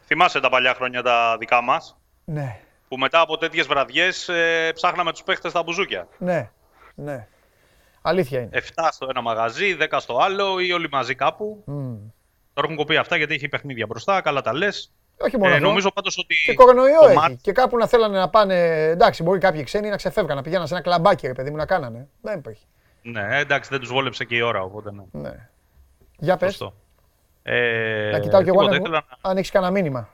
Θυμάσαι τα παλιά χρόνια τα δικά μας; Ναι, που μετά από τέτοιες βραδιές ε, ψάχναμε τους παίχτες στα μπουζούκια. ναι, ναι. Αλήθεια είναι. 7 στο ένα μαγαζί, 10 στο άλλο ή όλοι μαζί κάπου. Μμμ. Τώρα έχουν κοπεί αυτά γιατί έχει παιχνίδια μπροστά, καλά τα λες. Όχι μόνο Ε, αυτό. νομίζω πάντως ότι. Και κορονοϊό το έχει. μάτς- Και κάπου να θέλανε να πάνε. Εντάξει, μπορεί κάποιοι ξένοι να ξεφεύγαν, να πηγαίναν σε ένα κλαμπάκι, ρε παιδί μου, να κάνανε. Δεν υπάρχει. Ναι, εντάξει, δεν τους βόλεψε και η ώρα, οπότε ναι. Ναι. Για πες. Σωστό. Ε, Να κοιτάω κι εγώ τίποτα, αν, ήθελα να- αν έχεις κανένα μήνυμα.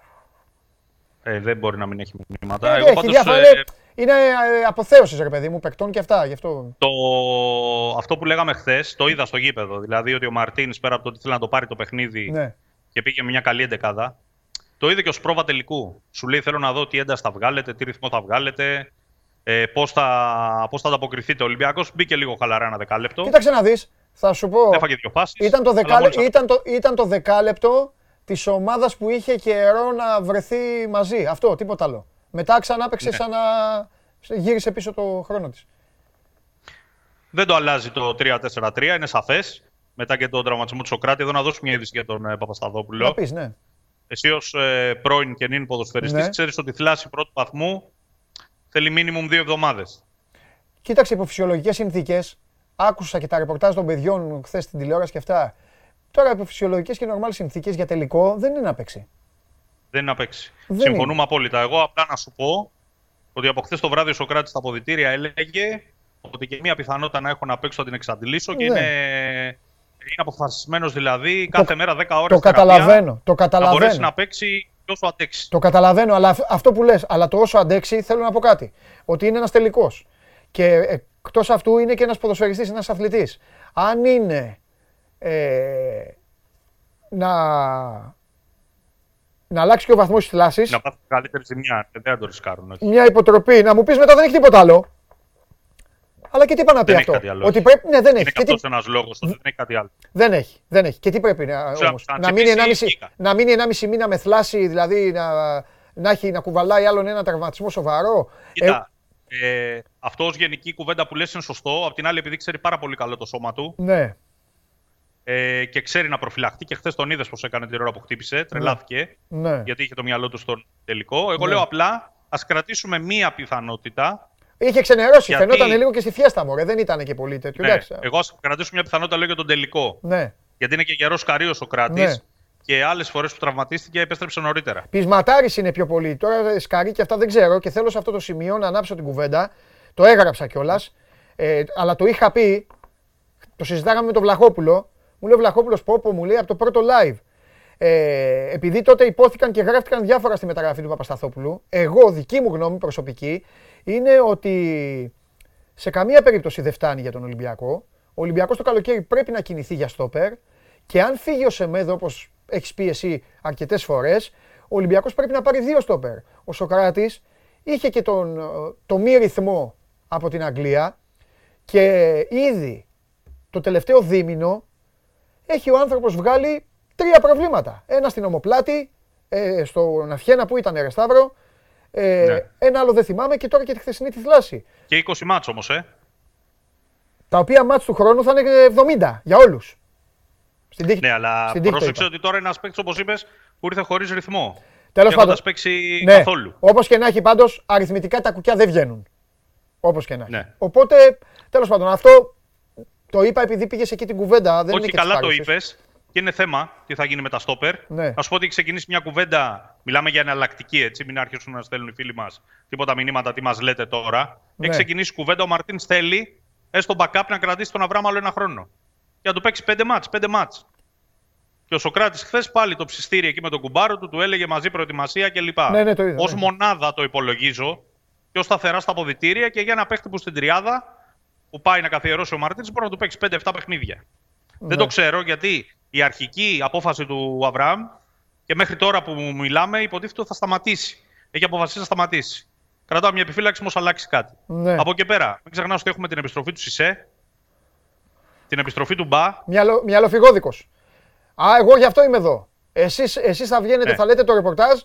Ε, δεν μπορεί να μην έχει μηνύματα. Ε, Εγώ έχει πάντως, διάφορα. ε, Είναι, είναι ε, αποθέωσης, ρε παιδί μου, παικτών και αυτά. Γι' αυτό. το... αυτό που λέγαμε χθες, το είδα στο γήπεδο. Δηλαδή ότι ο Μαρτίνς πέρα από το ότι ήθελε να το πάρει το παιχνίδι Ναι. και πήγε με μια καλή εντεκάδα, το είδε και ως πρόβα τελικού. Σου λέει: Θέλω να δω τι ένταση θα βγάλετε, τι ρυθμό θα βγάλετε, ε, πώς θα, πώς θα ανταποκριθείτε. Ο Ολυμπιακός μπήκε λίγο χαλαρά ένα δεκάλεπτο. Κοίταξε να δεις. Θα σου πω. Έφαγε δύο πάσει. Ήταν το, δεκάλε... ήταν, το... ήταν το δεκάλεπτο της ομάδας που είχε καιρό να βρεθεί μαζί. Αυτό, τίποτα άλλο. Μετά ξανά έπαιξε Ναι. σαν να γύρισε πίσω το χρόνο της. Δεν το αλλάζει το 3-4-3, είναι σαφές. Μετά και τον τραυματισμό του Σοκράτη, εδώ να δώσω μια είδηση για τον ε, Παπασταδόπουλο. Να πεις, ναι. Εσύ ως ε, πρώην και νυν ποδοσφαιριστής Ναι. ξέρεις ότι η θλάση πρώτου βαθμού θέλει μίνιμουμ δύο εβδομάδες. Κοίταξε υπό φυσιολογικέ συνθήκες. Άκουσα και τα ρεπορτάζ των παιδιών χθες στην τηλεόραση και αυτά. Τώρα υπό φυσιολογικές και νορμάλ συνθήκες για τελικό δεν είναι να παίξει. Δεν είναι να παίξει. Δεν Συμφωνούμε είναι. απόλυτα. Εγώ απλά να σου πω ότι από χθες το βράδυ ο Σοκράτης στα αποδητήρια έλεγε ότι και μία πιθανότητα να έχω να παίξω θα την εξαντλήσω και Ναι. είναι, είναι αποφασισμένος δηλαδή κάθε μέρα 10 ώρες Το θεραπεία καταλαβαίνω. Το να μπορέσει καταλαβαίνω. να παίξει και όσο αντέξει. Το καταλαβαίνω, αλλά αυ- αυτό που λες, αλλά το όσο αντέξει, θέλω να πω κάτι. Ότι είναι ένας τελικός. Και εκτός αυτού είναι και ένας ποδοσφαιριστής, ένας αθλητής. Αν είναι ε, να, να αλλάξει και ο βαθμός της θλάσσης, Να πάθει καλύτερη ζημιά. Δεν θα το ρισκάρουν. όχι. μια υποτροπή, να μου πεις μετά δεν έχει τίποτα άλλο. Αλλά και τι είπα να πει Δεν έχει αυτό; κάτι άλλο, Ότι όχι. πρέπει, ναι, δεν Είναι έχει. και Και τι, αυτό ένας λόγος ότι δεν έχει κάτι άλλο. δεν έχει, δεν έχει. Και τι πρέπει να, Ξέρω, όμως, θα να, μείνει τσιμπήσει 1,5, η γήκα. να μείνει 1,5 μήνα με θλάση, δηλαδή να, να, έχει, να κουβαλάει άλλον ένα τραυματισμό σοβαρό. Κοίτα, ε, αυτό ως γενική κουβέντα που λες είναι σωστό. Απ' την άλλη, επειδή ξέρει πάρα πολύ καλό το σώμα του Ε, ναι, ε, και ξέρει να προφυλαχτεί και χθες τον είδες πώς έκανε την ώρα που χτύπησε, τρελάθηκε, ναι. γιατί είχε το μυαλό του στον τελικό. Εγώ Ναι. λέω απλά, ας κρατήσουμε μία πιθανότητα. Είχε ξενερώσει, Γιατί- φαινόταν λίγο και στη φιέστα μου, δεν ήταν και πολύ τέτοιο. Ναι, εντάξει. εγώ ας κρατήσουμε μια πιθανότητα λέω για τον τελικό. Ναι. Γιατί είναι και γερός καρύος ο κράτης. Ναι. Και άλλες φορές που τραυματίστηκε επέστρεψε νωρίτερα. Πεισματάρη είναι πιο πολύ. Τώρα σκαρί και αυτά δεν ξέρω και θέλω σε αυτό το σημείο να ανάψω την κουβέντα. Το έγραψα κιόλας. Ε, αλλά το είχα πει. Το συζητάγαμε με τον Βλαχόπουλο. Μου λέει ο Βλαχόπουλος Πόπο, μου λέει από το πρώτο live. Ε, επειδή τότε υπόθηκαν και γράφτηκαν διάφορα στη μεταγραφή του Παπασταθόπουλου, εγώ δική μου γνώμη προσωπική είναι ότι σε καμία περίπτωση δεν φτάνει για τον Ολυμπιακό. Ο Ολυμπιακός το καλοκαίρι πρέπει να κινηθεί για στόπερ και αν φύγει ο Σεμέδο όπως έχεις πει εσύ αρκετές φορές, ο Ολυμπιακός πρέπει να πάρει δύο στόπερ. Ο Σοκράτης είχε και τον, ε, το μη ρυθμό από την Αγγλία και ήδη το τελευταίο δίμηνο έχει ο άνθρωπος βγάλει τρία προβλήματα. Ένα στην ομοπλάτη, ε, στον Αυχένα που ήταν ρε Σταύρο, ε, Ναι. ένα άλλο δεν θυμάμαι και τώρα και τη χθεσινή τη θλάση. Και 20 μάτς όμως, ε. Τα οποία μάτς του χρόνου θα είναι 70 για όλους. Στην τύχη, Ναι, αλλά στην τύχη το πρόσεξε είπα. ότι τώρα είναι ένας παίκτης, όπως είπες, που ήρθε χωρίς ρυθμό. Τέλος Και πάντων. έχοντας παίξει Ναι, καθόλου. όπως και να έχει πάντως, αριθμητικά τα κουκιά δεν βγαίνουν. Όπως και να έχει. Ναι. Οπότε, τέλος πάντων, αυτό το είπα επειδή πήγες εκεί την κουβέντα. Δεν είναι Όχι, και καλά της το πάρεσης. είπες. Και είναι θέμα τι θα γίνει με τα στόπερ. Ναι. Να σου πω ότι έχει ξεκινήσει μια κουβέντα. Μιλάμε για εναλλακτική, έτσι. Μην αρχίσουν να στέλνουν οι φίλοι μας τίποτα μηνύματα, τι μας λέτε τώρα. Ναι. Έχει ξεκινήσει κουβέντα. Ο Μαρτίν θέλει έστω backup να κρατήσει τον Αβράμα άλλο ένα χρόνο. Για να του παίξει πέντε μάτς, πέντε μάτς. Και ο Σοκράτης χθες πάλι το ψιστήρι εκεί με τον κουμπάρο του, του έλεγε μαζί προετοιμασία κλπ. Ναι, ναι, το είδα, Ω ναι. μονάδα το υπολογίζω πιο σταθερά στα αποδητήρια και για ένα παίχτη που στην τριάδα που πάει να καθιερώσει ο Μαρτίν μπορεί να του παίξει 5-7 παιχνίδια. Δεν Ναι. το ξέρω γιατί η αρχική απόφαση του Αβραάμ και μέχρι τώρα που μιλάμε υποτίθεται ότι θα σταματήσει. Έχει αποφασίσει να σταματήσει. Κρατάω μια επιφύλαξη μήπως αλλάξει κάτι. Ναι. Από εκεί πέρα, μην ξεχνάς ότι έχουμε την επιστροφή του Σισε, την επιστροφή του Μπα. Μυαλο, μυαλοφυγόδικος. Α, εγώ γι' αυτό είμαι εδώ. Εσείς, εσείς θα βγαίνετε, Ναι. θα λέτε το ρεπορτάζ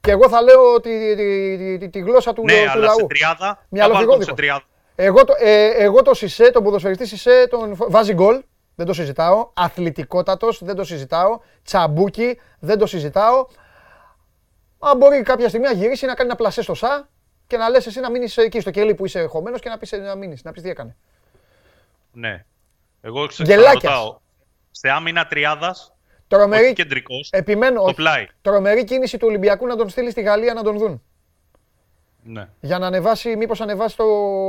και εγώ θα λέω τη, τη, τη, τη, τη γλώσσα του, Ναι, του αλλά λαού. σε τριάδα. Θα Μυαλοφυγόδικο. βάλω τον σε τριάδα. Εγώ το, ε, εγώ το Σισε, τον ποδοσφαιριστή Σισε, τον φ- βάζει γκολ. Δεν το συζητάω. Αθλητικότατος, δεν το συζητάω. Τσαμπούκι, δεν το συζητάω. Αν μπορεί κάποια στιγμή να γυρίσει να κάνει ένα πλασέ στο ΣΑ και να λες εσύ να μείνεις εκεί στο κελί που είσαι χωμένος και να πεις να μείνεις, να πεις τι έκανε. Ναι. Εγώ Γελάκιας. ρωτάω. Σε άμυνα τριάδας, Τρομερή, Όχι κεντρικός, επιμένω, το όχι. πλάι. τρομερή κίνηση του Ολυμπιακού να τον στείλει στη Γαλλία να τον δουν. Ναι. Για να ανεβάσει, μήπως ανεβάσει το,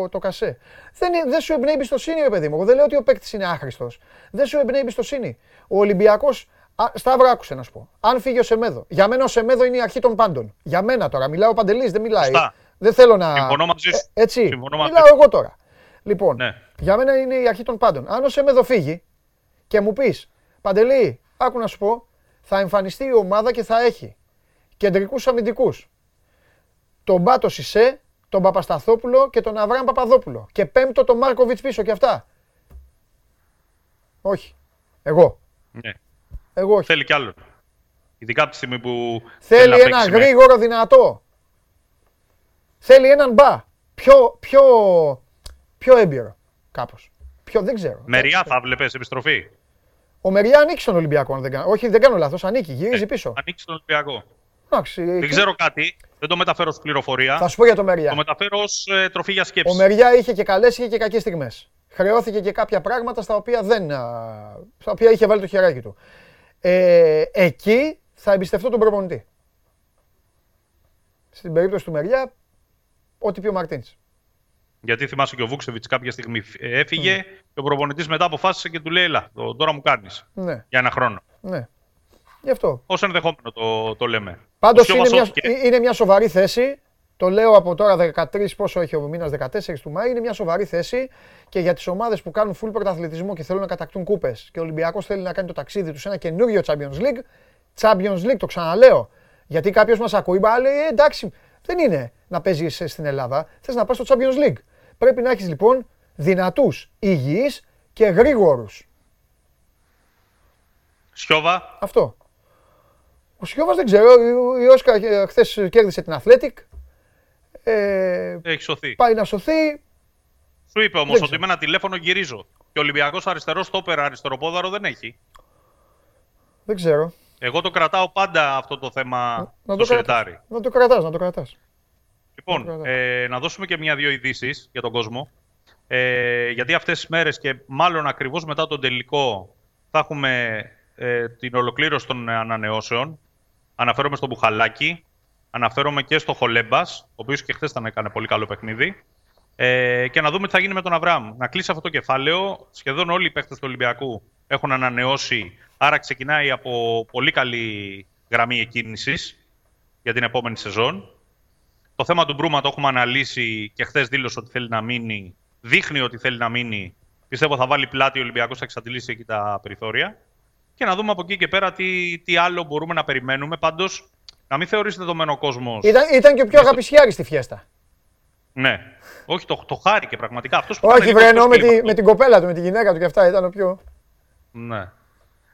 το κασέ. Δεν, είναι- δεν σου εμπνέει εμπιστοσύνη, ρε παιδί μου. Εγώ δεν λέω ότι ο παίκτης είναι άχρηστος. Δεν σου εμπνέει εμπιστοσύνη. Ο Ολυμπιακός. Σταύρο, άκουσε να σου πω. Αν φύγει ο Σεμέδο. Για μένα ο Σεμέδο είναι η αρχή των πάντων. Για μένα τώρα. Μιλάω ο Παντελής, δεν μιλάει. Σωστά. Δεν θέλω να. Συμφωνώ μαζί σου. Ε, έτσι. Συμφωνώ μαζί Μιλάω σου. εγώ τώρα. Λοιπόν, Ναι. για μένα είναι η αρχή των πάντων. Αν ο Σεμέδο φύγει και μου πεις, Παντελή, άκου να σου πω, θα εμφανιστεί η ομάδα και θα έχει κεντρικούς αμυντικούς. Τον Μπάτο Σισε, τον Παπασταθόπουλο και τον Αβραάμ Παπαδόπουλο. Και πέμπτο τον Μάρκοβιτς πίσω και αυτά. Όχι. Εγώ. ναι. Εγώ όχι. Θέλει κι άλλο. Ειδικά από τη στιγμή που Θέλει να ένα παίξει με- γρήγορο δυνατό. Θέλει έναν μπα. Πιο, πιο, πιο έμπειρο κάπως. Πιο, δεν ξέρω. Μεριά θα βλέπεις επιστροφή; Ο Μεριά ανήκει στον Ολυμπιακό. αν δεν κάνω. Όχι, δεν κάνω λάθος. Ανήκει. Γυρίζει πίσω. Ανοίξει τον Ολυμπιακό. Εντάξει, Δεν και- ξέρω κάτι. Δεν το μεταφέρω ως πληροφορία. Θα σου πω για το Το Μεριά. μεταφέρω ως ε, τροφή για Ο σκέψη. Μεριά είχε και καλές, είχε και κακές στιγμές. Χρεώθηκε και κάποια πράγματα στα οποία, δεν, α, στα οποία είχε βάλει το χεράκι του. Ε, εκεί θα εμπιστευτώ τον προπονητή. Στην περίπτωση του Μεριά, ό,τι πει ο Μαρτίνς. Γιατί θυμάσαι και ο Βούξεβιτς κάποια στιγμή φ- ε, έφυγε και ο προπονητής μετά αποφάσισε και του λέει: Ελά, το- τώρα μου κάνεις Ναι, για ένα χρόνο. ναι. Γι' αυτό. Ω ενδεχόμενο το, το λέμε. Πάντως Ο Σιώβας είναι, μια, σώθηκε. ε- είναι μια σοβαρή θέση. Το λέω από τώρα 13, πόσο έχει ο μήνας 14 του Μάη. Είναι μια σοβαρή θέση και για τις ομάδες που κάνουν full πρωταθλητισμό και θέλουν να κατακτούν κούπες. Και ο Ολυμπιακός θέλει να κάνει το ταξίδι τους σε ένα καινούριο Champions League. Champions League, το ξαναλέω. Γιατί κάποιος μας ακούει, μα λέει «Ε, εντάξει, δεν είναι να παίζεις στην Ελλάδα. Θες να πας στο Champions League. Πρέπει να έχεις λοιπόν δυνατούς, υγιείς και γρήγορους. Σιώβα, Αυτό. Ο Σιώβας δεν ξέρω, η- η Όσκα χθες κέρδισε την Athletic. Ε, έχει σωθεί. πάει να σωθεί. Σου είπε όμως Δεν ότι με ένα τηλέφωνο γυρίζω. Και ο Ολυμπιακός αριστερός στόπερα αριστεροπόδαρο δεν έχει. Δεν ξέρω. Εγώ το κρατάω πάντα αυτό το θέμα Να στο το, σιρτάρι. κρατάς, να το κρατάς, να το κρατάς. Λοιπόν, κρατάω. ε, να δώσουμε και μια-δύο ειδήσεις για τον κόσμο. Ε, γιατί αυτές τις μέρες και μάλλον ακριβώς μετά τον τελικό θα έχουμε ε, την ολοκλήρωση των ανανεώσεων. Αναφέρομαι στο Μπουχαλάκι, αναφέρομαι και στο Χολέμπας, ο οποίος και χθες ήταν έκανε πολύ καλό παιχνίδι. Ε, και να δούμε τι θα γίνει με τον Αβραάμ. Να κλείσει αυτό το κεφάλαιο. Σχεδόν όλοι οι παίχτες του Ολυμπιακού έχουν ανανεώσει, άρα ξεκινάει από πολύ καλή γραμμή εκκίνησης για την επόμενη σεζόν. Το θέμα του Μπρούμα το έχουμε αναλύσει και χθες δήλωσε ότι θέλει να μείνει. Δείχνει ότι θέλει να μείνει. Πιστεύω θα βάλει πλάτη ο Ολυμπιακός, θα εξαντλήσει εκεί τα περιθώρια. Και να δούμε από εκεί και πέρα τι, τι άλλο μπορούμε να περιμένουμε. Πάντως, να μην θεωρήσει δεδομένο ο κόσμο. Ήταν, ήταν και ο πιο αγαπησιάρης στη φιέστα. Ναι. Όχι, το, το χάρηκε πραγματικά. Αυτός που Όχι, ήταν βρε, λίγο εννοώ με, εκτός τη, με την κοπέλα του, με τη γυναίκα του και αυτά ήταν ο πιο. Ναι.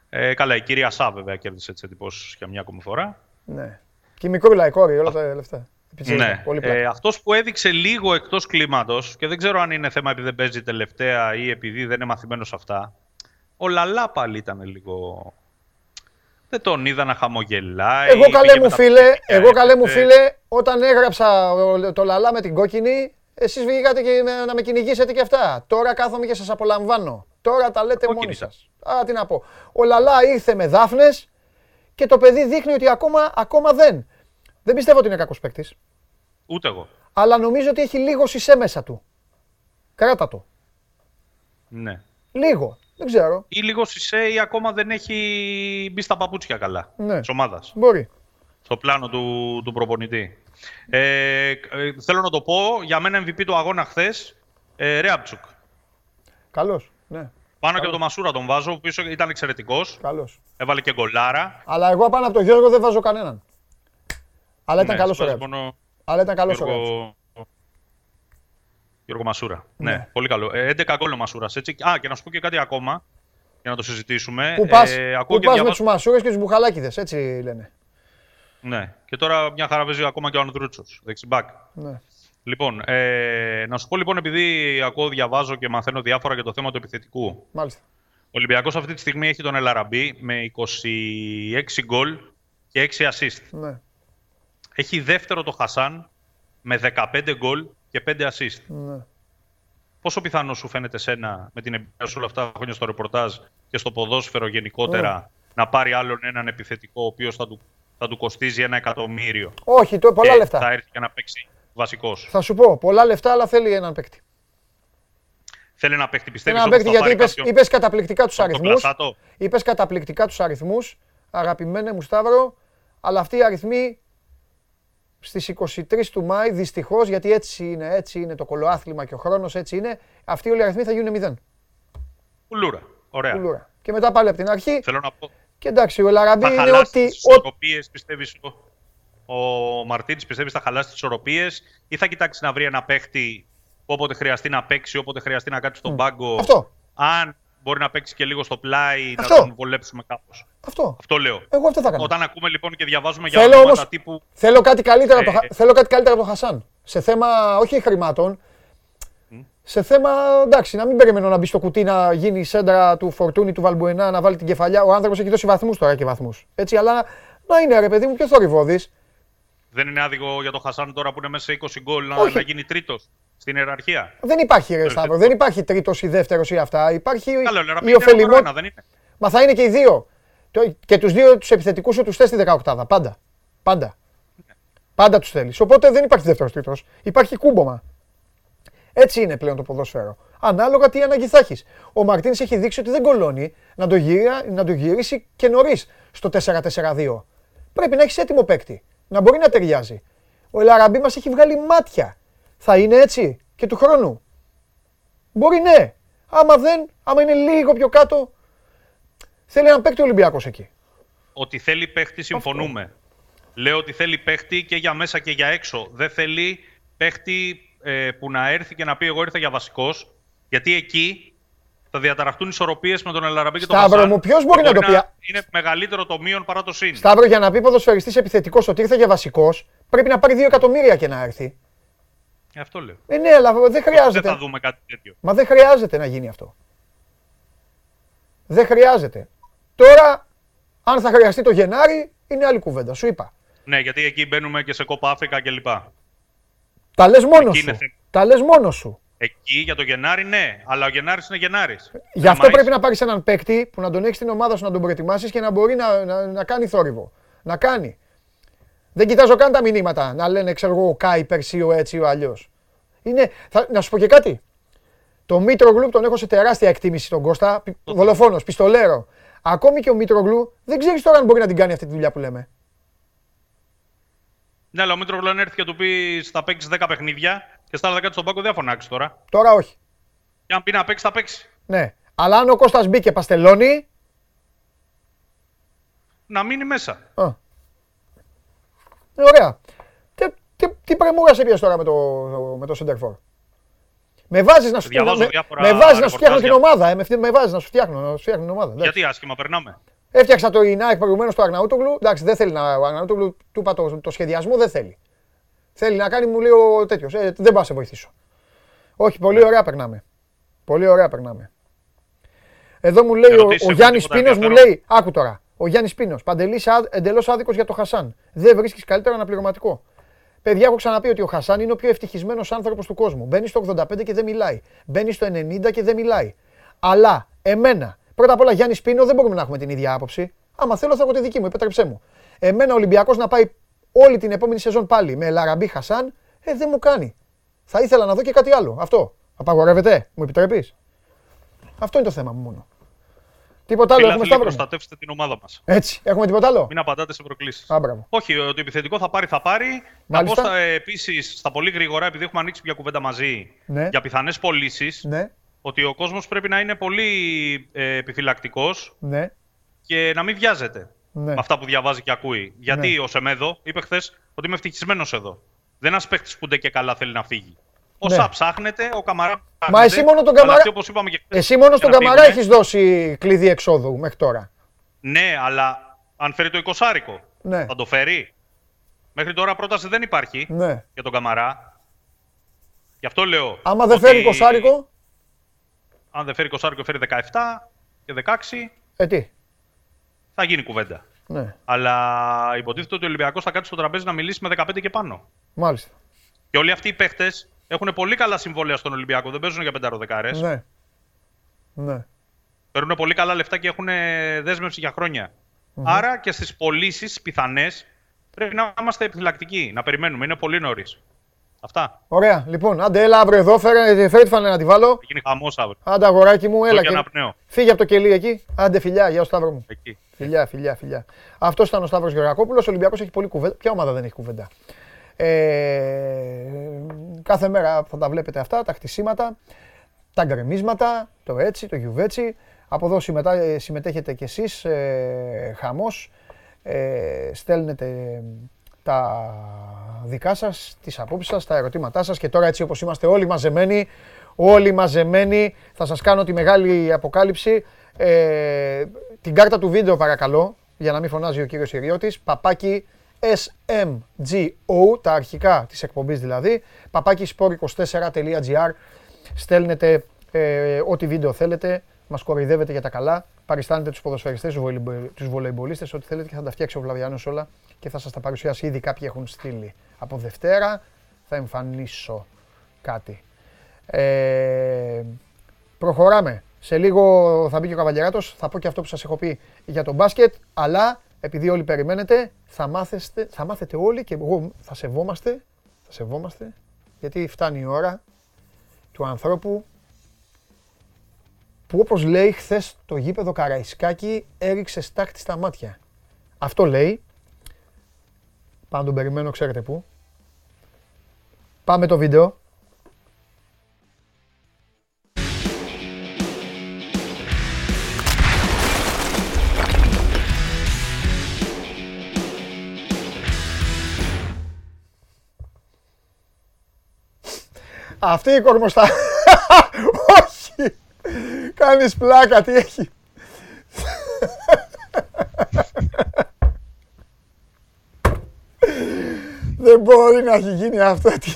Ε, καλά, η κυρία Σά βέβαια κέρδισε τι εντυπώσεις για μια ακόμη φορά. Ναι. Και η μικρούλα, η κόρη, όλα τα λεφτά. Η πιτσιρίκα, Ναι. Πολύ πλάκα. Ε, αυτός που έδειξε λίγο εκτός κλίματος και δεν ξέρω αν είναι θέμα επειδή δεν παίζει τελευταία ή επειδή δεν είναι μαθημένος σε αυτά. Ο Λαλά πάλι ήταν λίγο... Δεν τον είδα να χαμογελάει. Εγώ καλέ πήγε μου με τα φίλε, παιδιά, εγώ καλέ μου έπαιζε. φίλε, όταν έγραψα ο- το λαλά με την κόκκινη, εσείς βγήκατε και με- να με κυνηγήσετε και αυτά. Τώρα κάθομαι και σας απολαμβάνω. Τώρα τα λέτε Κόκκινη μόνοι ήταν. σας. Α, τι να πω. Ο Λαλά ήρθε με δάφνες και το παιδί δείχνει ότι ακόμα, ακόμα δεν. Δεν πιστεύω ότι είναι κακός παίκτης, Ούτε εγώ. αλλά νομίζω ότι έχει λίγο σισέ μέσα του. Κράτα το. Ναι. Λίγο. Δεν ξέρω. Ή λίγο Σισε ή ακόμα δεν έχει μπει στα παπούτσια καλά Ναι. της ομάδας. Μπορεί. Στο πλάνο του, του προπονητή. Ε, ε, θέλω να το πω, για μένα MVP του αγώνα χθες, ε, Ρέαπτσουκ. Καλός. Ναι. Πάνω και από τον Μασούρα τον βάζω, ο οποίος ήταν εξαιρετικός. Καλός. Έβαλε και γκολάρα. Αλλά εγώ πάνω από τον Γιώργο δεν βάζω κανέναν. Αλλά ήταν Ναι, καλός ο σπάζει Ρέαπ. μόνο Αλλά ήταν καλός ο Ρέαπ. Γιώργο... Γιώργο Μασούρα. Ναι. Ναι. πολύ καλό. Ε, 11 γκολ ο Μασούρας, έτσι. Α, και να σου πω και κάτι ακόμα, για να το συζητήσουμε. Πού πας, Ε, πού ακούω και πας με διαβάζω- τους μασούρες και τους μπουχαλάκιδες, έτσι λένε. Ναι. Και τώρα μια χαρά παίζει ακόμα και ο Ανδρούτσος, δεξιμπάκ. Ναι. Λοιπόν, ε, να σου πω λοιπόν, επειδή ακούω, διαβάζω και μαθαίνω διάφορα για το θέμα του επιθετικού. Μάλιστα. Ο Ολυμπιακός αυτή τη στιγμή έχει τον Ελαραμπή με 26 γκολ και 6 assist. Ναι. Έχει δεύτερο το Χασάν με 15 γκολ και 5 assist. ναι. Πόσο πιθανό σου φαίνεται σένα με την εμπειρία σου όλα αυτά τα χρόνια στο ρεπορτάζ και στο ποδόσφαιρο γενικότερα να πάρει άλλον έναν επιθετικό ο οποίος θα του, θα του κοστίζει ένα εκατομμύριο; Όχι, το, πολλά και λεφτά. Θα έρθει για να παίξει βασικός. Θα σου πω, πολλά λεφτά, αλλά θέλει έναν παίκτη. Θέλει να παίχτη, πιστεύεις Έναν παίκτη, γιατί είπες, είπες καταπληκτικά τους από τον αριθμούς. Πλασάτο; Είπες καταπληκτικά τους αριθμούς, αγαπημένε μου Σταύρο, αλλά αυτοί οι αριθμοί στις 23 του Μάη, δυστυχώς, γιατί έτσι είναι, έτσι είναι το κολοάθλημα και ο χρόνος, έτσι είναι, αυτοί όλοι οι αριθμοί θα γίνουν μηδέν. Πουλούρα. Ωραία. Πουλούρα. Και μετά πάλι από την αρχή, Θέλω να πω. και εντάξει, ο Λαραμπή Θα είναι χαλάσει ότι... τις ό- ισορροπίες, πιστεύεις ο, ο Μαρτίνη, πιστεύεις θα χαλάσει τις ισορροπίες ή θα κοιτάξει να βρει ένα παίχτη που όποτε χρειαστεί να παίξει, όποτε χρειαστεί να κάτσει στον πάγκο. Αυτό. Αν μπορεί να παίξει και λίγο στο πλάι, Αυτό. να τον βολέψουμε κάπως. Αυτό. Αυτό λέω. Εγώ αυτό θα κάνω. Όταν ακούμε λοιπόν και διαβάζουμε για Θέλω ονόματα όμως, τύπου. θέλω κάτι καλύτερο, από το, Ε, Χα- θέλω κάτι καλύτερο από τον Χασάν. Σε θέμα, όχι χρημάτων, σε θέμα, εντάξει, να μην περιμένω να μπει στο κουτί να γίνει η σέντρα του Φορτούνη, του Βαλμπουενά, να βάλει την κεφαλιά. Ο άνθρωπος έχει δώσει βαθμούς τώρα και βαθμούς. Έτσι, αλλά να είναι ρε παιδί μου πιο θορυβόδης. Δεν είναι άδικο για τον Χασάν τώρα που είναι μέσα σε 20 γκολ να, Όχι. να γίνει τρίτος στην ιεραρχία. Δεν υπάρχει ρε Σταύρο, δεν υπάρχει τρίτος ή δεύτερος ή αυτά. Υπάρχει Καλό, λέω, η είναι νούμερο ωφελημότητα. ένα, δεν είναι. Μα θα είναι και οι δύο. Το- Και τους δύο τους επιθετικούς σου τους θες στη 18 Πάντα. Πάντα. Πάντα τους θέλεις. Οπότε δεν υπάρχει δεύτερος τρίτος. Υπάρχει κούμπομα. Έτσι είναι πλέον το ποδόσφαιρο. Ανάλογα τι ανάγκη θα έχεις. Ο Μαρτίνς έχει δείξει ότι δεν κολώνει να το, γύρει, να το γυρίσει και νωρίς στο 4-4-2. Πρέπει να έχεις έτοιμο παίκτη. Να μπορεί να ταιριάζει. Ο Ελαραμπή μας έχει βγάλει μάτια. Θα είναι έτσι και του χρόνου; Μπορεί ναι. Άμα δεν, άμα είναι λίγο πιο κάτω, θέλει έναν παίκτη Ολυμπιακός εκεί. Ότι θέλει παίχτη, συμφωνούμε. Λέω ότι θέλει παίχτη και για μέσα και για έξω. Δεν θέλει παίχτη ε, που να έρθει και να πει: Εγώ ήρθα για βασικός. Γιατί εκεί θα διαταραχτούν ισορροπίες με τον Ελαραμπή και τον Σταύρο Χασάν. μου, ποιος και μπορεί να το πει- Είναι μεγαλύτερο το μείον παρά το συν. Σταύρο, για να πει ποδοσφαιριστής επιθετικός ότι ήρθε για βασικός, πρέπει να πάρει 2 εκατομμύρια και να έρθει. Ε, Αυτό λέω. Ε, ναι, αλλά δεν Δεν χρειάζεται. θα δούμε κάτι τέτοιο. Μα δεν χρειάζεται να γίνει αυτό. Δεν χρειάζεται. Τώρα, αν θα χρειαστεί το Γενάρη, είναι άλλη κουβέντα. Σου είπα. Ναι, γιατί εκεί μπαίνουμε και σε κόπα Αφρικα κλπ. Τα λες μόνος Εκεί σου. είναι θέμα. Τα λες μόνος σου. Εκεί για το Γενάρη, ναι. Αλλά ο Γενάρης είναι Γενάρης. Γι' αυτό πρέπει να πάρεις έναν παίκτη που να τον έχεις στην ομάδα σου να τον προετοιμάσεις και να μπορεί να, να, να κάνει θόρυβο. Να κάνει. Δεν κοιτάζω καν τα μηνύματα να λένε, ξέρω εγώ, ο Κάιπερ ή ο έτσι ή ο αλλιώς. Είναι, θα, να σου πω και κάτι. Το Μήτρογλου τον έχω σε τεράστια εκτίμηση τον Κώστα. Δολοφόνος, πιστολέρο. Ακόμη και ο Μήτρογλου δεν ξέρεις τώρα αν μπορεί να την κάνει αυτή τη δουλειά που λέμε. Ναι, αλλά ο Μήτρογλου αν έρθει και του πει θα παίξεις 10 παιχνίδια και στα άλλα 10 του στον πάγκο δεν θα φωνάξεις τώρα. Τώρα όχι. Και αν πει να παίξει, θα παίξει. Ναι. Αλλά αν ο Κώστας μπει και παστελώνει. Να μείνει μέσα. Α. Ε, ωραία. Τι, τι, τι πρεμούρα σε πιες τώρα με το, με το Center For. Με βάζεις να σου, Διαβάζω με, διάφορα με βάζεις να σου φτιάχνω την ρεπορτάζ ομάδα. Ε, με, με βάζεις να σου φτιάχνω, να σου φτιάχνω την ομάδα. εντάξει. Γιατί άσχημα περνάμε. Έφτιαξα το Ινάκ προηγουμένως στο Αγναούτογλου. Εντάξει, δεν θέλει να. Ο Αγναούτογλου του είπα το, το σχεδιασμό, δεν θέλει. Θέλει να κάνει, μου λέει ο τέτοιος. Ε, δεν πάω να σε βοηθήσω. Όχι, πολύ Ναι. ωραία περνάμε. Πολύ ωραία περνάμε. Εδώ μου λέει ο, Ερωτήσεις ο έχουν Γιάννης τίποτα Πίνος, μου ενδιαφέρον; λέει, άκου τώρα. Ο Γιάννης Πίνος, παντελής εντελώς άδικος για το Χασάν. Δεν βρίσκεις καλύτερο αναπληρωματικό. Παιδιά, έχω ξαναπεί ότι ο Χασάν είναι ο πιο ευτυχισμένος άνθρωπος του κόσμου. Μπαίνει στο 85 και δεν μιλάει. Μπαίνει στο 90 και δεν μιλάει. Αλλά εμένα, πρώτα απ' όλα Γιάννης Πίνο, δεν μπορούμε να έχουμε την ίδια άποψη. Άμα θέλω, θα έχω τη δική μου, επέτρεψέ μου. Εμένα ο Ολυμπιακός να πάει όλη την επόμενη σεζόν πάλι με Λαραμπή Χασάν, ε, δεν μου κάνει. Θα ήθελα να δω και κάτι άλλο. Αυτό. Απαγορεύεται, μου επιτρέπεις; Αυτό είναι το θέμα μου μόνο. Τίποτα άλλο, έχουμε Φιλάθλοι, Σταύρο. μου; προστατεύστε την ομάδα μας. Έτσι, έχουμε τίποτα άλλο. Μην απαντάτε σε προκλήσεις. Α, μπράβο. Όχι, το επιθετικό θα πάρει, θα πάρει. Να Μάλιστα. πω επίσης στα πολύ γρήγορα, επειδή έχουμε ανοίξει μια κουβέντα μαζί Ναι. για πιθανές πωλήσεις, Ναι, ότι ο κόσμος πρέπει να είναι πολύ ε, επιφυλακτικός ναι, και να μην βιάζεται ναι. με αυτά που διαβάζει και ακούει. Γιατί Ναι. ο Σεμέδο είπε χθες ότι είμαι ευτυχισμένος εδώ. Δεν είναι ένας παίχτη που ντε και καλά θέλει να φύγει. Όσα Ναι. ψάχνετε, ο Καμαρά. Μα ψάχνεται, εσύ μόνο τον αλλά Καμαρά- αυτοί, όπως είπαμε και χθες, Εσύ μόνο για στον να Καμαρά φύγουνε. έχεις δώσει κλειδί εξόδου μέχρι τώρα. Ναι, αλλά αν φέρει το 20 Ναι, θα το φέρει. Μέχρι τώρα πρόταση δεν υπάρχει ναι. για τον Καμαρά. Γι' αυτό λέω. Άμα δεν ότι φέρει κοσάρικο, Αν δεν φέρει κοσάρικο και φέρει 17 και 16, ε τι; θα γίνει κουβέντα. Ναι, Αλλά υποτίθεται ότι ο Ολυμπιακός θα κάτσει στο τραπέζι να μιλήσει με 15 και πάνω. μάλιστα. Και όλοι αυτοί οι παίχτες έχουν πολύ καλά συμβόλαια στον Ολυμπιακό. Δεν παίζουν για πενταροδεκάρες. Ναι. Ναι. Παίρνουν πολύ καλά λεφτά και έχουν δέσμευση για χρόνια. Άρα και στις πωλήσεις πιθανές πρέπει να είμαστε επιφυλακτικοί, να περιμένουμε. Είναι πολύ νωρίς. Αυτά. Ωραία. Λοιπόν, άντε, έλα αύριο εδώ. Φέρε, φέρε τη φανέλα να τη βάλω. Γίνει χαμός αύριο. Άντε, αγοράκι μου, έλα. και και- αναπνέω. Φύγε από το κελί εκεί. Άντε, φιλιά, γεια σου, Σταύρο μου. Εκεί. Φιλιά, φιλιά, φιλιά. Αυτός ήταν ο Σταύρος Γεωργακόπουλος. Ο Ολυμπιακός έχει πολλή κουβέντα. Ποια ομάδα δεν έχει κουβέντα; Ε, κάθε μέρα θα τα βλέπετε αυτά, τα χτισήματα, τα γκρεμίσματα, το έτσι, το γιουβέτσι. Από εδώ συμμετά, ε, συμμετέχετε κι εσείς, ε, χαμός. Ε, στέλνετε τα δικά σας, τις απόψεις σας, τα ερωτήματά σας και τώρα έτσι όπως είμαστε όλοι μαζεμένοι, όλοι μαζεμένοι, θα σας κάνω τη μεγάλη αποκάλυψη. Ε, την κάρτα του βίντεο παρακαλώ, για να μην φωνάζει ο κύριος Ιριώτης, παπάκι SMGO, τα αρχικά της εκπομπής δηλαδή, παπάκι sport24.gr, στέλνετε ε, ό,τι βίντεο θέλετε, μας κοροϊδεύετε για τα καλά, παριστάνετε τους ποδοσφαιριστές, τους βολεϊμπο- τους βολεϊμπολίστες, ό,τι θέλετε και θα τα φτιάξει ο Βλαβιάνος όλα και θα σας τα παρουσιάσει ήδη κάποιοι έχουν στείλει. Από Δευτέρα θα εμφανίσω κάτι. Ε, προχωράμε. Σε λίγο θα μπει και ο Καβαλιαράτος, θα πω και αυτό που σας έχω πει για τον μπάσκετ, αλλά επειδή όλοι περιμένετε, θα, μάθεστε, θα μάθετε όλοι και εγώ θα σεβόμαστε, θα σεβόμαστε, γιατί φτάνει η ώρα του ανθρώπου που όπως λέει χθες το γήπεδο Καραϊσκάκη έριξε στάχτη στα μάτια. Αυτό λέει. Πάνω τον περιμένω, ξέρετε πού. Πάμε το βίντεο. Αυτή η κορμοστά... Όχι! Κάνεις πλάκα, τι έχει. Δεν μπορεί να έχει γίνει αυτό. τι-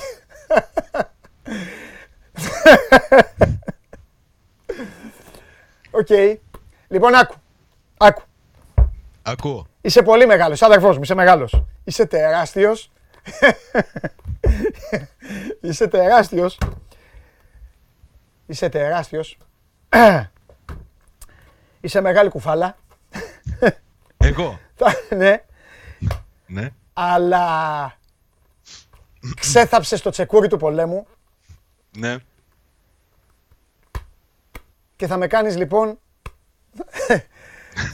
Οκ. Λοιπόν, άκου. Άκου. Ακούω. Είσαι πολύ μεγάλος, αδερφός μου, είσαι μεγάλος. Είσαι τεράστιος. Είσαι τεράστιος. Είσαι τεράστιος. είσαι μεγάλη κουφάλα. Εγώ; ναι, Ναι. αλλά ξέθαψες το τσεκούρι του πολέμου Ναι. και θα με κάνεις λοιπόν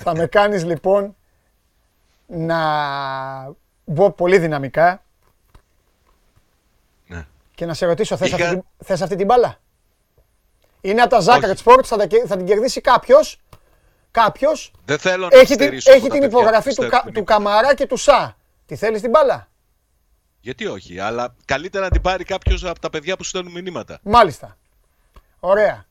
θα με κάνεις λοιπόν να μπω πολύ δυναμικά Ναι. Και να σε ρωτήσω θες, Είχα- αυτή, την- θες αυτή την μπάλα; Είναι από τα Ζάκαρτ Sports, θα, τα κε- θα την κερδίσει κάποιος, κάποιος; Δεν θέλω να έχει την, στερήσω έχει από τα την παιδιά υπογραφή που του, κα- στέλνουν του email. Καμαρά και του Σα. Τη θέλεις την μπάλα; Γιατί όχι, αλλά καλύτερα να την πάρει κάποιος από τα παιδιά που στέλνουν μηνύματα. Μάλιστα. Ωραία.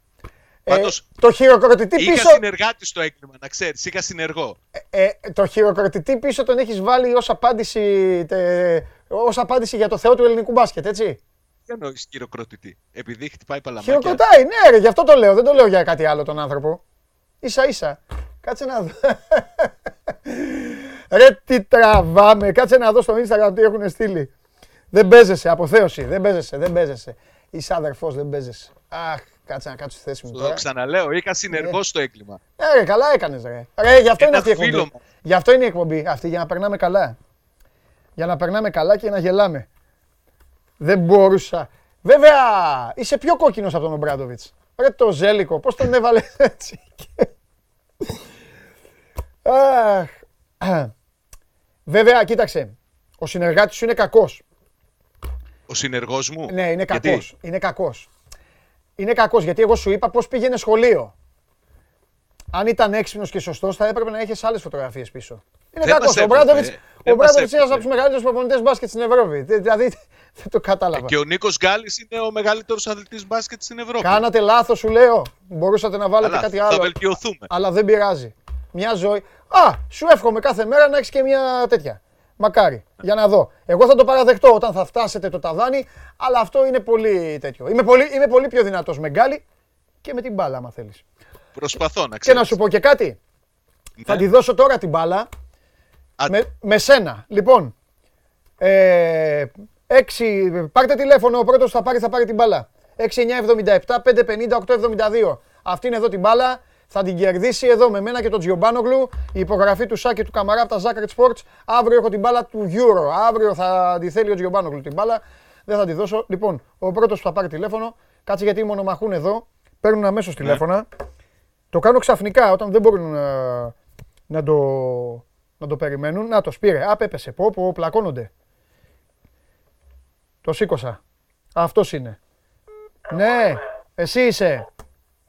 Πάντως, το χειροκροτητή Είχα πίσω, συνεργάτη στο έγκλημα, να ξέρεις. Είχα συνεργό. ε, το χειροκροτητή πίσω τον έχεις βάλει ως απάντηση, τε, ως απάντηση για το Θεό του ελληνικού μπάσκετ, έτσι; Δεν εννοείς χειροκροτητή. Επειδή χτυπάει παλαμάκια. Χειροκροτάει, ναι ρε, γι' αυτό το λέω, δεν το λέω για κάτι άλλο τον άνθρωπο. Ίσα ίσα. Κάτσε να δω. ρε τι τραβάμε, κάτσε να δω στο Instagram τι έχουν στείλει. Δεν παίζεσαι, αποθέωση, δεν παίζεσαι, δεν παίζεσαι. Είσαι αδερφός, δεν παίζεσαι. Αχ, κάτσε να κάτσω στη θέση μου Το τώρα. ξαναλέω, είχα συνεργός στο έγκλημα. Ε, ρε, καλά έκανες ρε. Ρε, γι' αυτό είναι Ένας αυτή η φίλος εκπομπή. μου. Γι' αυτό είναι η εκπομπή αυτή, για να περνάμε καλά. Για να περνάμε καλά και να γελάμε. Δεν μπορούσα. Βέβαια, είσαι πιο κόκκινος από τον Ομπράντοβιτς. Ρε το Ζέλικο, πώς τον έβαλε έτσι. Αχ. Βέβαια, κοίταξε. Ο συνεργάτης σου είναι κακός. Ο συνεργός μου; Ναι, είναι Γιατί; κακός. Είναι κακός. Είναι κακός γιατί εγώ σου είπα πώς πήγαινε σχολείο. Αν ήταν έξυπνος και σωστός θα έπρεπε να έχεις άλλες φωτογραφίες πίσω. Είναι Δεν κακός. μας Ο έπρεπε. Μπράντοβιτς Δεν ο μας Μπράντοβιτς είναι ένας έπρεπε. από τους μεγαλύτερους προπονητές μπάσκετ στην Ευρώπη. Δε- Δηλαδή δεν το κατάλαβα. Και ο Νίκος Γκάλης είναι ο μεγαλύτερος αθλητής μπάσκετ στην Ευρώπη. Κάνατε λάθος σου λέω. Μπορούσατε να βάλετε Αλλά κάτι θα άλλο. βελτιωθούμε. Αλλά δεν πειράζει. Μια ζωή. Α, σου εύχομαι κάθε μέρα να έχεις και μια τέτοια. Μακάρι. Για να δω. Εγώ θα το παραδεχτώ όταν θα φτάσετε το ταβάνι, αλλά αυτό είναι πολύ τέτοιο. Είμαι πολύ, είμαι πολύ πιο δυνατός με γκάλι και με την μπάλα, άμα θέλεις. Προσπαθώ να Και ξέρω. να σου πω και κάτι. Θα τη δώσω τώρα την μπάλα Άντε. με, με σένα. Λοιπόν, ε, 6, πάρτε τηλέφωνο, ο πρώτος θα πάρει, θα πάρει την μπάλα. 6977 550 872. Αυτή είναι εδώ την μπάλα. Θα την κερδίσει εδώ με μένα και τον Τζιομπάνογλου. Η υπογραφή του Σάκη του Καμαρά από τα Zackert Sports. Αύριο έχω την μπάλα του Euro. Αύριο θα τη θέλει ο Τζιομπάνογλου την μπάλα. Δεν θα τη δώσω. Λοιπόν, ο πρώτος που θα πάρει τηλέφωνο, κάτσε γιατί μονομαχούν εδώ. Παίρνουν αμέσως τηλέφωνα. Το κάνω ξαφνικά όταν δεν μπορούν να, να, το, να το περιμένουν. Να το σπήρε. Α, πέπεσε. Πω, πω, πλακώνονται. Το σήκωσα. Αυτός είναι. Ναι, εσύ είσαι.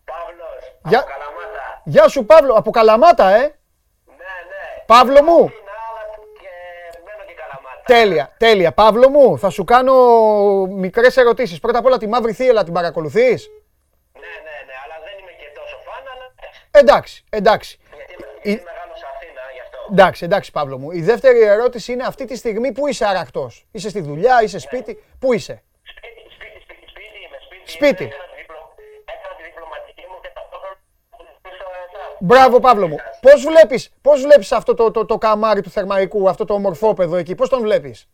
Παύλος, Γεια- από Καλαμάτα. Γεια σου Παύλο, από Καλαμάτα, ε. Ναι, ναι. Παύλο μου. Είναι άλλα και μένω και Καλαμάτα. Τέλεια, τέλεια. Παύλο μου, θα σου κάνω μικρές ερωτήσεις. Πρώτα απ' όλα τη Μαύρη Θύελα την παρακολουθείς; Ναι, ναι, ναι, αλλά δεν είμαι και τόσο φαν, αλλά Εντάξει, εντάξει. γιατί είμαι, Η- γιατί μεγάλο σε Αθήνα, γι' αυτό. Εντάξει, εντάξει Παύλο μου. Η δεύτερη ερώτηση είναι αυτή τη στιγμή που είσαι αρακτός. Είσαι στη δουλειά, είσαι σπίτι. Πού είσαι; Σπίτι, σπίτι, σπίτι, σπίτι είμαι, σπίτι. Σπίτι. είμαι, Έκανα τη, διπλω- έκανα τη διπλωματική μου και ταυτόχρονα ακολουθήσω εσάς. Μπράβο Παύλο μου. Πώς βλέπεις, πώς βλέπεις αυτό το, το, το καμάρι του θερμαϊκού, αυτό το ομορφόπεδο εκεί, πώς τον βλέπεις;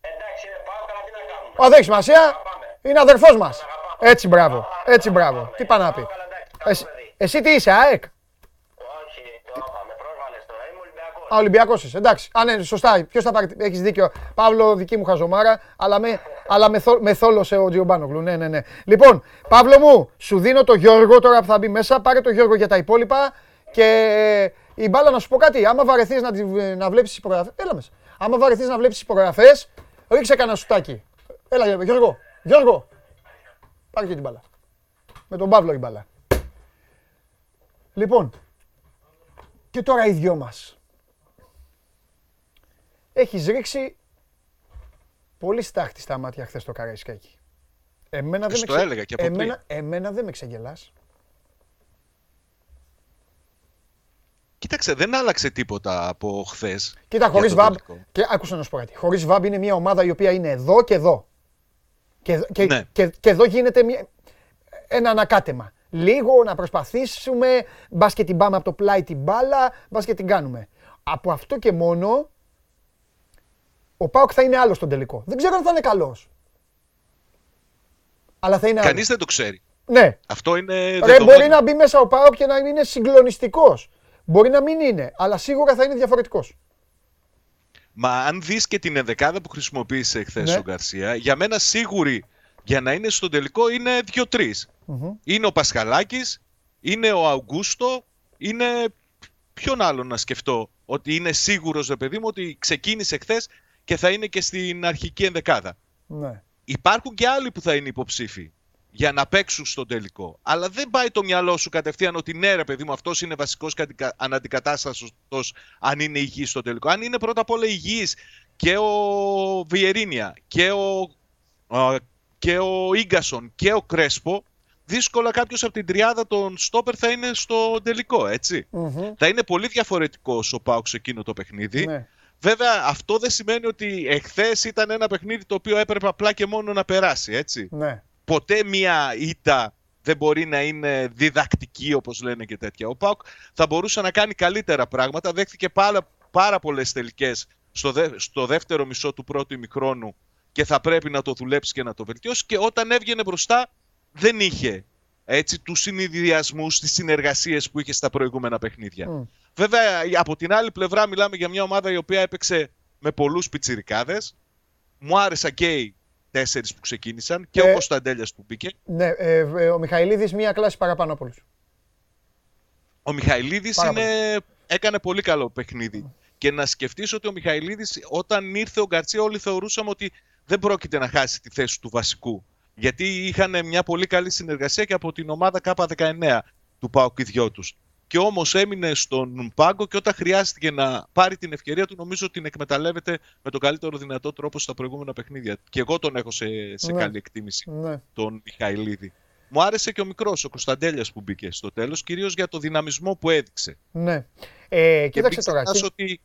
Εντάξει, είναι πάω καλά, τι να κάνουμε. Α, δεν έχει σημασία. Αγαπάμε. Είναι αδερφός μας. Έτσι μπράβο. Α, Έτσι μπράβο. αγαπάμε. Τι πάει να πει. Πάω καλά, εντάξει, καλό Εσύ, παιδί. εσύ τι είσαι, ΑΕΚ; Όχι, το είπαμε, πρόσβαλες τώρα, είμαι Ολυμπιακός. Α, Ολυμπιακός είσαι. Εντάξει. Α, ναι, σωστά. Ποιος θα πάρει. Έχεις δίκιο. Παύλο, δική μου χαζομάρα, αλλά με, αλλά με, θο- με θόλωσε ο Τζιομπάνογλου. Ναι, ναι, ναι. Λοιπόν, Παύλο μου, σου δίνω το Γιώργο τώρα που θα μπει μέσα. Πάρε το Γιώργο για τα υπόλοιπα. Και ε, η μπάλα να σου πω κάτι. Άμα βαρεθείς να, τη- να βλέπεις τις υπογραφές. Έλα μέσα. Άμα βαρεθείς να βλέπεις τις υπογραφές, ρίξε κανένα σουτάκι. Έλα, Γιώργο. Γιώργο. Πάρε και την μπάλα. Με τον Παύλο η μπάλα. Λοιπόν, και τώρα οι δυο μας. Έχεις ρίξει πολύ στάχτη στα μάτια χθες το Καραϊσκάκι. Εμένα δεν Στο με ξε- έλεγα και από εμένα, εμένα δεν με ξεγελάς. Κοίταξε, δεν άλλαξε τίποτα από χθες. Κοίτα, χωρίς βαμπ, και άκουσα να σου πω κάτι. Χωρίς βαμπ είναι μια ομάδα η οποία είναι εδώ και εδώ. Και, εδώ- και, Ναι. και, και εδώ γίνεται μια, ένα ανακάτεμα. Λίγο να προσπαθήσουμε, μπας και την πάμε από το πλάι την μπάλα, μπας και την κάνουμε. Από αυτό και μόνο, ο Πάοκ θα είναι άλλος στον τελικό. Δεν ξέρω αν θα είναι καλός. Αλλά θα είναι Κανείς άλλος. δεν το ξέρει. Ναι, Αυτό είναι Ρε, δεδομένο. μπορεί να μπει μέσα ο Πάοκ και να είναι συγκλονιστικός. Μπορεί να μην είναι, αλλά σίγουρα θα είναι διαφορετικός. Μα αν δεις και την ενδεκάδα που χρησιμοποίησε χθες Ναι. ο Γκαρσία, για μένα σίγουρη για να είναι στο τελικό είναι δύο-τρεις. Είναι ο Πασχαλάκης, είναι ο Αουγκούστο, είναι. Ποιον άλλο να σκεφτώ ότι είναι σίγουρος, ρε παιδί μου, ότι ξεκίνησε χθες και θα είναι και στην αρχική ενδεκάδα. Ναι. Υπάρχουν και άλλοι που θα είναι υποψήφοι για να παίξουν στο τελικό. Αλλά δεν πάει το μυαλό σου κατευθείαν ότι ναι, ρε παιδί μου, αυτός είναι βασικός αναντικατάστατος αν είναι υγιής στο τελικό. Αν είναι πρώτα απ' όλα υγιής και ο Βιερίνια και ο, α, και ο Ίγκασον και ο Κρέσπο, δύσκολα κάποιος από την τριάδα των Στόπερ θα είναι στο τελικό, έτσι. Μμμ. Θα είναι πολύ διαφορετικός ο Πάουξ εκείνο το παιχνίδι. Ναι. Βέβαια, αυτό δεν σημαίνει ότι εχθές ήταν ένα παιχνίδι το οποίο έπρεπε απλά και μόνο να περάσει, έτσι. Ναι. Ποτέ μία ήττα δεν μπορεί να είναι διδακτική, όπως λένε και τέτοια. Ο Πάουκ θα μπορούσε να κάνει καλύτερα πράγματα. Δέχτηκε πάρα, πάρα πολλές τελικές στο, δε- στο δεύτερο μισό του πρώτου ημιχρόνου και θα πρέπει να το δουλέψει και να το βελτιώσει. Και όταν έβγαινε μπροστά, δεν είχε έτσι, τους συνειδιασμούς, τις συνεργασίες που είχε στα προηγούμενα παιχνίδια. Μμ. Βέβαια, από την άλλη πλευρά μιλάμε για μια ομάδα η οποία έπαιξε με πολλούς πιτσιρικάδες. Μου άρεσαν και οι τέσσερις που ξεκίνησαν και Ε, ο Κωνσταντέλιας που μπήκε. Ναι, ε, ε, ο Μιχαηλίδης μία κλάση παραπάνω από όλους. Ο Μιχαηλίδης Πάρα είναι... έκανε πολύ καλό παιχνίδι. Και να σκεφτείς ότι ο Μιχαηλίδης όταν ήρθε ο Γκαρτσία όλοι θεωρούσαμε ότι δεν πρόκειται να χάσει τη θέση του βασικού. Γιατί είχαν μια πολύ καλή συνεργασία και από την ομάδα K19 του ΠΑΟΚ οι δυο τους. Και όμως έμεινε στον πάγκο και όταν χρειάστηκε να πάρει την ευκαιρία του νομίζω την εκμεταλλεύεται με τον καλύτερο δυνατό τρόπο στα προηγούμενα παιχνίδια. Και εγώ τον έχω σε, σε Ναι. καλή εκτίμηση Ναι. τον Μιχαηλίδη. Μου άρεσε και ο μικρός, ο Κωνσταντέλιας που μπήκε στο τέλος, κυρίως για το δυναμισμό που έδειξε. ναι. Ε, Και κοίταξε μην τώρα. ξεχνάς τι- ότι.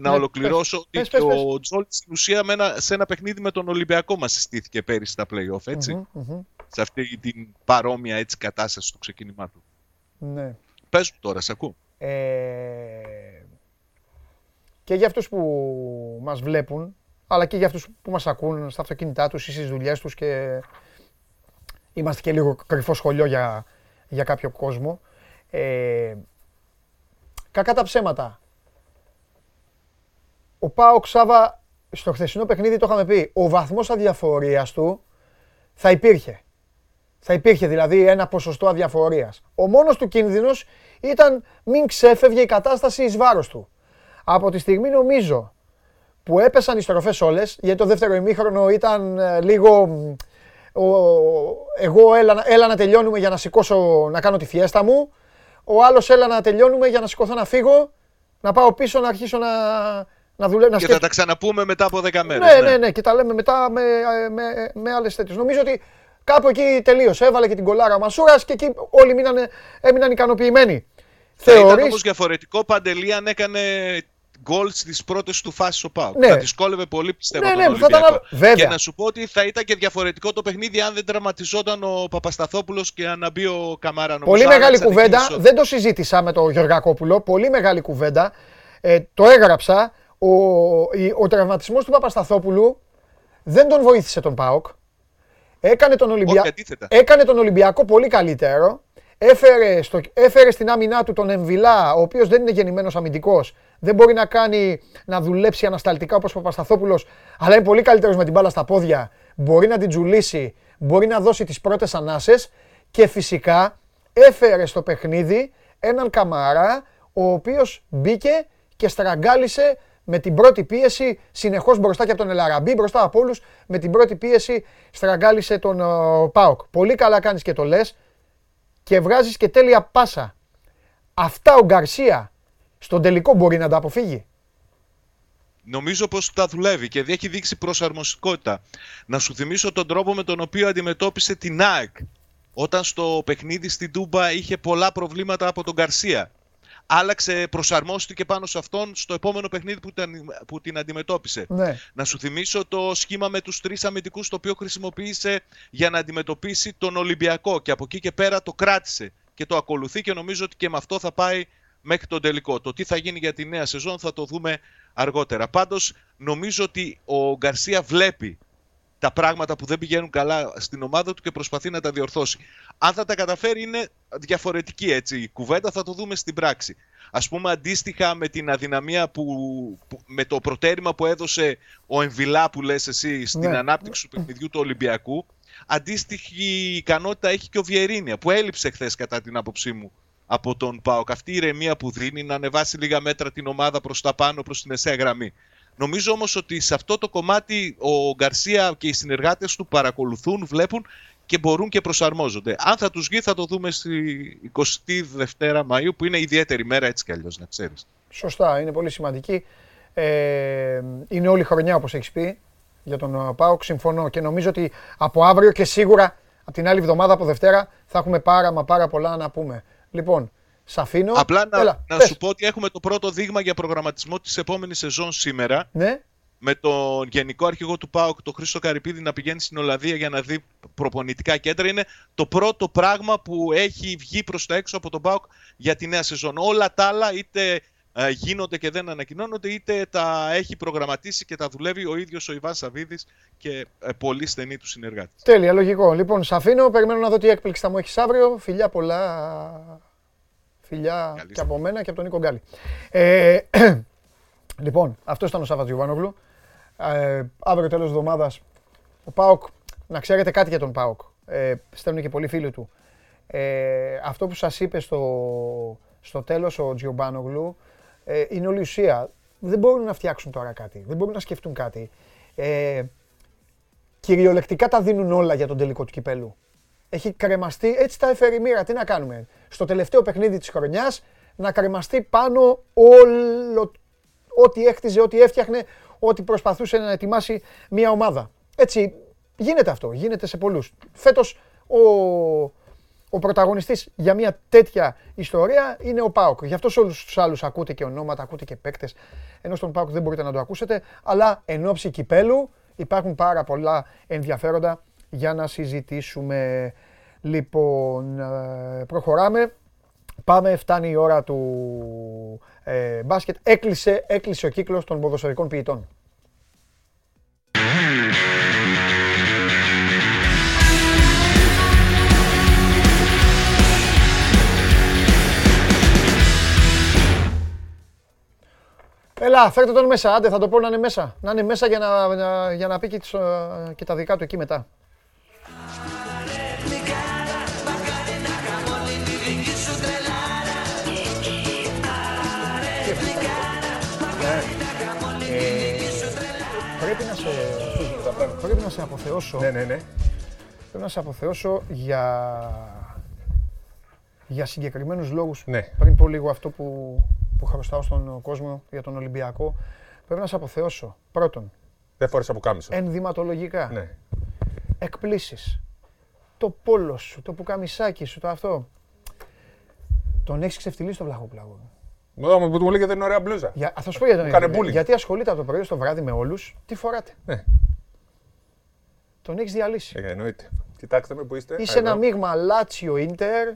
Να Ναι, ολοκληρώσω πες, ότι πες, και πες, πες. ο Τζόλτ στην ουσία με ένα- σε ένα παιχνίδι με τον Ολυμπιακό μας συστήθηκε πέρυσι στα playoff, έτσι. Μμμ, μμμ. Σε αυτή την παρόμοια έτσι, κατάσταση στο ξεκίνημά του. Ναι. Πες μου τώρα, σε ακούω. Ε, και για αυτούς που μας βλέπουν, αλλά και για αυτούς που μας ακούν στα αυτοκίνητά τους ή στις δουλειές τους και είμαστε και λίγο κρυφό σχολείο για, για κάποιο κόσμο. Ε, κακά τα ψέματα. Ο Πάοκ Σάβα στο χθεσινό παιχνίδι το είχαμε πει. Ο βαθμός αδιαφορίας του θα υπήρχε. Θα υπήρχε δηλαδή ένα ποσοστό αδιαφορίας. Ο μόνος του κίνδυνος ήταν μην ξέφευγε η κατάσταση εις βάρος του. Από τη στιγμή νομίζω που έπεσαν οι στροφές όλες, γιατί το δεύτερο ημίχρονο ήταν ε, λίγο... μ, ο- εγώ έλα, να- έλα να τελειώνουμε για να σηκώσω να κάνω τη φιέστα μου. Ο άλλος έλα να τελειώνουμε για να σηκωθώ να φύγω, να πάω πίσω να αρχίσω να, να δουλεύω. Να Και θα σκέφ- τα ξαναπούμε μετά από 10 μέρες. ναι, ναι, ναι, και τα λέμε μετά με, με, με άλλες τέτοιες. Νομίζω ότι κάπου εκεί τελείωσε. Έβαλε και την κολάρα ο Μασούρας και εκεί όλοι μείνανε, έμειναν ικανοποιημένοι. Θα ήταν Θεωρείς- όμως διαφορετικό παντελή αν έκανε γκολ στις πρώτες του φάσεις ο Πάουκ. Ναι. Θα δυσκόλευε πολύ πιστεύω Ναι, τον ναι, θα ήταν Ολυμπιακό. άλλο- βέβαια. Και να σου πω ότι θα ήταν και διαφορετικό το παιχνίδι αν δεν τραυματιζόταν ο Παπασταθόπουλος και να μπει ο Καμάρα. Νομίζω Πολύ μεγάλη άλλαξαν εκεί κουβέντα. ισο- Δεν το συζήτησα με τον Γεωργακόπουλο. Πολύ μεγάλη κουβέντα. Ε, το έγραψα. Ο, η- ο τραυματισμός του Παπασταθόπουλου δεν τον βοήθησε τον ΠΑΟΚ. Έκανε τον, Ολυμπια... Όχι, αντίθετα. Έκανε τον Ολυμπιακό πολύ καλύτερο. Έφερε, στο... Έφερε στην άμυνά του τον Εμβιλά, ο οποίος δεν είναι γεννημένος αμυντικός. Δεν μπορεί να κάνει να δουλέψει ανασταλτικά όπως ο Παπασταθόπουλος, αλλά είναι πολύ καλύτερος με την μπάλα στα πόδια. Μπορεί να την τζουλήσει, μπορεί να δώσει τις πρώτες ανάσες και φυσικά έφερε στο παιχνίδι έναν Καμαρά, ο οποίος μπήκε και στραγγάλισε με την πρώτη πίεση συνεχώς μπροστά και από τον Ελαραμπή, μπροστά από όλους, με την πρώτη πίεση στραγγάλισε τον ε, ΠΑΟΚ. Πολύ καλά κάνεις και το λες και βγάζεις και τέλεια πάσα. Αυτά ο Γκαρσία στον τελικό μπορεί να τα αποφύγει. Νομίζω πως τα δουλεύει και έχει δείξει προσαρμοστικότητα. Να σου θυμίσω τον τρόπο με τον οποίο αντιμετώπισε την ΑΕΚ όταν στο παιχνίδι στην Τούμπα είχε πολλά προβλήματα από τον Γκαρσία. Άλλαξε, προσαρμόστηκε πάνω σε αυτόν στο επόμενο παιχνίδι που, την- που την αντιμετώπισε. Ναι. Να σου θυμίσω το σχήμα με τους τρεις αμυντικούς το οποίο χρησιμοποίησε για να αντιμετωπίσει τον Ολυμπιακό και από εκεί και πέρα το κράτησε και το ακολουθεί και νομίζω ότι και με αυτό θα πάει μέχρι τον τελικό. Το τι θα γίνει για τη νέα σεζόν θα το δούμε αργότερα. Πάντως νομίζω ότι ο Γκαρσία βλέπει τα πράγματα που δεν πηγαίνουν καλά στην ομάδα του και προσπαθεί να τα διορθώσει. Αν θα τα καταφέρει είναι διαφορετική έτσι η κουβέντα, θα το δούμε στην πράξη. Ας πούμε αντίστοιχα με την αδυναμία που, που- με το προτέρημα που έδωσε ο Εμβιλά που λες εσύ στην Ναι. ανάπτυξη του παιχνιδιού του Ολυμπιακού, αντίστοιχη ικανότητα έχει και ο Βιερίνια που έλειψε χθες κατά την άποψή μου από τον ΠΑΟΚ. Αυτή η ηρεμία που δίνει να ανεβάσει λίγα μέτρα την ομάδα προς τα πάνω, προς την εσέα γραμμή. Νομίζω όμως ότι σε αυτό το κομμάτι ο Γκαρσία και οι συνεργάτες του παρακολουθούν, βλέπουν και μπορούν και προσαρμόζονται. Αν θα τους βγει θα το δούμε στη 22 Μαΐου που είναι ιδιαίτερη μέρα έτσι κι αλλιώς να ξέρεις. Σωστά, είναι πολύ σημαντική. Ε, είναι όλη η χρονιά όπως έχεις πει για τον ε, ΠΑΟΚ. Συμφωνώ και νομίζω ότι από αύριο και σίγουρα από την άλλη εβδομάδα από Δευτέρα θα έχουμε πάρα μα πάρα πολλά να πούμε. Λοιπόν, σ' αφήνω. Απλά να, Έλα, να πες. σου πω ότι έχουμε το πρώτο δείγμα για προγραμματισμό της επόμενης σεζόν σήμερα Ναι, με τον γενικό αρχηγό του ΠΑΟΚ, τον Χρήστο Καρυπίδη, να πηγαίνει στην Ολλανδία για να δει προπονητικά κέντρα. Είναι το πρώτο πράγμα που έχει βγει προς τα έξω από τον ΠΑΟΚ για τη νέα σεζόν. Όλα τα άλλα είτε ε, γίνονται και δεν ανακοινώνονται, είτε τα έχει προγραμματίσει και τα δουλεύει ο ίδιος ο Ιβάν Σαββίδης και ε, πολύ στενή τους συνεργάτη. τέλεια, λογικό. Λοιπόν, σ' αφήνω. Περιμένω να δω τι έκπληξη θα μου έχεις αύριο. Φιλιά πολλά. Φιλιά Καλή και από μένα και από τον Νίκο Γκάλη. Ε, λοιπόν, αυτό ήταν ο Σάββατ Γιωβάνογλου. Ε, αύριο τέλος εβδομάδας ο ΠΑΟΚ, να ξέρετε κάτι για τον ΠΑΟΚ. Ε, στέλνουν και πολλοί φίλοι του. Ε, αυτό που σας είπε στο, στο τέλος ο Τζιομπάνογλου ε, είναι όλη η ουσία. Δεν μπορούν να φτιάξουν τώρα κάτι. Δεν μπορούν να σκεφτούν κάτι. Ε, κυριολεκτικά τα δίνουν όλα για τον τελικό του κυπέλου. Έχει κρεμαστεί, έτσι τα έφερε η μοίρα. Τι να κάνουμε; Στο τελευταίο παιχνίδι της χρονιάς να κρεμαστεί πάνω όλο ό,τι έκτιζε, ό,τι έφτιαχνε, ό,τι προσπαθούσε να ετοιμάσει μια ομάδα. Έτσι γίνεται αυτό, γίνεται σε πολλούς. Φέτος ο, ο πρωταγωνιστής για μια τέτοια ιστορία είναι ο Πάοκ. Γι' αυτό σε όλους τους άλλους ακούτε και ονόματα, ακούτε και παίκτες, ενώ στον Πάοκ δεν μπορείτε να το ακούσετε, αλλά εν ώψη κυπέλου υπάρχουν πάρα πολλά ενδιαφέροντα για να συζητήσουμε. Λοιπόν, ε, προχωράμε. Πάμε, φτάνει η ώρα του ε, μπάσκετ. Έκλεισε, έκλεισε ο κύκλος των ποδοσφαιρικών ποιητών. Έλα, φέρτε τον μέσα. Άντε, θα το πω να είναι μέσα. Να είναι μέσα για να, για να πει και, ε, και τα δικά του εκεί μετά. Σε αποθεώσω. Ναι, ναι, ναι. Πρέπει να σε αποθεώσω για, για συγκεκριμένους λόγους. Ναι. Πριν πω λίγο αυτό που, που χρωστάω στον κόσμο για τον Ολυμπιακό. Πρέπει να σε αποθεώσω. Πρώτον, Δεν φόρεσα που κάμισο. ενδυματολογικά. Ναι. Εκπλήσεις. Το πόλο σου, το πουκαμισάκι σου, το αυτό. Τον έχεις ξεφτυλίσει το βλαχόπλαγο. Εδώ μου που μου λέγεται δεν είναι ωραία μπλούζα. Για, θα σου πω για τον Κάνε ίδιο. bullying. Γιατί ασχολείται από το πρωί στο βράδυ με όλους. Τι φοράτε. Ναι. Τον έχεις διαλύσει. Ε, εννοείται. Κοιτάξτε με που είστε. Είσαι Εδώ. ένα μείγμα Λάτσιο Ίντερ.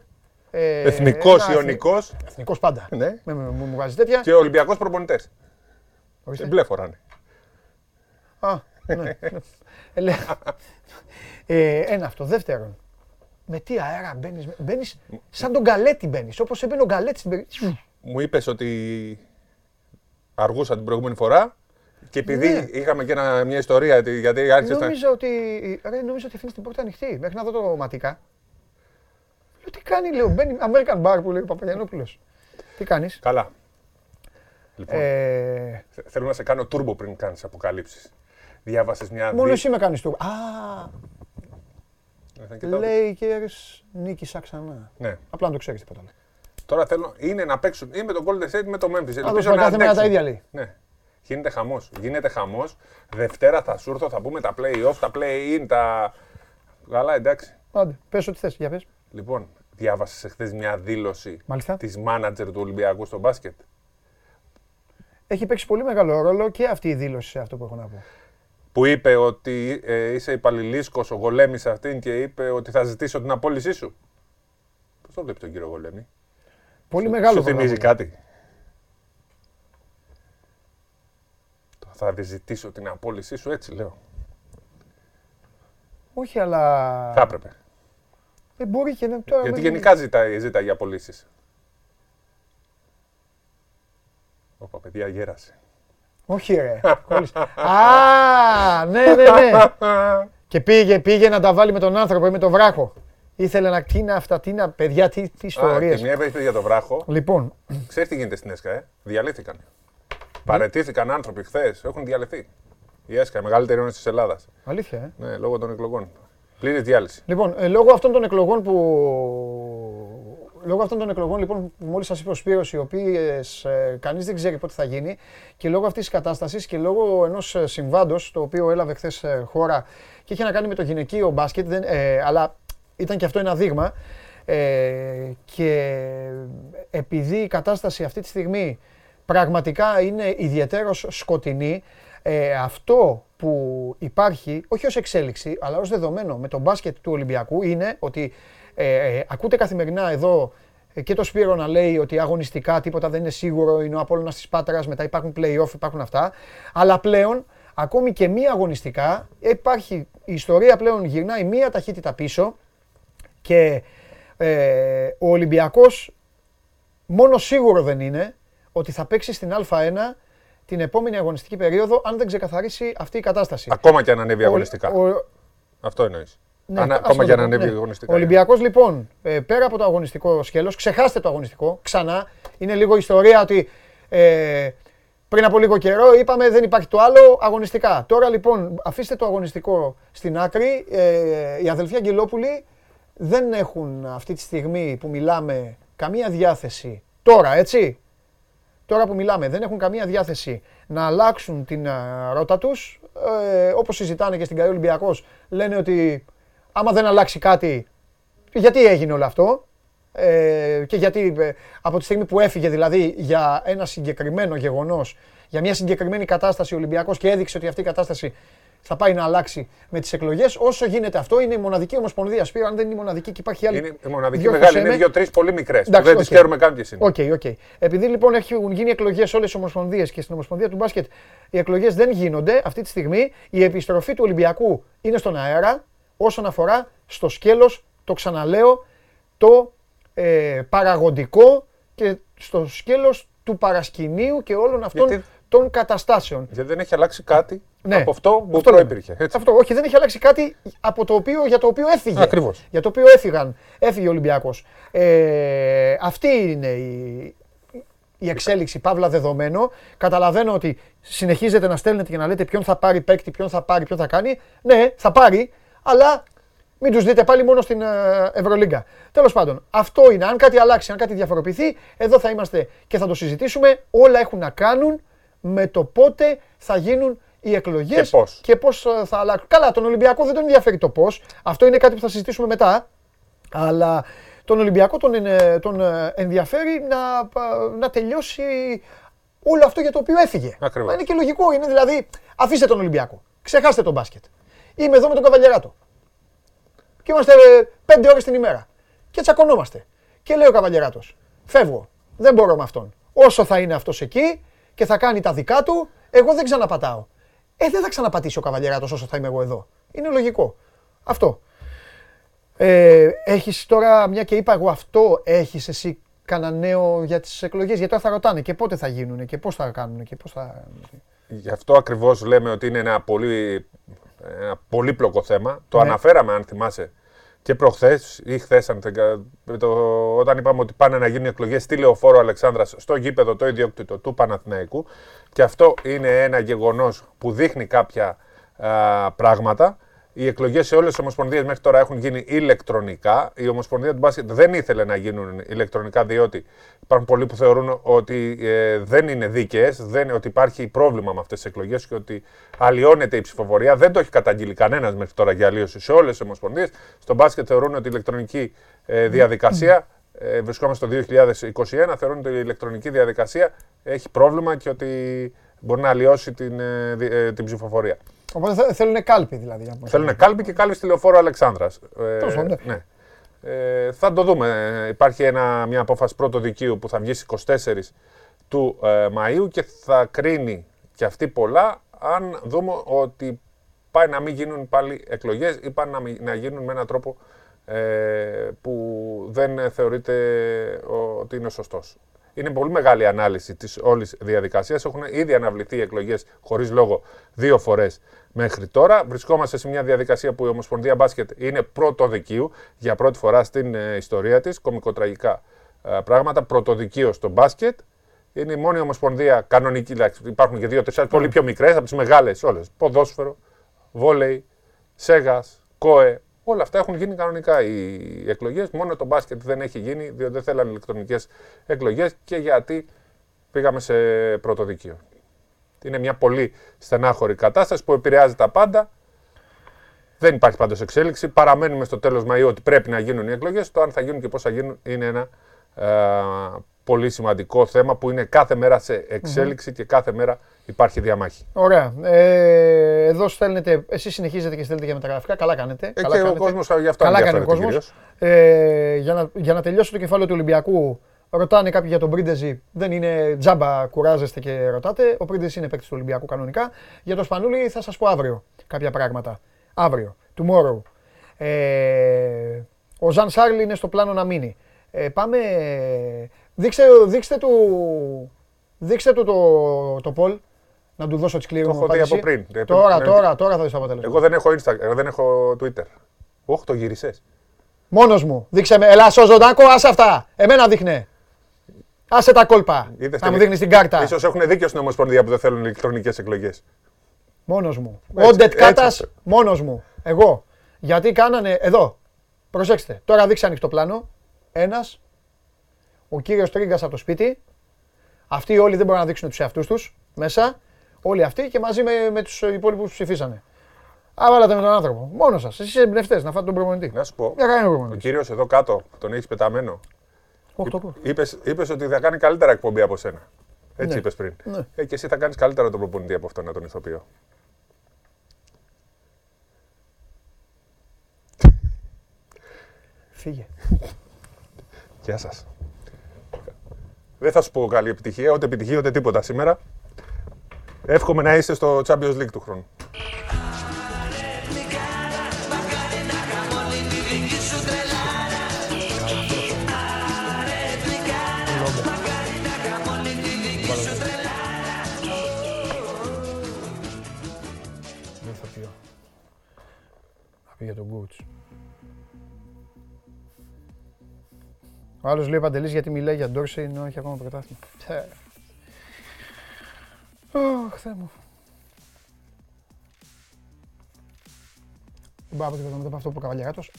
Ε, Εθνικός ένας Ιωνικός Εθνικός πάντα. Ναι. Με, με, μου βγάζεις τέτοια. και Ολυμπιακός προπονητές. Ορίστε. Ε, Μπλε φοράνε. Α, ναι. ναι. Ε, λέ- ε, ένα αυτό. Δεύτερον, με τι αέρα μπαίνεις. Μπαίνεις σαν τον Γκαλέτη μπαίνεις. Όπως έμπαινε ο Γκαλέτη στην περίπτωση. Μου είπες ότι αργούσα την προηγούμενη φορά και επειδή Ναι. είχαμε και ένα- μια ιστορία ότι- γιατί άρχισε να... Νόμιζα ότι, ρε, νόμιζα ότι αφήνεις την πόρτα ανοιχτή μέχρι να δω το ματικά. Λέω τι κάνει, λέω, μπαίνει American Bar που λέει ο Παπαγιανόπουλος. Τι κάνεις; Καλά. Λοιπόν, Ε, θε- θέλω να σε κάνω turbo πριν κάνεις αποκαλύψεις. Διάβασες μια... μόνος δι- εσύ με κάνεις του. Α, Ε, θα κοιτάω. Lakers νίκησα ξανά. Ναι. Απλά να το ξέρεις τίποτα άλλο. Τώρα θέλω είναι να παίξουν ή με τον Golden State ή με το Memphis. Α, Ελπίζω το να κάθε μέρα τα αντέξουν. ίδια λέει. Ναι. Γίνεται χαμός. Γίνεται χαμός. Δευτέρα θα σου έρθω, θα πούμε τα play-off, τα play-in, τα. Καλά, εντάξει. Άντε, πες ό,τι θες, για πες. Λοιπόν, διάβασες χθε μια δήλωση Μάλιστα. της μάνατζερ του Ολυμπιακού στο μπάσκετ; Έχει παίξει πολύ μεγάλο ρόλο και αυτή η δήλωση σε αυτό που έχω να πω. Που είπε ότι ε, είσαι υπαλληλίσκος, ο Γολέμης αυτήν και είπε ότι θα ζητήσω την απόλυσή σου. Πώς το βλέπει τον κύριο Γολέμη; Πολύ μεγάλο Σου θυμίζει πρωτάθλημα. κάτι; Θα ζητήσω την απόλυσή σου, έτσι λέω. Όχι, αλλά. Θα έπρεπε. Δεν μπορεί και να. Τώρα Γιατί με- γενικά ζητάει, ζητάει για απολύσεις. Ωπα, παιδιά, γέρασε. Όχι, ρε. κόλλησε. Α, ναι, ναι, ναι. και πήγε, πήγε να τα βάλει με τον άνθρωπο ή με τον βράχο. Ήθελε να τι είναι αυτά, τι είναι, παιδιά, τι, τι Α, ιστορίες. και μια είπε για το βράχο. Λοιπόν, Ξέρεις τι γίνεται στην ΕΣΚΑ, ε; Διαλύθηκαν. Παρετήθηκαν άνθρωποι χθες, έχουν διαλυθεί. Η ΕΣΚΑ, η μεγαλύτερη ένωση της Ελλάδας. αλήθεια, ε. Ναι, λόγω των εκλογών. Πλήρη διάλυση. Λοιπόν, ε, λόγω αυτών των εκλογών που. Λόγω αυτών των εκλογών λοιπόν, που μόλις σας είπε ο Σπύρος, οι οποίες ε, κανείς δεν ξέρει πότε θα γίνει και λόγω αυτής της κατάστασης και λόγω ενός ε, συμβάντος το οποίο έλαβε χθες χώρα και είχε να κάνει με το γυναικείο μπάσκετ, δεν, ε, αλλά ήταν και αυτό ένα δείγμα ε, και επειδή η κατάσταση αυτή τη στιγμή πραγματικά είναι ιδιαίτερος σκοτεινή, ε, αυτό που υπάρχει, όχι ως εξέλιξη, αλλά ως δεδομένο με το μπάσκετ του Ολυμπιακού είναι ότι ε, ε, ακούτε καθημερινά εδώ ε, και το Σπύρο να λέει ότι αγωνιστικά τίποτα δεν είναι σίγουρο, είναι ο Απόλλωνας της Πάτρας, μετά υπάρχουν play-off, υπάρχουν αυτά, αλλά πλέον ακόμη και μία αγωνιστικά υπάρχει, η ιστορία πλέον γυρνάει μία ταχύτητα πίσω και ε, ο Ολυμπιακός μόνο σίγουρο δεν είναι ότι θα παίξει στην Α1 την επόμενη αγωνιστική περίοδο αν δεν ξεκαθαρίσει αυτή η κατάσταση. Ακόμα και αν ανέβει Ο- αγωνιστικά. ο- Αυτό εννοείς. ναι, Ανα- ας ακόμα το και αν πω, ανέβει ναι. αγωνιστικά. Ο Ολυμπιακός λοιπόν, ε, πέρα από το αγωνιστικό σκέλος, ξεχάστε το αγωνιστικό, ξανά. Είναι λίγο ιστορία ότι ε, πριν από λίγο καιρό είπαμε δεν υπάρχει το άλλο αγωνιστικά. Τώρα λοιπόν αφήστε το αγωνιστικό στην άκρη. Ε, οι αδελφοί Αγγελόπουλοι δεν έχουν αυτή τη στιγμή που μιλάμε καμία διάθεση. Τώρα έτσι, τώρα που μιλάμε, δεν έχουν καμία διάθεση να αλλάξουν την α, ρότα τους. Ε, όπως συζητάνε και στην Καή Ολυμπιακός, λένε ότι άμα δεν αλλάξει κάτι, γιατί έγινε όλο αυτό; Ε, και γιατί ε, από τη στιγμή που έφυγε δηλαδή για ένα συγκεκριμένο γεγονός, για μια συγκεκριμένη κατάσταση ο Ολυμπιακός και έδειξε ότι αυτή η κατάσταση θα πάει να αλλάξει με τις εκλογές, όσο γίνεται αυτό είναι η μοναδική ομοσπονδία. Σπύρο, αν δεν είναι η μοναδική και υπάρχει άλλη. Είναι η μοναδική διόρθωσέ μεγάλη, είναι με. δύο-τρει πολύ μικρές. Εντάξει, Δεν τις οκ. ξέρουμε καν ποιες είναι. OK, OK. Επειδή λοιπόν έχουν γίνει εκλογές σε όλες τι ομοσπονδίες και στην Ομοσπονδία του Μπάσκετ οι εκλογές δεν γίνονται αυτή τη στιγμή, η επιστροφή του Ολυμπιακού είναι στον αέρα όσον αφορά στο σκέλος, το ξαναλέω, το ε, παραγωγικό και στο σκέλος του παρασκηνίου και όλων αυτών Γιατί- των καταστάσεων. Γιατί δεν έχει αλλάξει κάτι Ναι. από αυτό που Αυτό λέμε. προϋπήρχε. Έτσι. Αυτό, όχι, δεν έχει αλλάξει κάτι από το οποίο, για το οποίο έφυγε. Ακριβώς. Για το οποίο έφυγαν, έφυγε ο Ολυμπιακός. Ε, αυτή είναι η, η εξέλιξη, παύλα δεδομένο. Καταλαβαίνω ότι συνεχίζετε να στέλνετε και να λέτε ποιον θα πάρει παίκτη, ποιον θα πάρει, ποιον θα κάνει. Ναι, θα πάρει, αλλά μην τους δείτε πάλι μόνο στην ε, Ευρωλίγκα. Τέλος πάντων, αυτό είναι. Αν κάτι αλλάξει, αν κάτι διαφοροποιηθεί, εδώ θα είμαστε και θα το συζητήσουμε. Όλα έχουν να κάνουν με το πότε θα γίνουν οι εκλογές Και πώς. και πώς θα αλλάξουν. Καλά, τον Ολυμπιακό δεν τον ενδιαφέρει το πώς. Αυτό είναι κάτι που θα συζητήσουμε μετά. Αλλά τον Ολυμπιακό τον, ε, τον ε, ενδιαφέρει να, πα- να τελειώσει όλο αυτό για το οποίο έφυγε. Ακριβώς. Μα είναι και λογικό. Είναι δηλαδή, αφήστε τον Ολυμπιακό. Ξεχάστε τον μπάσκετ. Είμαι εδώ με τον Καβαλιεράτο. Και είμαστε ε, πέντε ώρες την ημέρα. Και τσακωνόμαστε. Και λέει ο Καβαλιεράτος, φεύγω. Δεν μπορώ με αυτόν. Όσο θα είναι αυτός εκεί και θα κάνει τα δικά του, εγώ δεν ξαναπατάω. Ε, δεν θα ξαναπατήσει ο Καβαλιεράτος όσο θα είμαι εγώ εδώ. Είναι λογικό. Αυτό. Ε, έχεις τώρα, μια και είπα εγώ αυτό, έχεις εσύ κανένα νέο για τις εκλογές, γιατί τώρα θα ρωτάνε και πότε θα γίνουν και πώς θα κάνουν και πώς θα... Γι' αυτό ακριβώς λέμε ότι είναι ένα πολύ ένα πολύπλοκο θέμα. Το Ναι. αναφέραμε, αν θυμάσαι, και προχθές ή χθες, αν δεν κα- με το, όταν είπαμε ότι πάνε να γίνουν εκλογές στη Λεωφόρο Αλεξάνδρας στο γήπεδο το ιδιόκτητο του Παναθηναϊκού. Και αυτό είναι ένα γεγονός που δείχνει κάποια α, πράγματα. Οι εκλογές σε όλες τις ομοσπονδίες μέχρι τώρα έχουν γίνει ηλεκτρονικά. Η Ομοσπονδία του Μπάσκετ δεν ήθελε να γίνουν ηλεκτρονικά, διότι υπάρχουν πολλοί που θεωρούν ότι ε, δεν είναι δίκαιες, ότι υπάρχει πρόβλημα με αυτές τις εκλογές και ότι αλλοιώνεται η ψηφοφορία. Δεν το έχει καταγγείλει κανένας μέχρι τώρα για αλλίωση σε όλες τις ομοσπονδίες. Στο μπάσκετ θεωρούν ότι η ηλεκτρονική ε, διαδικασία, ε, βρισκόμαστε το 2021, θεωρούν ότι η ηλεκτρονική διαδικασία έχει πρόβλημα και ότι μπορεί να αλλοιώσει την, ε, δι- ε, την ψηφοφορία. Οπότε θε- θέλουν κάλπη δηλαδή. για να πούμε. Θέλουν κάλπη και κάλπη στη λεωφόρο Αλεξάνδρας. Ε, Τέλος πάντων, ναι. Ε, θα το δούμε. Ε, Υπάρχει ένα, μια απόφαση πρώτο δικείου που θα βγει στις 24 του ε, Μαΐου και θα κρίνει και αυτή πολλά αν δούμε ότι πάει να μην γίνουν πάλι εκλογές ή πάνε να, μην- να γίνουν με έναν τρόπο ε, που δεν θεωρείται ο- ότι είναι σωστός. Είναι πολύ μεγάλη ανάλυση της όλης διαδικασίας. Έχουν ήδη αναβληθεί οι εκλογές χωρίς λόγο δύο φορές μέχρι τώρα. Βρισκόμαστε σε μια διαδικασία που η Ομοσπονδία Μπάσκετ είναι πρωτοδικίου για πρώτη φορά στην ε, ιστορία της. Κομικοτραγικά ε, πράγματα. Πρωτοδικείο στο μπάσκετ. Είναι η μόνη ομοσπονδία κανονική. εντάξει, Υπάρχουν και δύο-τέσσερι πολύ πιο μικρές από τις μεγάλες όλες. Ποδόσφαιρο, βόλεϊ, σέγας, κόε. Όλα αυτά έχουν γίνει κανονικά οι εκλογές. Μόνο το μπάσκετ δεν έχει γίνει, διότι δεν θέλανε ηλεκτρονικές εκλογές και γιατί πήγαμε σε πρωτοδικείο. Είναι μια πολύ στενάχωρη κατάσταση που επηρεάζει τα πάντα. Δεν υπάρχει πάντως εξέλιξη. Παραμένουμε στο τέλος Μαΐου ότι πρέπει να γίνουν οι εκλογές. Το αν θα γίνουν και πώς θα γίνουν είναι ένα ε, πολύ σημαντικό θέμα που είναι κάθε μέρα σε εξέλιξη και κάθε μέρα υπάρχει διαμάχη. Ωραία. Ε, εδώ στέλνετε, εσείς συνεχίζετε και στέλνετε για μεταγραφικά. Καλά κάνετε. Ε, καλά και ο κάνετε. κόσμος γι' αυτό Καλά κάνει ο ενδιαφέρεται κόσμο. Ε, για, να, για να τελειώσω το κεφάλαιο του Ολυμπιακού, ρωτάνε κάποιοι για τον Πρίντεζι. Δεν είναι τζάμπα, κουράζεστε και ρωτάτε. Ο Πρίντεζι είναι παίκτης του Ολυμπιακού κανονικά. Για το Σπανούλι θα σας πω αύριο κάποια πράγματα. Αύριο. Tomorrow. Ε, ο Ζαν Σάρλι είναι στο πλάνο να μείνει. Ε, πάμε. Δείξτε, δείξτε του, δείξτε του το, το Πολ. Να του δώσω τη σκληρή Το μου έχω δει απάντηση. από πριν. Ε, Τώρα, ναι. τώρα, τώρα θα δεις το αποτέλεσμα. Εγώ δεν έχω Instagram, δεν έχω Twitter. Όχι, το γύρισες. Μόνος μου. Δείξε με. Ελά, στο ζωντανό, άσε αυτά. Εμένα δείχνε. Άσε τα κόλπα. Είδες να μου την- δείχνεις την κάρτα. Ίσως έχουν δίκιο στην Ομοσπονδία που δεν θέλουν ηλεκτρονικές εκλογές. Μόνος μου. Έτσι, Όντετ έτσι Κάτας, αυτό. μόνος μου. Εγώ. Γιατί κάνανε, εδώ, προσέξτε, τώρα δείξε ανοιχτό πλάνο. Ένας, ο κύριος Τρίγκας από το σπίτι. Αυτοί όλοι δεν μπορούν να δείξουν τους εαυτούς τους μέσα. Όλοι αυτοί και μαζί με, με τους υπόλοιπους που ψηφίσανε. Άβαλατε με τον άνθρωπο. Μόνος σας. Εσείς είστε εμπνευστές να φάτε τον προπονητή. Να σου πω, Μια χαρά είναι ο ο προπονητής. κύριος εδώ κάτω, τον έχεις πεταμένο. Όχι, το πω. Είπες, είπες ότι θα κάνει καλύτερα εκπομπή από σένα. Έτσι Ναι. είπες πριν. Ναι. Ε, και εσύ θα κάνεις καλύτερα τον προπονητή από αυτόν, τον ηθοποιό. Φύγε. Γεια σας. Δεν θα σου πω καλή επιτυχία, ούτε επιτυχία ούτε τίποτα σήμερα. Εύχομαι να είστε στο Champions League του χρόνου. για τον coach. Ο άλλος λέει Παντελής γιατί μιλάει για Ντόρση ενώ έχει ακόμα πρωτάθλημα. Τε. Ωχ, Θεέ μου. Δεν πάω τίποτα μετά από αυτό που είπε ο Καβαλιαράτος.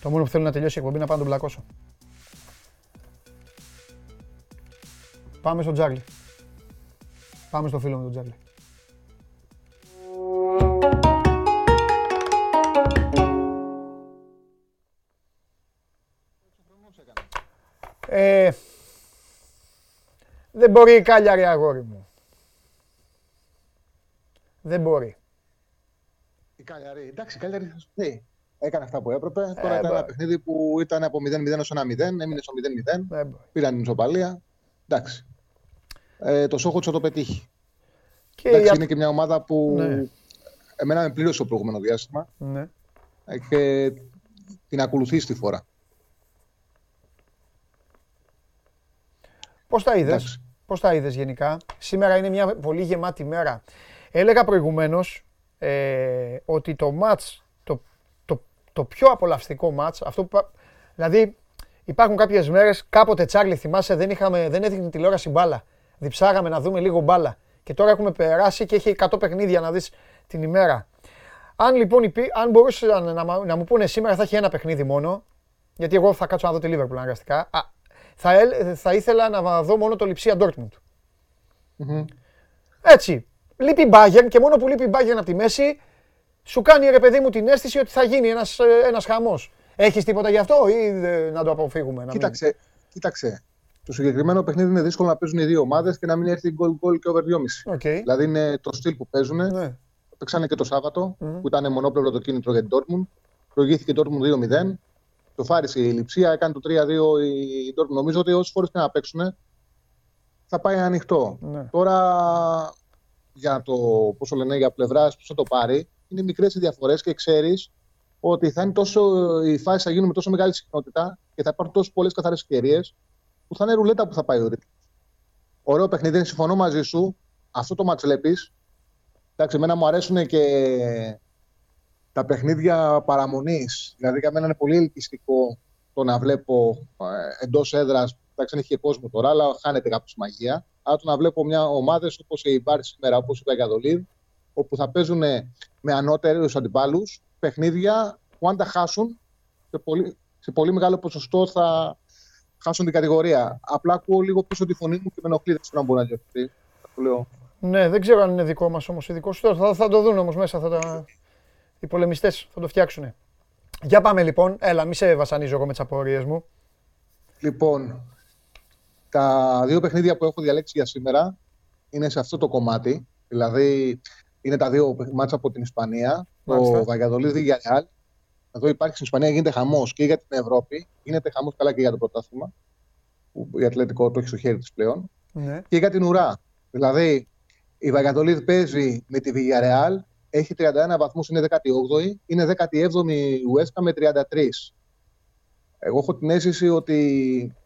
Το μόνο που θέλω να τελειώσει η εκπομπή είναι να πάω να τον πλακώσω. Πάμε στον Τζάρλι. Πάμε στο φίλο με τον Τζάρλι. Ε, δεν μπορεί η κάλια ρε αγόρι μου. Δεν μπορεί. Η Καλιαρή. Εντάξει, η Καλιαρή θα σου πει. Έκανε αυτά που έπρεπε. Τώρα Ε, ήταν μπα- ένα παιχνίδι που ήταν από 0-0 ως 1-0, έμεινε στο 0-0. Δεν μπορεί. Πήραν την ισοπαλία. Εντάξει. Ε, το στόχο του θα το πετύχει. Και Εντάξει, η είναι και μια ομάδα που Ναι. εμένα με πλήρωσε το προηγούμενο διάστημα Ναι. ε, και την ακολουθεί στη φορά. Πώς τα είδες, Εντάξει. πώς τα είδες γενικά; Σήμερα είναι μια πολύ γεμάτη μέρα. Έλεγα προηγουμένως ε, ότι το μάτς, το, το, το πιο απολαυστικό μάτς, αυτό που, πα- δηλαδή υπάρχουν κάποιες μέρες, κάποτε Τσάρλι θυμάσαι δεν, είχαμε, δεν έδειχνε τηλεόραση μπάλα. Διψάγαμε να δούμε λίγο μπάλα. Και τώρα έχουμε περάσει και έχει 100 παιχνίδια να δεις την ημέρα. Αν λοιπόν υπή, αν μπορούσαν να, μα- να μου πούνε σήμερα θα έχει ένα παιχνίδι μόνο, γιατί εγώ θα κάτσω να δω τη Liverpool αναγκαστικά, α, θα, έλ- θα ήθελα να δω μόνο το Λιψία Dortmund. Μμμ. Έτσι. Λείπει η Bayern και μόνο που λείπει η Bayern από τη μέση, σου κάνει ρε παιδί μου την αίσθηση ότι θα γίνει ένας, ε, ένας χαμός. Έχεις τίποτα γι' αυτό ή ε, να το αποφύγουμε. Να μην- Κοίταξε, κοίταξε. Το συγκεκριμένο παιχνίδι είναι δύσκολο να παίζουν οι δύο ομάδες και να μην έρθει γκολ γκολ και over 2,5. Οκ. Δηλαδή είναι το στυλ που παίζουν. Ναι. Παίξανε και το Σάββατο Μμμ. που ήταν μονόπλευρο το κίνητρο για την Dortmund. Προηγήθηκε η Dortmund 2-0. Ισοφάρισε η Λειψία, έκανε το 3-2 η Dortmund. Νομίζω ότι όσες φορές και να παίξουν θα πάει ανοιχτό. Ναι. Τώρα για το πόσο λένε για πλευράς, πώς θα το πάρει, είναι μικρές οι διαφορές και ξέρεις ότι θα είναι τόσο, οι φάσεις θα γίνουν με τόσο μεγάλη συχνότητα και θα υπάρχουν τόσο πολλές καθαρές ευκαιρίες που θα είναι ρουλέτα που θα πάει ο ρίτμος. Ωραίο παιχνίδι, συμφωνώ μαζί σου. Αυτό το μάτς βλέπεις. Εντάξει, εμένα μου αρέσουν και τα παιχνίδια παραμονής. Δηλαδή, για μένα είναι πολύ ελκυστικό το να βλέπω ε, εντός έδρας. Εντάξει, δεν έχει και κόσμο τώρα, αλλά χάνεται κάπως η μαγεία. Αλλά το να βλέπω μια ομάδες όπως η Μπάρ σήμερα, όπως η Βαγιαδολίδ, όπου θα παίζουν με ανώτερους αντιπάλους παιχνίδια που αν τα χάσουν, σε πολύ, σε πολύ μεγάλο ποσοστό θα χάσουν την κατηγορία. Απλά ακούω λίγο πίσω τη φωνή μου και με ενοχλεί. Δεν ξέρω αν μπορεί να διορθωθεί. Το λέω. Ναι, δεν ξέρω αν είναι δικό μας όμως ειδικός σου. Θα, θα το δουν όμως μέσα θα τα... οι πολεμιστές, θα το φτιάξουν. Για πάμε λοιπόν. Έλα, μη σε βασανίζω εγώ με τις απορίες μου. Λοιπόν, τα δύο παιχνίδια που έχω διαλέξει για σήμερα είναι σε αυτό το κομμάτι. Δηλαδή, είναι τα δύο μάτσα από την Ισπανία. Μάλιστα. Το Βαγιαδολίδη για Ρεάλ. Εδώ υπάρχει στην Ισπανία, γίνεται χαμός και για την Ευρώπη. Γίνεται χαμός καλά και για το πρωτάθλημα. Που η Ατλέτικο το έχει στο χέρι της πλέον. Ναι. Και για την ουρά. Δηλαδή, η Βαγιαδολίδ παίζει με τη Villarreal, έχει 31 βαθμούς, είναι 18η, είναι 17η η Ουέσκα με 33. Εγώ έχω την αίσθηση ότι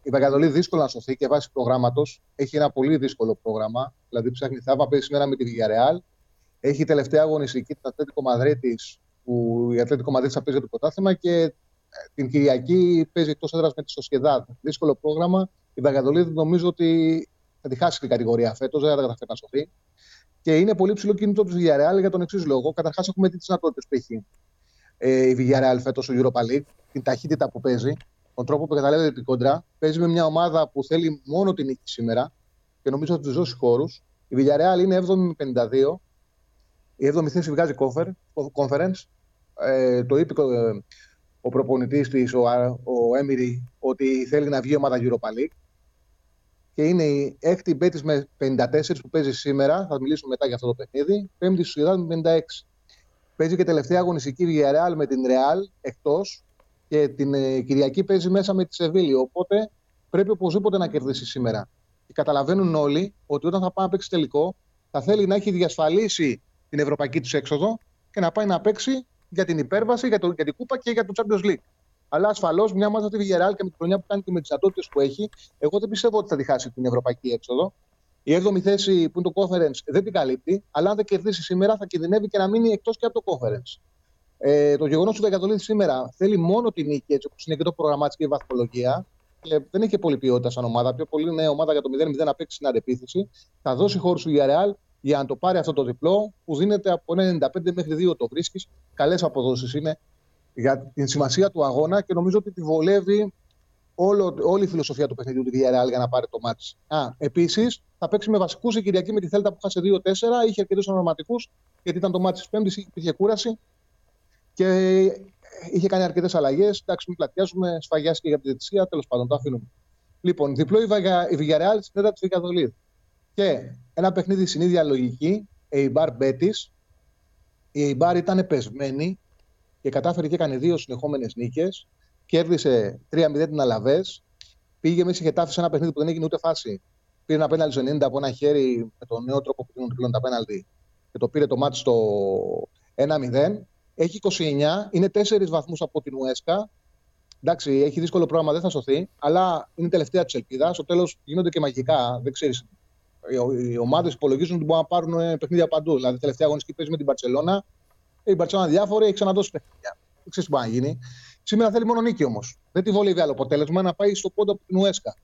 η Βαγιαδολίδ δύσκολα να σωθεί και βάσει προγράμματος έχει ένα πολύ δύσκολο πρόγραμμα. Δηλαδή, ψάχνει θαύμα, παίζει σήμερα με τη Villarreal. Έχει τελευταία αγωνιστική την Ατλέτικο Μαδρίτης, που η Ατλέτικο Μαδρίτης θα παίζει για το πρωτάθλημα και ε, την Κυριακή παίζει εκτός έδρας με τη Σοσιεδάδ. Δύσκολο πρόγραμμα. Η Βαγιαδολίδ νομίζω ότι θα τη χάσει την κατηγορία φέτος, δεν θα τα καταφέρει να σωθεί. Και είναι πολύ ψηλό κίνητο του Villarreal για τον εξής λόγο. Καταρχάς, έχουμε δει τις δυνατότητες που έχει ε, η Villarreal φέτος στο Europa League, την ταχύτητα που παίζει, τον τρόπο που καταλαβαίνετε την κόντρα. Παίζει με μια ομάδα που θέλει μόνο την νίκη σήμερα και νομίζω ότι τους δώσει χώρους. Η Villarreal είναι 7η με 52. Η 7η θέση βγάζει κόφερ, conference. Ε, το είπε ε, ο προπονητής της, ο, ο Έμιρη, ότι θέλει να βγει η ομάδα Europa League και είναι η έκτη μπέτη με 54 που παίζει σήμερα. Θα μιλήσουμε μετά για αυτό το παιχνίδι. Πέμπτη στου Ιδάν με 56. Παίζει και τελευταία αγωνιστική Villarreal με την Real εκτός και την ε, Κυριακή παίζει μέσα με τη Σεβίλη. Οπότε πρέπει οπωσδήποτε να κερδίσει σήμερα. Και καταλαβαίνουν όλοι ότι όταν θα πάει να παίξει τελικό, θα θέλει να έχει διασφαλίσει την ευρωπαϊκή τους έξοδο και να πάει να παίξει για την υπέρβαση, για, το, για την Κούπα και για το Champions League. Αλλά ασφαλώς μια ομάδα τη Villarreal και με τη χρονιά που κάνει και με τις δυνατότητε που έχει, εγώ δεν πιστεύω ότι θα τη χάσει την ευρωπαϊκή έξοδο. Η 7η θέση που είναι το conference δεν την καλύπτει, αλλά αν δεν κερδίσει σήμερα θα κινδυνεύει και να μείνει εκτός και από το conference. Ε, το γεγονός ότι η Βαγιατολίδη σήμερα θέλει μόνο την νίκη, έτσι όπως είναι και το προγραμμάτισε και η βαθμολογία, και δεν έχει πολύ ποιότητα σαν ομάδα. Πιο πολύ είναι ομάδα για το 0-0 να παίξει στην αντεπίθεση. Θα δώσει χώρο του Villarreal για να το πάρει αυτό το διπλό που δίνεται από 1,95 μέχρι 2 το βρίσκεις. Καλές αποδόσεις είναι για την σημασία του αγώνα και νομίζω ότι τη βολεύει όλο, όλη η φιλοσοφία του παιχνιδιού του Villarreal για να πάρει το μάτι. Επίσης, θα παίξει με βασικούς η Κυριακή με τη Θέλτα που χάσε 2-4. Είχε αρκετούς ονοματικού γιατί ήταν το μάτι της Πέμπτης, υπήρχε κούραση και είχε κάνει αρκετές αλλαγές. Εντάξει, μην πλατιάζουμε, σφαγιάσει και για τη διαιτησία, τέλος πάντων το αφήνουμε. Λοιπόν, διπλό η, Βαγια, η Villarreal στη Θέλτα της Βικαδολίδη. Και ένα παιχνίδι στην ίδια λογική, Eibar Betis. Η Eibar ήταν πεσμένη και κατάφερε και έκανε δύο συνεχόμενες νίκες. Κέρδισε 3-0 την Αλαβές. Πήγε μέσα και τάφησε ένα παιχνίδι που δεν έγινε ούτε φάση. Πήρε ένα πέναλτι στο 90 από ένα χέρι με τον νέο τρόπο που δίνουν πλέον τα πέναλτι και το πήρε το μάτι στο 1-0. Έχει 29, είναι 4 βαθμούς από την Ουέσκα. Εντάξει, έχει δύσκολο πρόγραμμα, δεν θα σωθεί, αλλά είναι η τελευταία της ελπίδας. Στο τέλος γίνονται και μαγικά. Δεν ξέρεις. Οι ομάδες υπολογίζουν ότι μπορούν να πάρουν ε, παιχνίδια παντού. Δηλαδή, τελευταία αγωνιστική παίζει με την Παρσελώνα. Η Παρσελώνα διάφορη, έχει ξαναδώσει παιχνίδια. Δεν ξέρεις τι μπορεί να γίνει. Σήμερα θέλει μόνο νίκη όμως. Δεν τη βολεύει άλλο αποτέλεσμα να πάει στο πόντο από την Ουέσκα.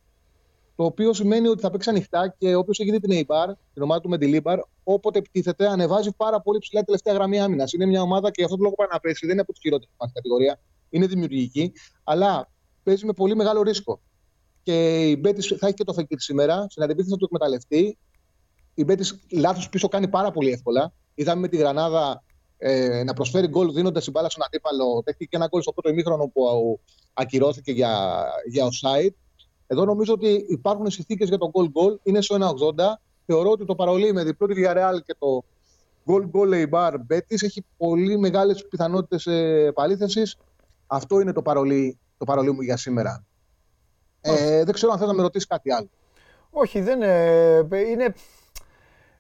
Το οποίο σημαίνει ότι θα παίξει ανοιχτά και όποιος έχει δει την Eibar, την ομάδα του Μεντιλίμπαρ, όποτε επιτίθεται, ανεβάζει πάρα πολύ ψηλά τη τελευταία γραμμή άμυνας. Είναι μια ομάδα και γι' αυτό το λόγο πάει να πέσει. Δεν είναι από τις χειρότερες μα κατηγορία. Είναι δημιουργική, αλλά παίζει με πολύ μεγάλο ρίσκο. Και η Μπέτις θα έχει και το Φεκίρ σήμερα. Στην αντεπίθεση θα του εκμεταλλευτεί. Η Μπέτις λάθος πίσω κάνει πάρα πολύ εύκολα. Είδαμε με τη Γρανάδα ε, να προσφέρει γκολ δίνοντας την μπάλα στον αντίπαλο. Δέχτηκε και ένα γκολ στο πρώτο ημίχρονο που ακυρώθηκε για, για offside. Εδώ νομίζω ότι υπάρχουν συνθήκες για το goal goal. Είναι στο 1,80. Θεωρώ ότι το παρολί με διπλό της Villarreal και το goal goal Eibar Betis έχει πολύ μεγάλες πιθανότητες επαλήθευσης. Αυτό είναι το παρολί, το παρολί μου για σήμερα. Ε, δεν ξέρω αν θέλει να με ρωτήσεις κάτι άλλο. Όχι, δεν ε, είναι.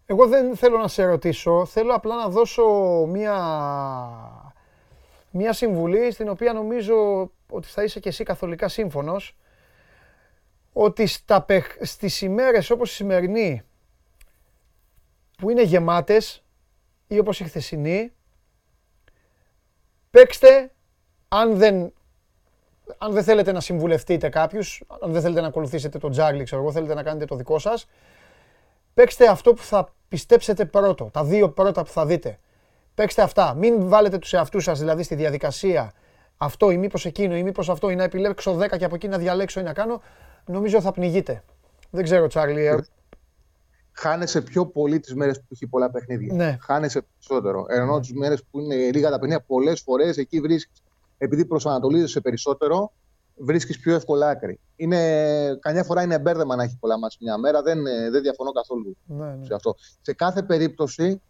Εγώ δεν θέλω να σε ρωτήσω. Θέλω απλά να δώσω μία, μία συμβουλή στην οποία νομίζω ότι θα είσαι και εσύ καθολικά σύμφωνος ότι στα, παιχ- στις ημέρες όπως η σημερινή που είναι γεμάτες ή όπως η χθεσινή παίξτε αν δεν, αν δεν θέλετε να συμβουλευτείτε κάποιους, αν δεν θέλετε να ακολουθήσετε τον Τζάρλι, ξέρω εγώ, θέλετε να κάνετε το δικό σας, παίξτε αυτό που θα πιστέψετε πρώτο, τα δύο πρώτα που θα δείτε. Παίξτε αυτά. Μην βάλετε τους εαυτούς σας δηλαδή στη διαδικασία αυτό ή μήπως εκείνο ή μήπως αυτό ή να επιλέξω 10 και από εκεί να διαλέξω ή να κάνω. Νομίζω θα πνιγείτε. Δεν ξέρω, Τσάρλι. ε, Χάνεσαι πιο πολύ τις μέρες που έχει πολλά παιχνίδια. Ναι. Χάνεσαι περισσότερο. Ενώ τις μέρες που είναι λίγα τα παιχνίδια, πολλές φορές εκεί βρίσκεις, επειδή προσανατολίζεσαι περισσότερο, βρίσκεις πιο εύκολα άκρη. Είναι, καμιά φορά είναι μπέρδεμα να έχει πολλά μάτια μια μέρα. Δεν, ε, δεν διαφωνώ καθόλου Ναι, ναι. σε αυτό. Σε κάθε περίπτωση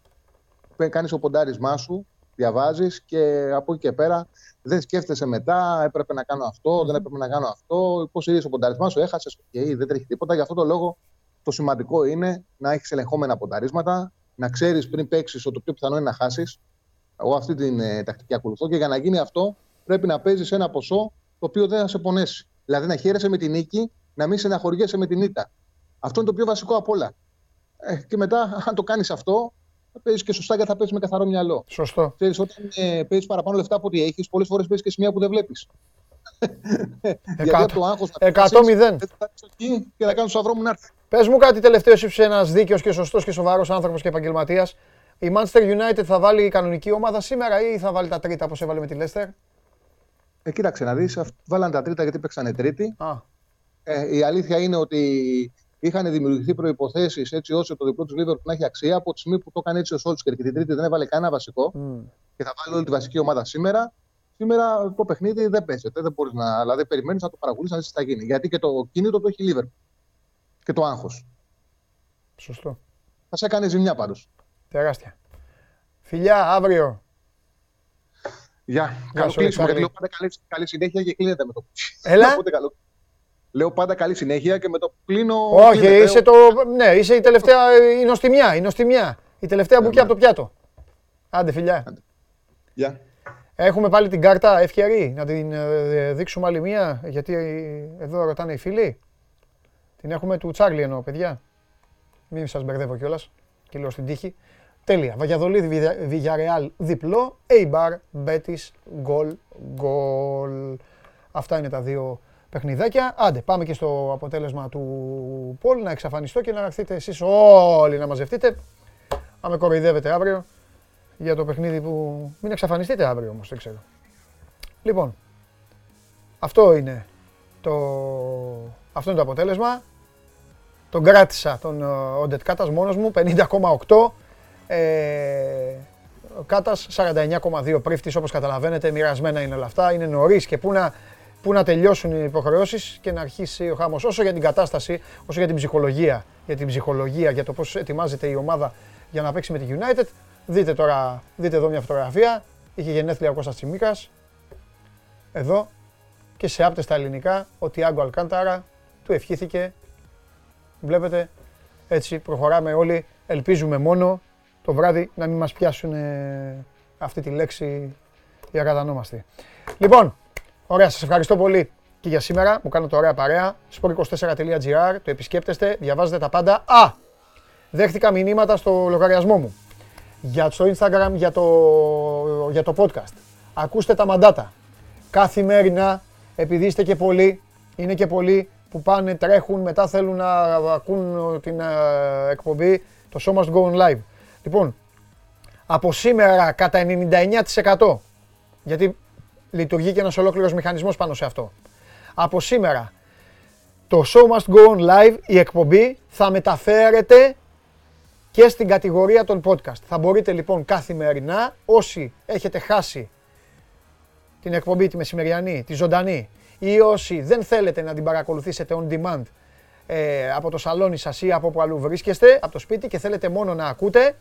κάνεις το ποντάρισμά σου, διαβάζεις και από εκεί και πέρα δεν σκέφτεσαι μετά, έπρεπε να κάνω αυτό, δεν έπρεπε να κάνω αυτό. Υποστηρίζει το ποντάρισμά σου, έχασες, okay, δεν τρέχει τίποτα. Γι' αυτό το λόγο το σημαντικό είναι να έχεις ελεγχόμενα πονταρίσματα, να ξέρεις πριν παίξεις ότι το πιο πιθανό είναι να χάσεις. Εγώ αυτή την ε, τακτική ακολουθώ και για να γίνει αυτό πρέπει να παίζεις ένα ποσό το οποίο δεν θα σε πονέσει. Δηλαδή να χαίρεσαι με την νίκη, να μην στεναχωριέσαι με την ήττα. Αυτό είναι το πιο βασικό απ' όλα. Ε, και μετά, αν το κάνεις αυτό, θα παίζεις και σωστά και θα παίζεις με καθαρό μυαλό. Σωστό. Ξέρεις, όταν ε, παίζεις παραπάνω λεφτά από ό,τι έχεις, πολλές φορές παίζεις και σημεία που δεν βλέπεις. Γιατί από το άγχος να Εκατό φτάσεις, μηδέν. δεν θα φτάσεις εκεί και θα κάνεις το σταυρό μου να έρθει. Πες μου κάτι τελευταίο, εσύ που είσαι ένας δίκαιος και σωστός και σοβαρός άνθρωπος και επαγγελματίας. Η Manchester United θα βάλει κανονική ομάδα σήμερα ή θα βάλει τα τρίτα όπως έβαλε με τη Leicester; Ε, κοίταξε να δεις, βάλανε τα τρίτα γιατί παίξανε τρίτη. Α, Ε, η αλήθεια είναι ότι είχαν δημιουργηθεί προποθέσει έτσι ώστε το διπλό του Liverpool να έχει αξία. Από τη στιγμή που το έκανε έτσι ο Σόλτσκερ και την Τρίτη δεν έβαλε κανένα βασικό μ. και θα βάλει όλη τη βασική ομάδα σήμερα. Σήμερα το παιχνίδι δεν παίζεται. Δεν μπορείς να. Δηλαδή, περιμένεις να το παρακολουθήσει να δεις τι θα γίνει. Γιατί και το κίνητο το έχει η Liverpool. Και το άγχος. σωστό. Θα σε έκανε ζημιά πάντως. Τεράστια. Φιλιά, αύριο. Γεια. Καλό σου, κλείσιμο. Αλεξάνδρη. Γιατί λέω πάντα καλή, καλή συνέχεια και κλείνεται με το που. Έλα. Οπότε καλό. Λέω πάντα καλή συνέχεια και με το που κλείνω. Όχι, κλείνεται. είσαι το. Ναι, είσαι η τελευταία. Η νοστιμιά. Η νοστιμιά. Η τελευταία μπουκιά από το πιάτο. Άντε, φιλιά. Γεια. Έχουμε πάλι την κάρτα ευκαιρή να την ε, δείξουμε άλλη μία, γιατί ε, εδώ ρωτάνε οι φίλοι. Την έχουμε του Τσάρλι εννοώ, παιδιά. Μην σας μπερδεύω κιόλας και λέω στην τύχη. Τέλεια. Βαγιαδολίδη, Βιγιαρεάλ, διπλό. Eibar, Betis, γκολ, γκολ. Αυτά είναι τα δύο παιχνιδάκια. Άντε, πάμε και στο αποτέλεσμα του Πολ, να εξαφανιστώ και να έρθετε εσείς όλοι να μαζευτείτε. Αν με κοροϊδεύετε αύριο για το παιχνίδι που... Μην εξαφανιστείτε αύριο όμως, δεν ξέρω. Λοιπόν, αυτό είναι το, αυτό είναι το αποτέλεσμα. Τον κράτησα τον Οντετ Κάτας μόνος μου, 50,8. Ε, ο Κάτας 49,2 πρίφτης όπως καταλαβαίνετε, μοιρασμένα είναι όλα αυτά. Είναι νωρίς και πού να, πού να τελειώσουν οι υποχρεώσεις και να αρχίσει ο χάμος. Όσο για την κατάσταση, όσο για την ψυχολογία, για την ψυχολογία, για το πώς ετοιμάζεται η ομάδα για να παίξει με τη United. Δείτε τώρα, δείτε εδώ μια φωτογραφία. Είχε γενέθλια ο Κώστας Τσιμίκας. Εδώ. Και σε άπτες στα ελληνικά ο Τιάγκο Αλκάνταρα του ευχήθηκε. Βλέπετε, έτσι προχωράμε όλοι. Ελπίζουμε μόνο το βράδυ να μην μας πιάσουν ε, αυτή τη λέξη οι ακατανόμαστοι. Λοιπόν, ωραία, σας ευχαριστώ πολύ και για σήμερα. Μου κάνετε ωραία παρέα. sport24.gr, το επισκέπτεστε, διαβάζετε τα πάντα. Α, δέχτηκα μηνύματα στο λογαριασμό μου. Για στο Instagram, για το, για το podcast. Ακούστε τα μαντάτα. Καθημερινά, επειδή είστε και πολλοί, είναι και πολλοί που πάνε, τρέχουν, μετά θέλουν να ακούν την ε, εκπομπή, το Show Must Go On Live. Λοιπόν, από σήμερα κατά 99% γιατί λειτουργεί και ένας ολόκληρος μηχανισμός πάνω σε αυτό. Από σήμερα το Show Must Go On Live, η εκπομπή, θα μεταφέρεται και στην κατηγορία των podcast. Θα μπορείτε λοιπόν καθημερινά, όσοι έχετε χάσει την εκπομπή τη μεσημεριανή, τη ζωντανή, ή όσοι δεν θέλετε να την παρακολουθήσετε on demand ε, από το σαλόνι σας ή από όπου αλλού βρίσκεστε, από το σπίτι και θέλετε μόνο να ακούτε,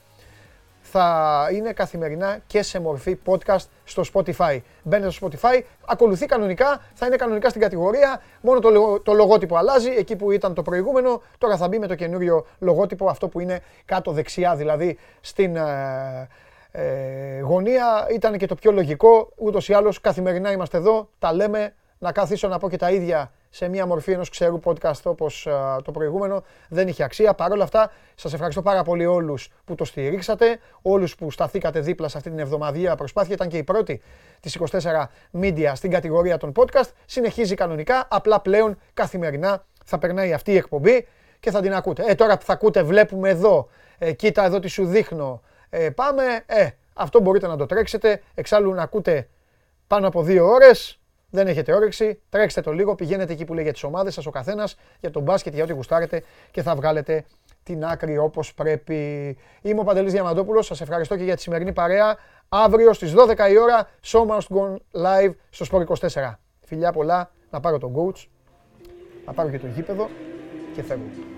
θα είναι καθημερινά και σε μορφή podcast στο Spotify. Μπαίνετε στο Spotify, ακολουθεί κανονικά, θα είναι κανονικά στην κατηγορία, μόνο το, λογο- το λογότυπο αλλάζει, εκεί που ήταν το προηγούμενο, τώρα θα μπει με το καινούριο λογότυπο, αυτό που είναι κάτω δεξιά, δηλαδή στην ε, ε, γωνία, ήταν και το πιο λογικό, ούτως ή άλλως καθημερινά είμαστε εδώ, τα λέμε, να καθίσω να πω και τα ίδια σε μια μορφή ενός ξερού podcast όπως α, το προηγούμενο δεν είχε αξία. Παρ' όλα αυτά, σας ευχαριστώ πάρα πολύ όλους που το στηρίξατε, όλους που σταθήκατε δίπλα σε αυτή την εβδομαδιαία προσπάθεια. Ήταν και η πρώτη της 24 Media στην κατηγορία των podcast. Συνεχίζει κανονικά, απλά πλέον καθημερινά θα περνάει αυτή η εκπομπή και θα την ακούτε. Ε, τώρα που θα ακούτε, βλέπουμε εδώ, ε, κοίτα εδώ τι σου δείχνω, ε, πάμε, ε, αυτό μπορείτε να το τρέξετε, εξάλλου να ακούτε πάνω από δύο ώρες, δεν έχετε όρεξη, τρέξτε το λίγο, πηγαίνετε εκεί που λέει για τις ομάδες σας ο καθένας, για τον μπάσκετ, για ό,τι γουστάρετε και θα βγάλετε την άκρη όπως πρέπει. Είμαι ο Παντελής Διαμαντόπουλος, σας ευχαριστώ και για τη σημερινή παρέα. Αύριο στις 12 η ώρα, Show Must Go Live στο Sport 24. Φιλιά πολλά, να πάρω τον coach, να πάρω και το γήπεδο και φεύγω.